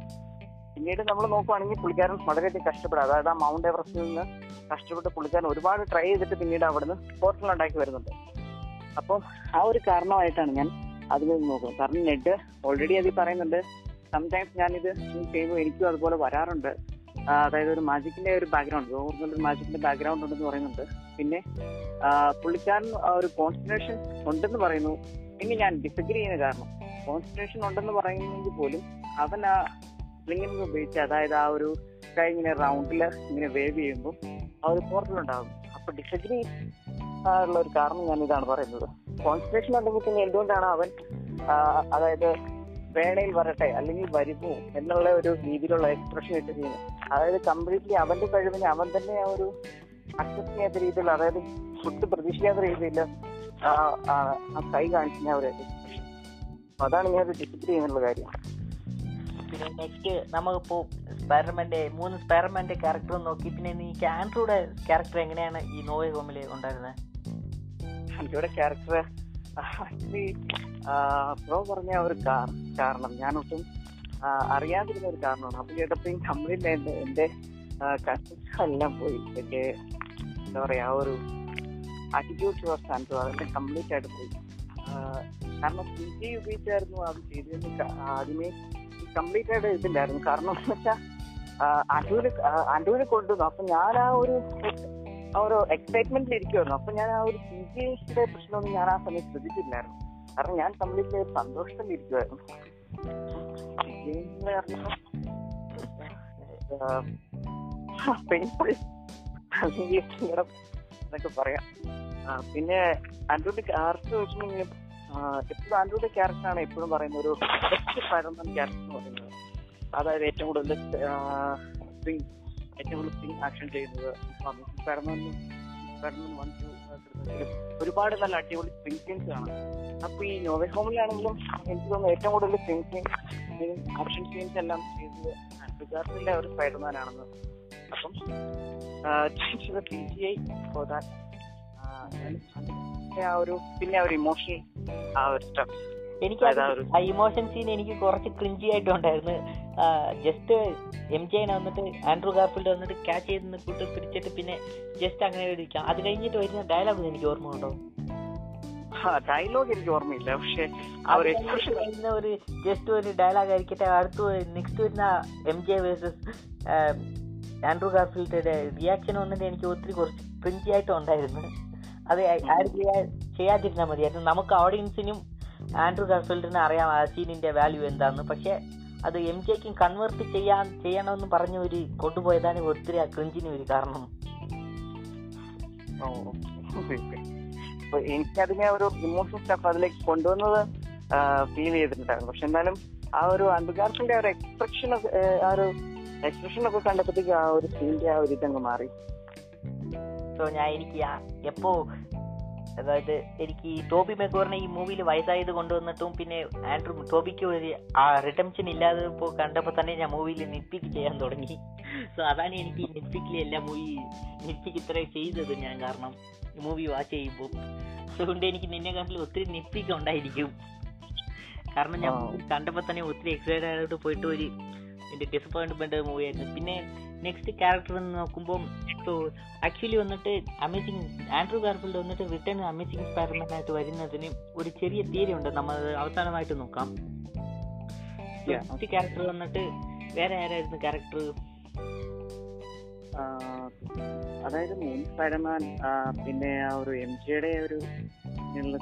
പിന്നീട് നമ്മൾ നോക്കുവാണെങ്കിൽ പുള്ളിക്കാരൻ വളരെയധികം കഷ്ടപ്പെടുക അതായത് ആ മൗണ്ട് എവറസ്റ്റിൽ നിന്ന് കഷ്ടപ്പെട്ട് പുള്ളിക്കാരൻ ഒരുപാട് ട്രൈ ചെയ്തിട്ട് പിന്നീട് അവിടുന്ന് പോർട്ടൽ ഉണ്ടാക്കി വരുന്നുണ്ട്. അപ്പോൾ ആ ഒരു കാരണമായിട്ടാണ് ഞാൻ അതിൽ നിന്ന് നോക്കുന്നത്. കാരണം നെഡ് ഓൾറെഡി അതിൽ പറയുന്നുണ്ട് സംടൈംസ് ഞാനിത് ചെയ്യുമ്പോൾ എനിക്കും അതുപോലെ വരാറുണ്ട്. അതായത് ഒരു മാജിക്കിന്റെ ഒരു ബാക്ക്ഗ്രൗണ്ട് ഒരു മാജിക്കിന്റെ ബാക്ക്ഗ്രൗണ്ട് ഉണ്ടെന്ന് പറയുന്നുണ്ട്. പിന്നെ പുള്ളിക്കാരൻ ഒരു കോൺസെൻട്രേഷൻ ഉണ്ടെന്ന് പറയുന്നു പിന്നെ ഞാൻ ഡിസഗ്രി ചെയ്യുന്ന കാരണം. കോൺസെൻട്രേഷൻ ഉണ്ടെന്ന് പറയുന്നെങ്കിൽ പോലും അവൻ ആ ലിംഗിനെ ഉപയോഗിച്ച് അതായത് ആ ഒരു കൈ ഇങ്ങനെ റൗണ്ടിൽ ഇങ്ങനെ വേവ് ചെയ്യുമ്പോൾ ആ ഒരു പോർട്ടൽ ഉണ്ടാകും. അപ്പൊ ഡിസഗ്രി ഉള്ള ഒരു കാരണം ഞാൻ ഇതാണ് പറയുന്നത്. കോൺസെൻട്രേഷൻ ഉണ്ടെങ്കിൽ പിന്നെ എന്തുകൊണ്ടാണ് അവൻ അതായത് വേണയിൽ വരട്ടെ അല്ലെങ്കിൽ വരുമോ എന്നുള്ള ഒരു രീതിയിലുള്ള എക്സ്പ്രഷൻ ഇട്ട് ചെയ്യുന്നത് അതായത് കംപ്ലീറ്റ്ലി അവന്റെ കഴിവിനെ അവൻ തന്നെ ആ ഒരു അക്സെപ്റ്റ് ചെയ്യാത്ത രീതിയിൽ അതായത് ഫുഡ് പ്രതീക്ഷിക്കാത്ത രീതിയിൽ ആ കൈ കാണിക്കുന്ന ഒരു എക്സ്പ്രഷൻ അതാണ് ഞാൻ ഒരു ഡിസിപ്ലിൻ ചെയ്യുന്നുള്ള കാര്യം. പിന്നെ നെക്സ്റ്റ് നമുക്കിപ്പോ സ്പൈഡർമാന്റെ മൂന്ന് സ്പൈഡർമാന്റെ ക്യാരക്ടർ നോക്കി. പിന്നെ നീ ആൻഡ്രൂയുടെ ക്യാരക്ടർ എങ്ങനെയാണ് ഈ നോവേ ഹോമിൽ ഉണ്ടായിരുന്നത് ഇവിടെ ക്യാരക്ടർ ആക്ച്വലി പ്രോ പറഞ്ഞ ഒരു കാരണം ഞാനൊട്ടും അറിയാതിരുന്ന ഒരു കാരണമാണ്. അപ്പൊ കേട്ടപ്പോ കംപ്ലീറ്റ് എന്റെ എന്റെ എല്ലാം പോയി. എന്റെ എന്താ പറയാ ആ ഒരു ആറ്റിറ്റ്യൂഡ് ടുവേർഡ്സ് ആൻഡ്രോ അതെല്ലാം കംപ്ലീറ്റ് ആയിട്ട് പോയി. കാരണം പി ജി ഉപയോഗിച്ചായിരുന്നു അത് ചെയ്തിരുന്നു ആദ്യമേ കംപ്ലീറ്റ് ആയിട്ട് ഇതില്ലായിരുന്നു. കാരണം എന്ന് വെച്ചാൽ അടൂര് അടൂര് കൊണ്ടുവന്നു. അപ്പൊ ഞാൻ ആ ഒരു ഒരു എക്സൈറ്റ്മെന്റിൽ ഇരിക്കുമായിരുന്നു അപ്പൊ ഞാൻ ആ ഒരു പി ജിയുടെ പ്രശ്നമൊന്നും ഞാൻ ആ സമയത്ത് ശ്രദ്ധിച്ചില്ലായിരുന്നു കാരണം ഞാൻ തമ്മിൽ സന്തോഷത്തിൽ ഇരിക്കുമായിരുന്നു പറയാം. പിന്നെ ആൻഡ്രോയിഡ് ക്യാരക്ടർ വെച്ചിട്ടുണ്ടെങ്കിൽ എപ്പോഴും ക്യാരക്ടർ ആണ് എപ്പോഴും പറയുന്ന ഒരു ബെസ്റ്റ് സ്പൈഡർമാൻ ക്യാരക്ടർ എന്ന് പറയുന്നത്. അതായത് ഏറ്റവും കൂടുതൽ ഏറ്റവും കൂടുതൽ ആക്ഷൻ ചെയ്യുന്നത്. സ്പൈഡർമാൻ സ്പൈഡർമാൻ വൺ ടു ഒരുപാട് നല്ല അടിപൊളി സ്പ്രിങ് ആണ് അപ്പൊ ഈ നോവൽ ഹോമിലാണെങ്കിലും എനിക്ക് തോന്നുന്നു ഏറ്റവും കൂടുതൽ സീൻസ് ആക്ഷൻ സീൻസ് എല്ലാം ചെയ്ത് ആൻഡ്രോഗാർഡിന്റെ ഒരു സ്പൈഡർമാൻ ആണെന്ന് അപ്പം പി ജി ഐ ആ ഒരു പിന്നെ ആ ഒരു ഇമോഷണൽ ആ ഒരു സ്റ്റഫ് എനിക്ക് ആ ഇമോഷൻ സീൻ എനിക്ക് കുറച്ച് ക്രിഞ്ചി ആയിട്ടുണ്ടായിരുന്നു. ജസ്റ്റ് എം ജെ വന്നിട്ട് ആൻഡ്രൂ ഗാർഫിൽഡ് വന്നിട്ട് ക്യാച്ച് ചെയ്ത് കൂട്ടി പിടിച്ചിട്ട് പിന്നെ ജസ്റ്റ് അങ്ങനെ ഇരിക്കാം. അത് കഴിഞ്ഞിട്ട് വരുന്ന ഡയലോഗ് എനിക്ക് ഓർമ്മ ഉണ്ടോ? ഡയലോഗ് എനിക്ക് ഓർമ്മയില്ല. പക്ഷെ ആ ഒരു എക്സ്പ്രഷൻ ഒരു ജസ്റ്റ് ഒരു ഡയലോഗ് ആയിരിക്കട്ടെ. അടുത്ത് നെക്സ്റ്റ് വരുന്ന എം ജെ വേഴ്സസ് ആൻഡ്രൂ ഗാർഫീൽഡിന്റെ റിയാക്ഷൻ വന്നിട്ട് എനിക്ക് ഒത്തിരി കുറച്ച് ക്രിഞ്ചി ആയിട്ട് ഉണ്ടായിരുന്നു. അത് ആരും ചെയ്യാ- ചെയ്യാതിരുന്നാൽ മതിയായിരുന്നു. നമുക്ക് ഓഡിയൻസിനും ആൻഡ്രൂ ഗാർഫീൽഡിന് അറിയാം ആ സീനിന്റെ വാല്യൂ എന്താണെന്ന് പക്ഷേ അത് എം ജെക്കും കൺവേർട്ട് ചെയ്യാൻ ചെയ്യണമെന്ന് പറഞ്ഞ ഒരു കൊണ്ടുപോയതാണ് ഒത്തിരി ആ ക്രിഞ്ചിന് ഒരു കാരണം. എനിക്കതിനെ ഒരു ഇമോഷണൽ സ്റ്റഫ് അതിലേക്ക് കൊണ്ടുവന്നത് ഫീൽ ചെയ്തിട്ടുണ്ടായിരുന്നു. പക്ഷെ എന്നാലും ആ ഒരു അന്ധകാരത്തിന്റെ ഒരു എക്സ്പ്രഷൻ ആ ഒരു എക്സ്പ്രഷൻ ഒക്കെ കണ്ടപ്പോഴത്തേക്ക് ആ ഒരു സീനിന്റെ ആ ഒരു ഇതങ്ങ് മാറി. സോ ഞാൻ എനിക്ക് എപ്പോ അതായത് എനിക്ക് ഈ ടോബി മെഗോറിനെ ഈ മൂവിയിൽ വയസ്സായത് കൊണ്ടുവന്നിട്ടും പിന്നെ ആൻഡ്രൂ ടോബിക്ക് ഒരു ആ റിട്ടംഷൻ ഇല്ലാതെ ഇപ്പോൾ കണ്ടപ്പോൾ തന്നെ ഞാൻ മൂവിയിൽ നിപ്പിക്ക് ചെയ്യാൻ തുടങ്ങി. സോ അതാണ് എനിക്ക് നിപ്പിക്കിലെ എല്ലാ മൂവി നിപ്പിക്ക് ഇത്ര ചെയ്തത് ഞാൻ കാരണം മൂവി വാച്ച് ചെയ്യുമ്പോൾ അതുകൊണ്ട് എനിക്ക് നിന്നെ കാട്ടിൽ ഒത്തിരി നിപ്പിക്ക് ഉണ്ടായിരിക്കും. കാരണം ഞാൻ കണ്ടപ്പോൾ തന്നെ ഒത്തിരി എക്സൈറ്റഡ് ആയിട്ട് പോയിട്ട് ഒരു എന്റെ ഡിസപ്പോയിന്റ്മെന്റ് മൂവിയായിരുന്നു പിന്നെ നെക്സ്റ്റ് ക്യാരക്ടർ എന്ന് നോക്കുമ്പോൾ സോ ആക്ച്വലി വന്നിട്ട് അമേസിങ് ആൻഡ്രൂ ഗാർഫിൽഡ് വന്നിട്ട് റിട്ടേൺ അമേസിങ് സ്പൈഡർമാൻ ആയിട്ട് വരുന്നതിന് ഒരു ചെറിയ തിയറി ഉണ്ട്. നമ്മൾ അവസാനമായിട്ട് നോക്കാം. നെക്സ്റ്റ് ക്യാരക്ടർ വന്നിട്ട് വേറെ ആരായിരുന്നു ക്യാരക്ടർ അതായത് മൂൺ സ്പൈഡർമാൻ പിന്നെ ആ ഒരു എം ജിയുടെ ഒരു ഉള്ള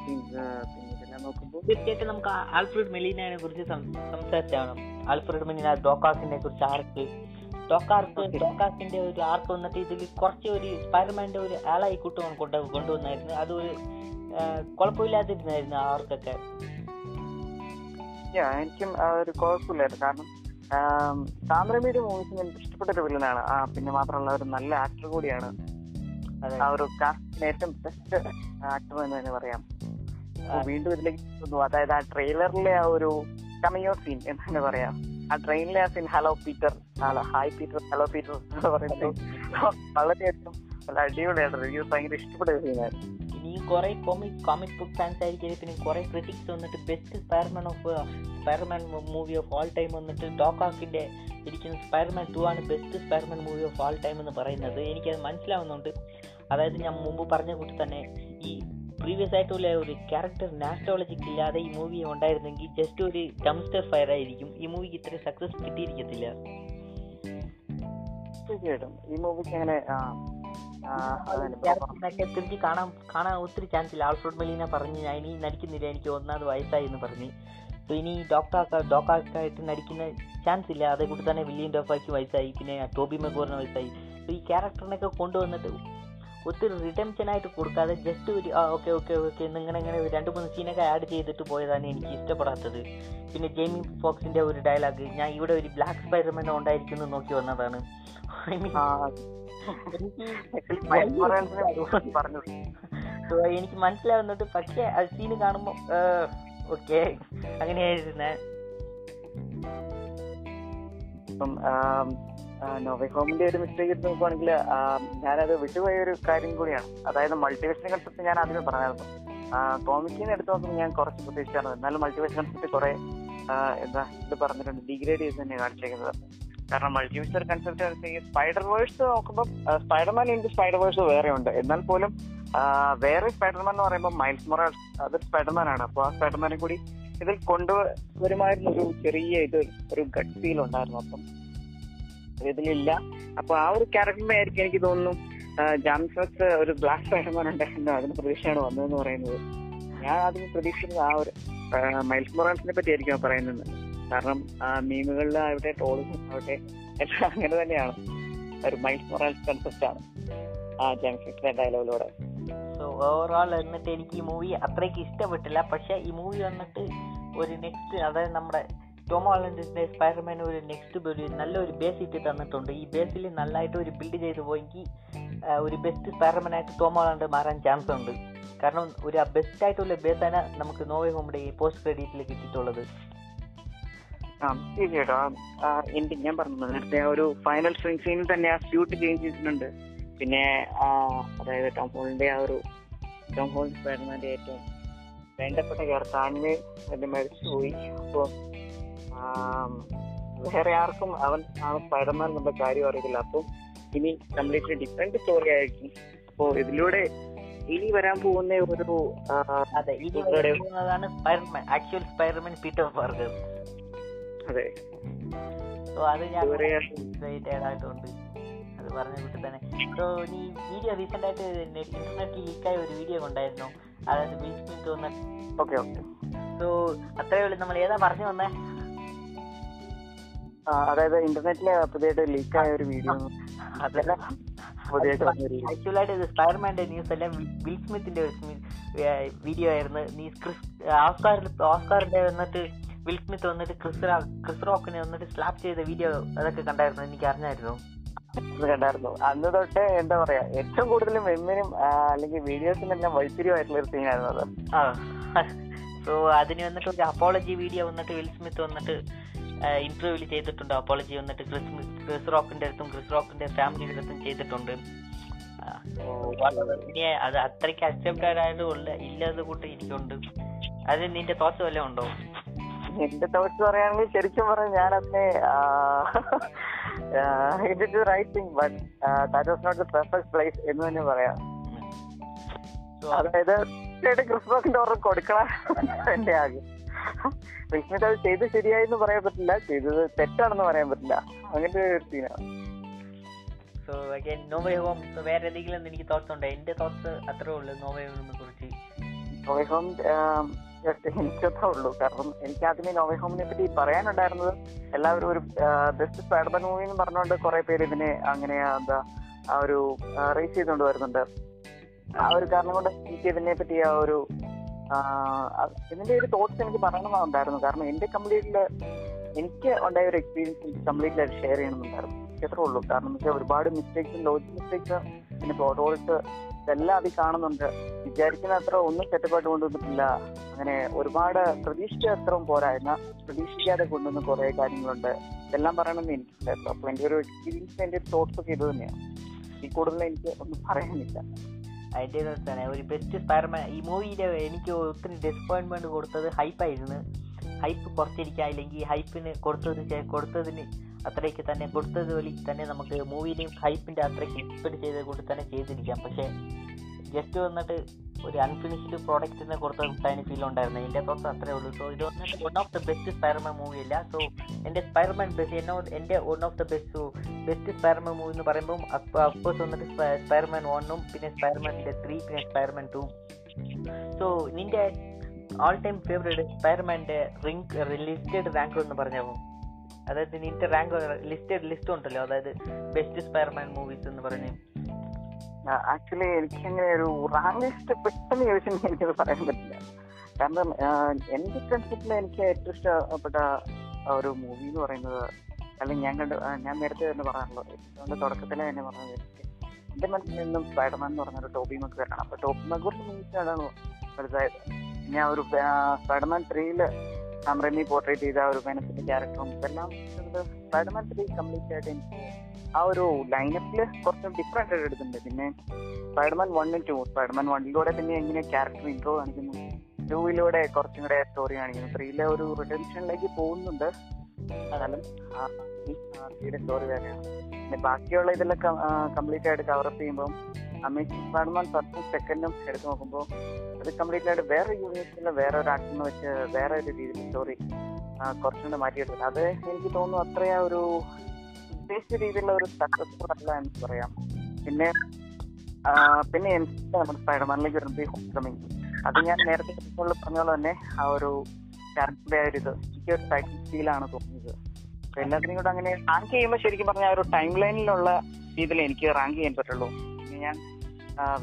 നോക്കുമ്പോൾ തീർച്ചയായിട്ടും നമുക്ക് ആൽഫ്രഡ് മെലീനയെ കുറിച്ച് സംസാരിച്ചാണ് ആൽഫ്രഡ് മെലീന ഡോക്കാസിനെ കുറിച്ച് ആർക്ക്? ഡോക്കാർക്ക്. ഡോക്കാസിന്റെ ഒരു ആർക്ക് വന്നിട്ട് ഇതിൽ കുറച്ച് ഒരു സ്പൈഡർമാന്റെ ഒരു ആളായി കൂട്ടുവാൻ കൊണ്ട് കൊണ്ടുവന്നായിരുന്നു. അത് ഒരു കുഴപ്പമില്ലാതിരുന്നായിരുന്നു ആർക്കൊക്കെ. എനിക്കും ഒരു കുഴപ്പമില്ലായിരുന്നു. കാരണം താമരമീഡിയ മൂവീസിന് എനിക്ക് ഇഷ്ടപ്പെട്ട ഒരു വില്ലനാണ്. ആ പിന്നെ മാത്രമല്ല ഒരു നല്ല ആക്ടർ കൂടിയാണ്. ആ ഒരു കാസ്റ്റിന് ഏറ്റവും ബെസ്റ്റ് ആക്ടർ എന്ന് തന്നെ പറയാം. വീണ്ടും ഇതിലേക്ക് തോന്നുന്നു അതായത് ആ ട്രെയിലറിലെ ആ ഒരു കമിയോ സീൻ എന്ന് തന്നെ പറയാം? ആ ട്രെയിനിലെ ആ scene hello Peter hi Peter hello Peter എന്ന് പറയുന്നത് വളരെയധികം അടിപൊളിയാണ് റിവ്യൂസ് ഭയങ്കര ഇഷ്ടപ്പെട്ട സീനായിരുന്നു ഇനിയും കുറെ കോമിക് കോമിക് ബുക്ക് ഫാൻസ് ആയിരിക്കും. പിന്നെ കുറെ ക്രിറ്റിക്സ് വന്നിട്ട് best Spiderman of Spiderman movie of all time വന്നിട്ട് ഡോക്കാക്കിന്റെ ഇരിക്കുന്ന സ്പൈർമാൻ ടു ആണ് best Spiderman movie of all time എന്ന് പറയുന്നത്. എനിക്കത് മനസ്സിലാവുന്നുണ്ട്. അതായത് ഞാൻ മുമ്പ് പറഞ്ഞ കൂട്ടി തന്നെ ഈ പ്രീവിയസ് ആയിട്ടുള്ള ഒരു ക്യാരക്ടർ നാസ്ട്രോളജിക്ക് ഇല്ലാതെ ഈ മൂവി ഉണ്ടായിരുന്നെങ്കിൽ ജസ്റ്റ് ഒരു ഡംസ്റ്റർ ഫയർ ആയിരിക്കും. ഈ മൂവിക്ക് ഇത്ര സക്സസ് കിട്ടിയിരിക്കത്തില്ല. തീർച്ചയായിട്ടും. ഈ മൂവിക്ക് അങ്ങനെ തിരിച്ച് കാണാൻ കാണാൻ ഒത്തിരി ചാൻസ് ഇല്ല. ആൾഫ്രോഡ് മെലീന പറഞ്ഞ് ഞാൻ ഇനി നടിക്കുന്നില്ല. എനിക്ക് ഒന്നാമത് വയസ്സായി എന്ന് പറഞ്ഞ്. സോ ഇനി ഡോക്ടർ ഡോക്ടറായിട്ട് നടിക്കുന്ന ചാൻസ് ഇല്ല. അതേ കൂടി തന്നെ വില്യം ഡോഫാക്ക് വയസ്സായി. പിന്നെ ടോബി മെഗോറിന് വയസ്സായി. സോ ഈ ക്യാരക്ടറിനൊക്കെ കൊണ്ടുവന്നിട്ട് ഒത്തിരി റിഡംഷൻ ആയിട്ട് കൊടുക്കാതെ ജസ്റ്റ് ഒരു ആ ഓക്കെ ഓക്കെ ഓക്കെ എന്നിങ്ങനെ ഇങ്ങനെ രണ്ട് മൂന്ന് സീനൊക്കെ ആഡ് ചെയ്തിട്ട് പോയതാണ് എനിക്ക് ഇഷ്ടപ്പെടാത്തത്. പിന്നെ ജെയിമി ഫോക്സിന്റെ ഒരു ഡയലോഗ് ഞാൻ ഇവിടെ ഒരു ബ്ലാക്ക് സ്പൈഡർമാൻ ഉണ്ടായിരിക്കുന്നു നോക്കി വന്നതാണ്. എനിക്ക് മനസ്സിലാവുന്നുണ്ട്. പക്ഷേ ആ സീന് കാണുമ്പോ ഓക്കെ അങ്ങനെയായിരുന്നേ. ഇപ്പം നോവേ ഹോമിന്റെ ഒരു മിസ്റ്റേക്ക് എടുത്ത് നോക്കുവാണെങ്കിൽ ഞാനത് വിട്ടുപോയ ഒരു കാര്യം കൂടിയാണ്. അതായത് മൾട്ടിവേഷൻ കൺസെപ്റ്റ് ഞാൻ ആദ്യമേ പറഞ്ഞായിരുന്നു. കോമിക്കിനെ എടുത്ത് നോക്കുമ്പോൾ ഞാൻ കുറച്ച് പ്രതീക്ഷിച്ചായിരുന്നു. എന്നാലും മൾട്ടിവേഷൻ കൺസെപ്റ്റ് കുറെ എന്താ ഇത് പറഞ്ഞിട്ടുണ്ട്. ഡിഗ്രേഡ് ചെയ്ത് തന്നെ കാണിച്ചേക്കുന്നത്. കാരണം മൾട്ടിവേഴ്സ് കൺസെപ്റ്റ് സ്പൈഡർ വേഴ്സ് നോക്കുമ്പോൾ സ്പൈഡർമാൻ ഉണ്ട് സ്പൈഡർ വേഴ്സ് വേറെ ഉണ്ട്. എന്നാൽ പോലും വേറെ സ്പൈഡർമാൻ എന്ന് പറയുമ്പോൾ മൈൽസ് മൊറാൾസ് അത് സ്പൈഡർമാൻ ആണ്. അപ്പോൾ ആ സ്പൈഡർമാനെ കൂടി ഇതിൽ കൊണ്ടുവരുമായിരുന്നു ഒരു ചെറിയ ഇത് ഒരു ഗട്ട് ഫീൽ ഉണ്ടായിരുന്നു. അപ്പം ഇതിലില്ല. അപ്പൊ ആ ഒരു ക്യാരക്ടറിന്റെ ആയിരിക്കും എനിക്ക് തോന്നുന്നു. ജാംസസ് ഒരു ബ്ലാക്ക് സ്പൈഡർമാൻ ഉണ്ടായിരുന്നു അതിന് പ്രതീക്ഷയാണ് വന്നതെന്ന് പറയുന്നത്. ഞാൻ അതിന് പ്രതീക്ഷിക്കുന്നത് ആ ഒരു മൈൽസ് മൊറാൻസിനെ പറ്റി ആയിരിക്കും പറയുന്നത്. കാരണം മീമുകളിൽ ആവട്ടെ ടോളിസും ആവട്ടെ എല്ലാം അങ്ങനെ തന്നെയാണ്. ഒരു മൈൽസ് മൊറാൻസ് കൺസെപ്റ്റ് ആണ്. ആ ജാംസസിന്റെ ഡയലോഗിലൂടെ സോ ഓവറോൾ എന്നിട്ട് എനിക്ക് ഈ മൂവി അത്രയ്ക്ക് ഇഷ്ടപ്പെട്ടില്ല. പക്ഷെ ഈ മൂവി വന്നിട്ട് ഒരു നെക്സ്റ്റ് അതായത് നമ്മുടെ ടോം ഹോളൻഡിന്റെ സ്പൈഡർമാൻ ഒരു നെക്സ്റ്റ് ഒരു നല്ലൊരു ബേസ് ഇട്ട് തന്നിട്ടുണ്ട്. ഈ ബേസിൽ നല്ലതായിട്ട് ഒരു ബിൽഡ് ചെയ്ത് പോയെങ്കിൽ ഒരു ബെസ്റ്റ് സ്പൈഡർമാൻ ആയിട്ട് ടോം ഹോളണ്ട് മാറാൻ ചാൻസ് ഉണ്ട്. കാരണം ഒരു ബെസ്റ്റ് ആയിട്ടുള്ള ആണ് നമുക്ക് നോവേ ഹോമിന്റെ ഈ പോസ്റ്റ് ക്രെഡിറ്റിൽ കിട്ടിയിട്ടുള്ളത്. ആ തീർച്ചയായിട്ടും ഞാൻ പറഞ്ഞു നേരത്തെ ഒരു ഫൈനൽ സ്ട്രിങ് സീനിൽ തന്നെ ആ സ്യൂട്ട് ചേഞ്ച് ചെയ്തിട്ടുണ്ട്. പിന്നെ അതായത് ടോം ഹോളിന്റെ ആ ഒരു ടോം ഹോൾ സ്പൈഡർമാന്റെ ഏറ്റവും വേണ്ടപ്പെട്ട ക്യാരക്ടർ അപ്പോൾ വേറെ ആർക്കും അവൻ ആ സ്പൈഡർമാൻ എന്നുള്ള കാര്യം അറിയില്ല അപ്പം ഇനി കംപ്ലീറ്റ്ലി ഡിഫറെന്റ് സ്റ്റോറി ആയിരിക്കും. അപ്പോ ഇതിലൂടെ ഇനി വരാൻ പോകുന്ന ഒരു അതെ ഇനി Spiderman actual Spiderman Peter Parker അതെ. സോ അത് ഞാൻ ഇതുവരെ എക്സൈറ്റഡ് ആയിട്ടുണ്ട് അത് പറഞ്ഞ കൂട്ടി തന്നെ. സോ നീ വീഡിയോ റീസെന്റ് ആയിട്ട് ഇന്റർനെറ്റ് ലീക്കായ ഒരു വീഡിയോ ഉണ്ടായിരുന്നു അതായത് ബീച്ച് തോന്നുന്നു തോന്നുന്ന ഓക്കെ ഓക്കെ സോ അത്രേ ഉള്ളൂ. നമ്മൾ ഏതാ പറഞ്ഞു വന്നേ? അതായത് ഇന്റർനെറ്റിൽ പുതിയതായിട്ട് ലീക്ക് ആയ ഒരു വീഡിയോ അതല്ല പുതിയതായിട്ട് വന്നൊരു ആക്ച്വലായിട്ട് ഇത് സ്പൈഡർമാന്റെ ന്യൂസ് എല്ലാം വിൽ സ്മിത്തിന്റെ ഒരു വീഡിയോ ആയിരുന്നു. നീ ക്രിസ് ഓസ്കാറിൽ ഓസ്കാറിന്റെ വന്നിട്ട് വിൽ സ്മിത്ത് വന്നിട്ട് ക്രിസ് ക്രിസ് റോക്കിനെ വന്നിട്ട് സ്ലാപ്പ് ചെയ്ത വീഡിയോ അതൊക്കെ കണ്ടായിരുന്നു? എനിക്ക് അറിഞ്ഞായിരുന്നു? കണ്ടായിരുന്നു. അന്ന് തൊട്ട് എന്താ പറയാ ഏറ്റവും കൂടുതൽ മെമ്മിനും അല്ലെങ്കിൽ വീഡിയോസിനെല്ലാം വൈത്തിരിവായിട്ടുള്ള ഒരു സീനായിരുന്നു അത്. ആ സോ അതിന് വന്നിട്ട് ഒരു അപ്പോളജി വീഡിയോ വന്നിട്ട് വിൽ സ്മിത്ത് വന്നിട്ട് ഇന്റർവ്യൂവിൽ ചെയ്തിട്ടുണ്ട്. അപ്പോളജി വന്നിട്ട് ക്രിസ് ക്രിസ് റോക്കിന്റെ അടുത്തും ക്രിസ് റോക്കിന്റെ ഫാമിലിയുടെ അടുത്തും ചെയ്തിട്ടുണ്ട്. ഇനി അത് അത്രയ്ക്ക് അക്സെപ്റ്റഡ് ആയതുകൊണ്ട് ഇല്ലാതെ കൂട്ട് എനിക്കുണ്ട് അത് നിന്റെ തോട്ട്സ് വല്ലതും ഉണ്ടോ? എന്റെ തോട്ട്സ് പറയുകയാണെങ്കിൽ ശരിക്കും പറഞ്ഞാൽ ഞാൻ അതിനെ it right thing but that was not the perfect place എന്ന് തന്നെ പറയാം. അതായത് ക്രിസ്മസിന്റെ ഓർഡർ കൊടുക്കണം. എന്റെ ആഗ്രഹം. ക്രിസ്മസ് അത് ചെയ്ത് ശരിയായെന്ന് പറയാൻ പറ്റില്ല. ചെയ്തത് തെറ്റാണെന്ന് പറയാൻ പറ്റില്ല. അങ്ങനത്തെ ഒരു സീനാണ് സോ അഗൈൻ നോവേ ഹോം വേറെ എന്തെങ്കിലും എനിക്ക് തോട്ട്സ് ഉണ്ടോ? എന്റെ തോട്ട്സ് അത്രേ ഉള്ളൂ നോവേ ഹോമിനെ കുറിച്ച്. നോവേ ഹോം ജസ്റ്റ് എനിക്കത്രേ ഉള്ളൂ. കാരണം എനിക്ക് ആദ്യമേ നോവേ ഹോമിനെ പറ്റി പറയാനുണ്ടായിരുന്നത് എല്ലാവരും ഒരു ബെസ്റ്റ് സ്പൈഡർമാൻ മൂവി എന്ന് പറഞ്ഞുകൊണ്ട് കുറെ പേര് ഇതിനെ അങ്ങനെ എന്താ ആ ഒരു റേസ് ചെയ്തുകൊണ്ട് വരുന്നുണ്ട്. ആ ഒരു കാരണം കൊണ്ട് എനിക്ക് ഇതിനെ പറ്റി ആ ഒരു ഇതിന്റെ ഒരു തോട്ട്സ് എനിക്ക് പറയണമെന്നുണ്ടായിരുന്നു കാരണം എന്റെ കംപ്ലീറ്റിൽ എനിക്ക് ഉണ്ടായ ഒരു എക്സ്പീരിയൻസ് എനിക്ക് കംപ്ലീറ്റ്ലി ഷെയർ ചെയ്യണമെന്നുണ്ടായിരുന്നു. അത്രേ ഉള്ളൂ. കാരണം വെച്ചാൽ ഒരുപാട് മിസ്റ്റേക്സ് ലോജിക് മിസ്റ്റേക്സ് പിന്നെ പ്ലോട്ട് ഹോൾസ് ഇതെല്ലാം അതിൽ കാണുന്നുണ്ട്. വിചാരിക്കുന്ന അത്ര ഒന്നും സെറ്റപ്പായിട്ട് കൊണ്ടുവന്നിട്ടില്ല അങ്ങനെ ഒരുപാട് പ്രതീക്ഷിച്ച അത്രയും പോരായിരുന്ന പ്രതീക്ഷിക്കാതെ കൊണ്ടുവന്ന കുറെ കാര്യങ്ങളുണ്ട്. ഇതെല്ലാം പറയണമെന്ന് എനിക്കുണ്ടായിരുന്നു. അപ്പൊ എന്റെ ഒരു എക്സ്പീരിയൻസ് എന്റെ തോട്ട്സ് ഒക്കെ ഇത് തന്നെയാണ്. ഈ കൂടുതൽ എനിക്ക് ഒന്നും പറയാനില്ല. അതിന്റെ തന്നെ. ഒരു ബെസ്റ്റ് സ്പൈർമാൻ ഈ മൂവിയിലെ എനിക്ക് ഒത്തിരി ഡിസപ്പോയിൻമെന്റ് കൊടുത്തത് ഹൈപ്പായിരുന്നു ഹൈപ്പ് കുറച്ചിരിക്കുക അല്ലെങ്കിൽ ഹൈപ്പിന് കൊടുത്തത് കൊടുത്തതിന് അത്രയ്ക്ക് തന്നെ കൊടുത്തത് വഴി തന്നെ നമുക്ക് മൂവിയിലെയും ഹൈപ്പിന്റെ അത്രയ്ക്ക് എക്സ്പെക്ട് ചെയ്ത് കൊണ്ട് തന്നെ ചെയ്തിരിക്കാം. പക്ഷേ ജസ്റ്റ് വന്നിട്ട് ഒരു അൺഫിനിഷ്ഡ് പ്രോഡക്റ്റിനെ കൊടുത്ത എനിക്ക് ഫീൽ ഉണ്ടായിരുന്നു. എന്റെ തൊട്ട് അത്രേ ഉള്ളൂ. സോ ഇത് one of the best Spiderman movie അല്ല സോ എന്റെ സ്പൈർമാൻ ബെസ്റ്റ് എന്നോ എന്റെ one of the best best Spiderman movie എന്ന് പറയുമ്പോൾ അഫ്കോഴ്സ് വന്നിട്ട് സ്പൈർമാൻ വണ്ണും പിന്നെ സ്പൈർമാൻ ത്രീ പിന്നെ സ്പൈർമാൻ ടു സോ നിന്റെ ഓൾ ടൈം ഫേവറേറ്റ് സ്പൈർമാന്റെ റിങ്ക് ലിസ്റ്റഡ് റാങ്ക് എന്ന് പറഞ്ഞാൽ അതായത് നിന്റെ റാങ്ക് ലിസ്റ്റഡ് ലിസ്റ്റ് ഉണ്ടല്ലോ. അതായത് ബെസ്റ്റ് സ്പൈർമാൻ മൂവീസ് എന്ന് പറഞ്ഞ്. ആക്ച്വലി എനിക്ക് അങ്ങനെ ഒരു റാങ്ക് ലിസ്റ്റ് പെട്ടെന്ന് ചോദിച്ചു എനിക്കത് പറയാൻ പറ്റില്ല. കാരണം എന്റെ കൺസെപ്റ്റിൽ എനിക്ക് ഏറ്റവും ഇഷ്ടപ്പെട്ട ഒരു മൂവി എന്ന് പറയുന്നത് അല്ലെങ്കിൽ ഞാൻ കണ്ട് ഞാൻ നേരത്തെ തന്നെ എപ്പിസോഡിന്റെ തുടക്കത്തിലെ തന്നെ പറഞ്ഞത് എനിക്ക് എന്റെ മനസ്സിൽ നിന്നും സ്പൈഡർമാൻ എന്ന് പറഞ്ഞ ടോപ്പി മക്ക് വരണം അപ്പൊ ടോപ്പി മക്കുറിച്ച് മൂവീസാണ് വലുതായത്. ഞാൻ ഒരു സ്പൈഡർമാൻ ത്രീയിൽ സാംറമി പോർട്രേറ്റ് ചെയ്ത ഒരു മനസ്സിന്റെ ക്യാരക്ടറും ഇതെല്ലാം സ്പൈഡർമാൻ ത്രീ കംപ്ലീറ്റ് ആയിട്ട് എനിക്ക് ആ ഒരു ലൈനപ്പിൽ കുറച്ച് ഡിഫറെന്റ് ആയിട്ട് എടുക്കുന്നുണ്ട് പിന്നെ സ്പൈഡർമാൻ വണ്ണും ടു സ്പൈഡർമാൻ വണ്ണിലൂടെ പിന്നെ എങ്ങനെ ക്യാരക്ടർ ഇൻട്രോ കാണിക്കുന്നു ടൂവിലൂടെ കുറച്ചും കൂടെ സ്റ്റോറി കാണിക്കുന്നു ത്രീയിലെ ഒരു റിട്ടൻഷനിലേക്ക് പോകുന്നുണ്ട് അതാലും സ്റ്റോറി വേറെയാണ് പിന്നെ ബാക്കിയുള്ള ഇതെല്ലാം കംപ്ലീറ്റ് ആയിട്ട് കവറപ്പ് ചെയ്യുമ്പോൾ അമേസിംഗ് സ്പൈഡർമാൻ ഫസ്റ്റും സെക്കൻഡും എടുത്ത് നോക്കുമ്പോൾ അത് കംപ്ലീറ്റ് ആയിട്ട് വേറെ യൂണിവേഴ്സിലെ വേറെ ഒരു ആക്ടറിനെ വെച്ച് വേറെ ഒരു രീതിയിൽ സ്റ്റോറി കുറച്ചുകൂടെ മാറ്റിയെടുക്കുന്നത് അത് എനിക്ക് തോന്നുന്നു അത്രയാ ഒരു ഉദ്ദേശിച്ച രീതിയിലുള്ള ഒരു സക്സസ്ഫുൾ അല്ല എന്ന് പറയാം. പിന്നെ പിന്നെ നമ്മുടെ സ്പൈഡർമാനിലേക്ക് വരുന്നത് ഹോം കമ്മിങ് അത് ഞാൻ നേരത്തെ പറഞ്ഞ പോലെ തന്നെ ആ ഒരു ക്യാരക്ടറിന്റെ ആ ഒരു ഇത് എനിക്ക് ഒരു ടൈറ്റിൽ ഫീലാണ് തോന്നിയത്. എല്ലാത്തിനും കൂടെ അങ്ങനെ റാങ്ക് ചെയ്യുമ്പോൾ ശരിക്കും പറഞ്ഞാൽ ഒരു ടൈം ലൈനിലുള്ള രീതിയിൽ എനിക്ക് റാങ്ക് ചെയ്യാൻ പറ്റുള്ളൂ. ഞാൻ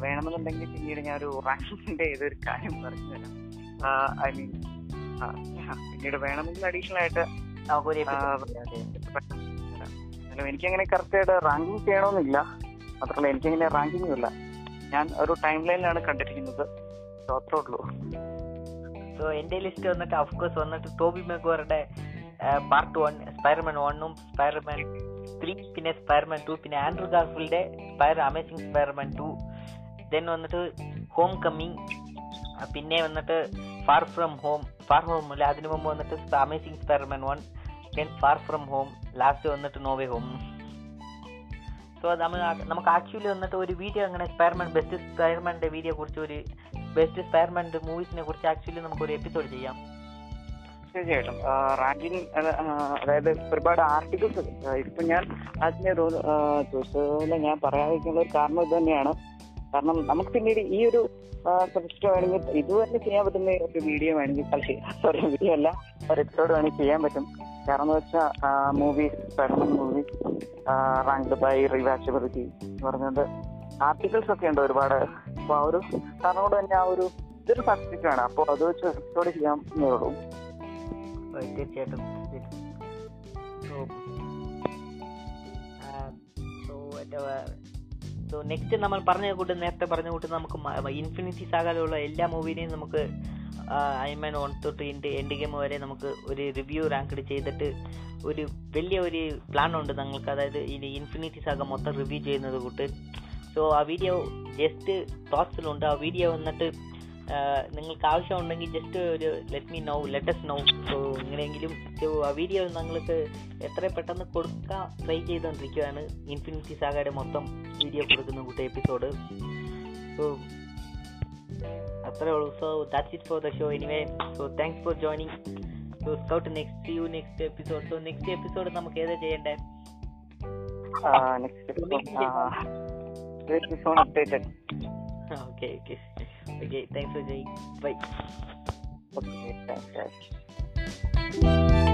വേണമെന്നുണ്ടെങ്കിൽ പിന്നീട് ഞാൻ ഒരു റാങ്കിന്റെ ഏതൊരു കാര്യം പറഞ്ഞു തരാം. ഐ മീൻ പിന്നീട് വേണമെങ്കിൽ അഡീഷണൽ ആയിട്ട് എനിക്കങ്ങനെ കറക്റ്റ് ആയിട്ട് റാങ്കിങ് ചെയ്യണമെന്നില്ല. മാത്രമല്ല എനിക്കങ്ങനെ റാങ്കിങ്ങും ഇല്ല. ഞാൻ ഒരു ടൈം ലൈനിലാണ് കണ്ടിരിക്കുന്നത്. അത്രേ ഉള്ളൂ. സോ എന്റെ ലിസ്റ്റ് വന്നിട്ട് അഫ്കോഴ്സ് വന്നിട്ട് ടോബി മെഗോറുടെ പാർട്ട് വൺ സ്പൈർമാൻ വണ്ണും സ്പൈർമാൻ ത്രീ പിന്നെ സ്പൈർമാൻ ടു പിന്നെ Andrew Garfield spider amazing Spiderman two then വന്നിട്ട് ഹോം കമ്മിങ് പിന്നെ വന്നിട്ട് far from home far home അല്ല? അതിനു മുമ്പ് വന്നിട്ട് amazing Spiderman one then far from home last വന്നിട്ട് നോവേ ഹോം സോ നമ്മൾ നമുക്ക് ആക്ച്വലി വന്നിട്ട് ഒരു വീഡിയോ അങ്ങനെ സ്പൈർമാൻ ബെസ്റ്റ് സ്പൈർമാന്റെ വീഡിയോ കുറിച്ച് ഒരു ബെസ്റ്റ് സ്പൈർമാന്റെ മൂവീസിനെ കുറിച്ച് ആക്ച്വലി നമുക്കൊരു എപ്പിസോഡ് ചെയ്യാം. തീർച്ചയായിട്ടും. റാങ്കിങ് അതായത് ഒരുപാട് ആർട്ടിക്കിൾസ് ഇപ്പൊ ഞാൻ അതിനെ ചോദിച്ചതുപോലെ ഞാൻ പറയാതിരിക്കുന്ന ഒരു കാരണം ഇത് തന്നെയാണ്. കാരണം നമുക്ക് പിന്നീട് ഈ ഒരു സബ്ജക്റ്റ് വേണമെങ്കിൽ ഇത് തന്നെ ചെയ്യാൻ പറ്റുന്ന ഒരു വീഡിയോ വേണമെങ്കിൽ സോറി വീഡിയോ അല്ല ഒരു എപ്പിസോഡ് വേണമെങ്കിൽ ചെയ്യാൻ പറ്റും. കാരണം എന്ന് വെച്ചാൽ movies Spiderman movies ranked by rewatchability എന്ന് പറഞ്ഞത് ആർട്ടിക്കിൾസ് ഒക്കെ ഉണ്ട് ഒരുപാട്. അപ്പൊ ആ ഒരു കാരണം കൊണ്ട് തന്നെ ആ ഒരു ഇതൊരു സബ്ജക്റ്റ് ആണ്. അപ്പോൾ അത് വെച്ച് എപ്പിസോഡ് ചെയ്യാൻ ഉള്ളൂ. തീർച്ചയായിട്ടും സോ നെക്സ്റ്റ് നമ്മൾ പറഞ്ഞ കൂട്ട് നേരത്തെ പറഞ്ഞ കൂട്ട് നമുക്ക് ഇൻഫിനിറ്റി സാഗാലുള്ള എല്ലാ മൂവിനെയും നമുക്ക് ഐമാൻ വൺ തൊട്ട് എന്റെ എന്റെ ഗെയിം വരെ നമുക്ക് ഒരു റിവ്യൂ റാങ്ക്ഡ് ചെയ്തിട്ട് ഒരു വലിയ ഒരു പ്ലാൻ ഉണ്ട് ഞങ്ങൾക്ക് അതായത് ഇനി ഇൻഫിനിറ്റി സാഗ മൊത്തം റിവ്യൂ ചെയ്യുന്നത് കൂട്ട്. സോ ആ വീഡിയോ ജസ്റ്റ് തോട്ട്സിലുണ്ട് ആ വീഡിയോ വന്നിട്ട് നിങ്ങൾക്ക് ആവശ്യമുണ്ടെങ്കിൽ ജസ്റ്റ് ഒരു let me know let's know so എങ്ങനെയെങ്കിലും ആ വീഡിയോ നിങ്ങൾക്ക് എത്ര പെട്ടെന്ന് കൊടുക്കാൻ ട്രൈ ചെയ്തുകൊണ്ടിരിക്കുകയാണ് ഇൻഫിനിറ്റി സാഗയുടെ മൊത്തം വീഡിയോ കൊടുക്കുന്ന കൂട്ടി എപ്പിസോഡ് സോ അത്രേ ഉള്ളൂ. So that's it for the show anyway so thanks for joining so scout next you next episode so next episode നമുക്ക് ഏതാ ചെയ്യേണ്ടേ? Next episode updated okay, okay. Okay, thanks, OJ. Bye. Okay, thanks, guys.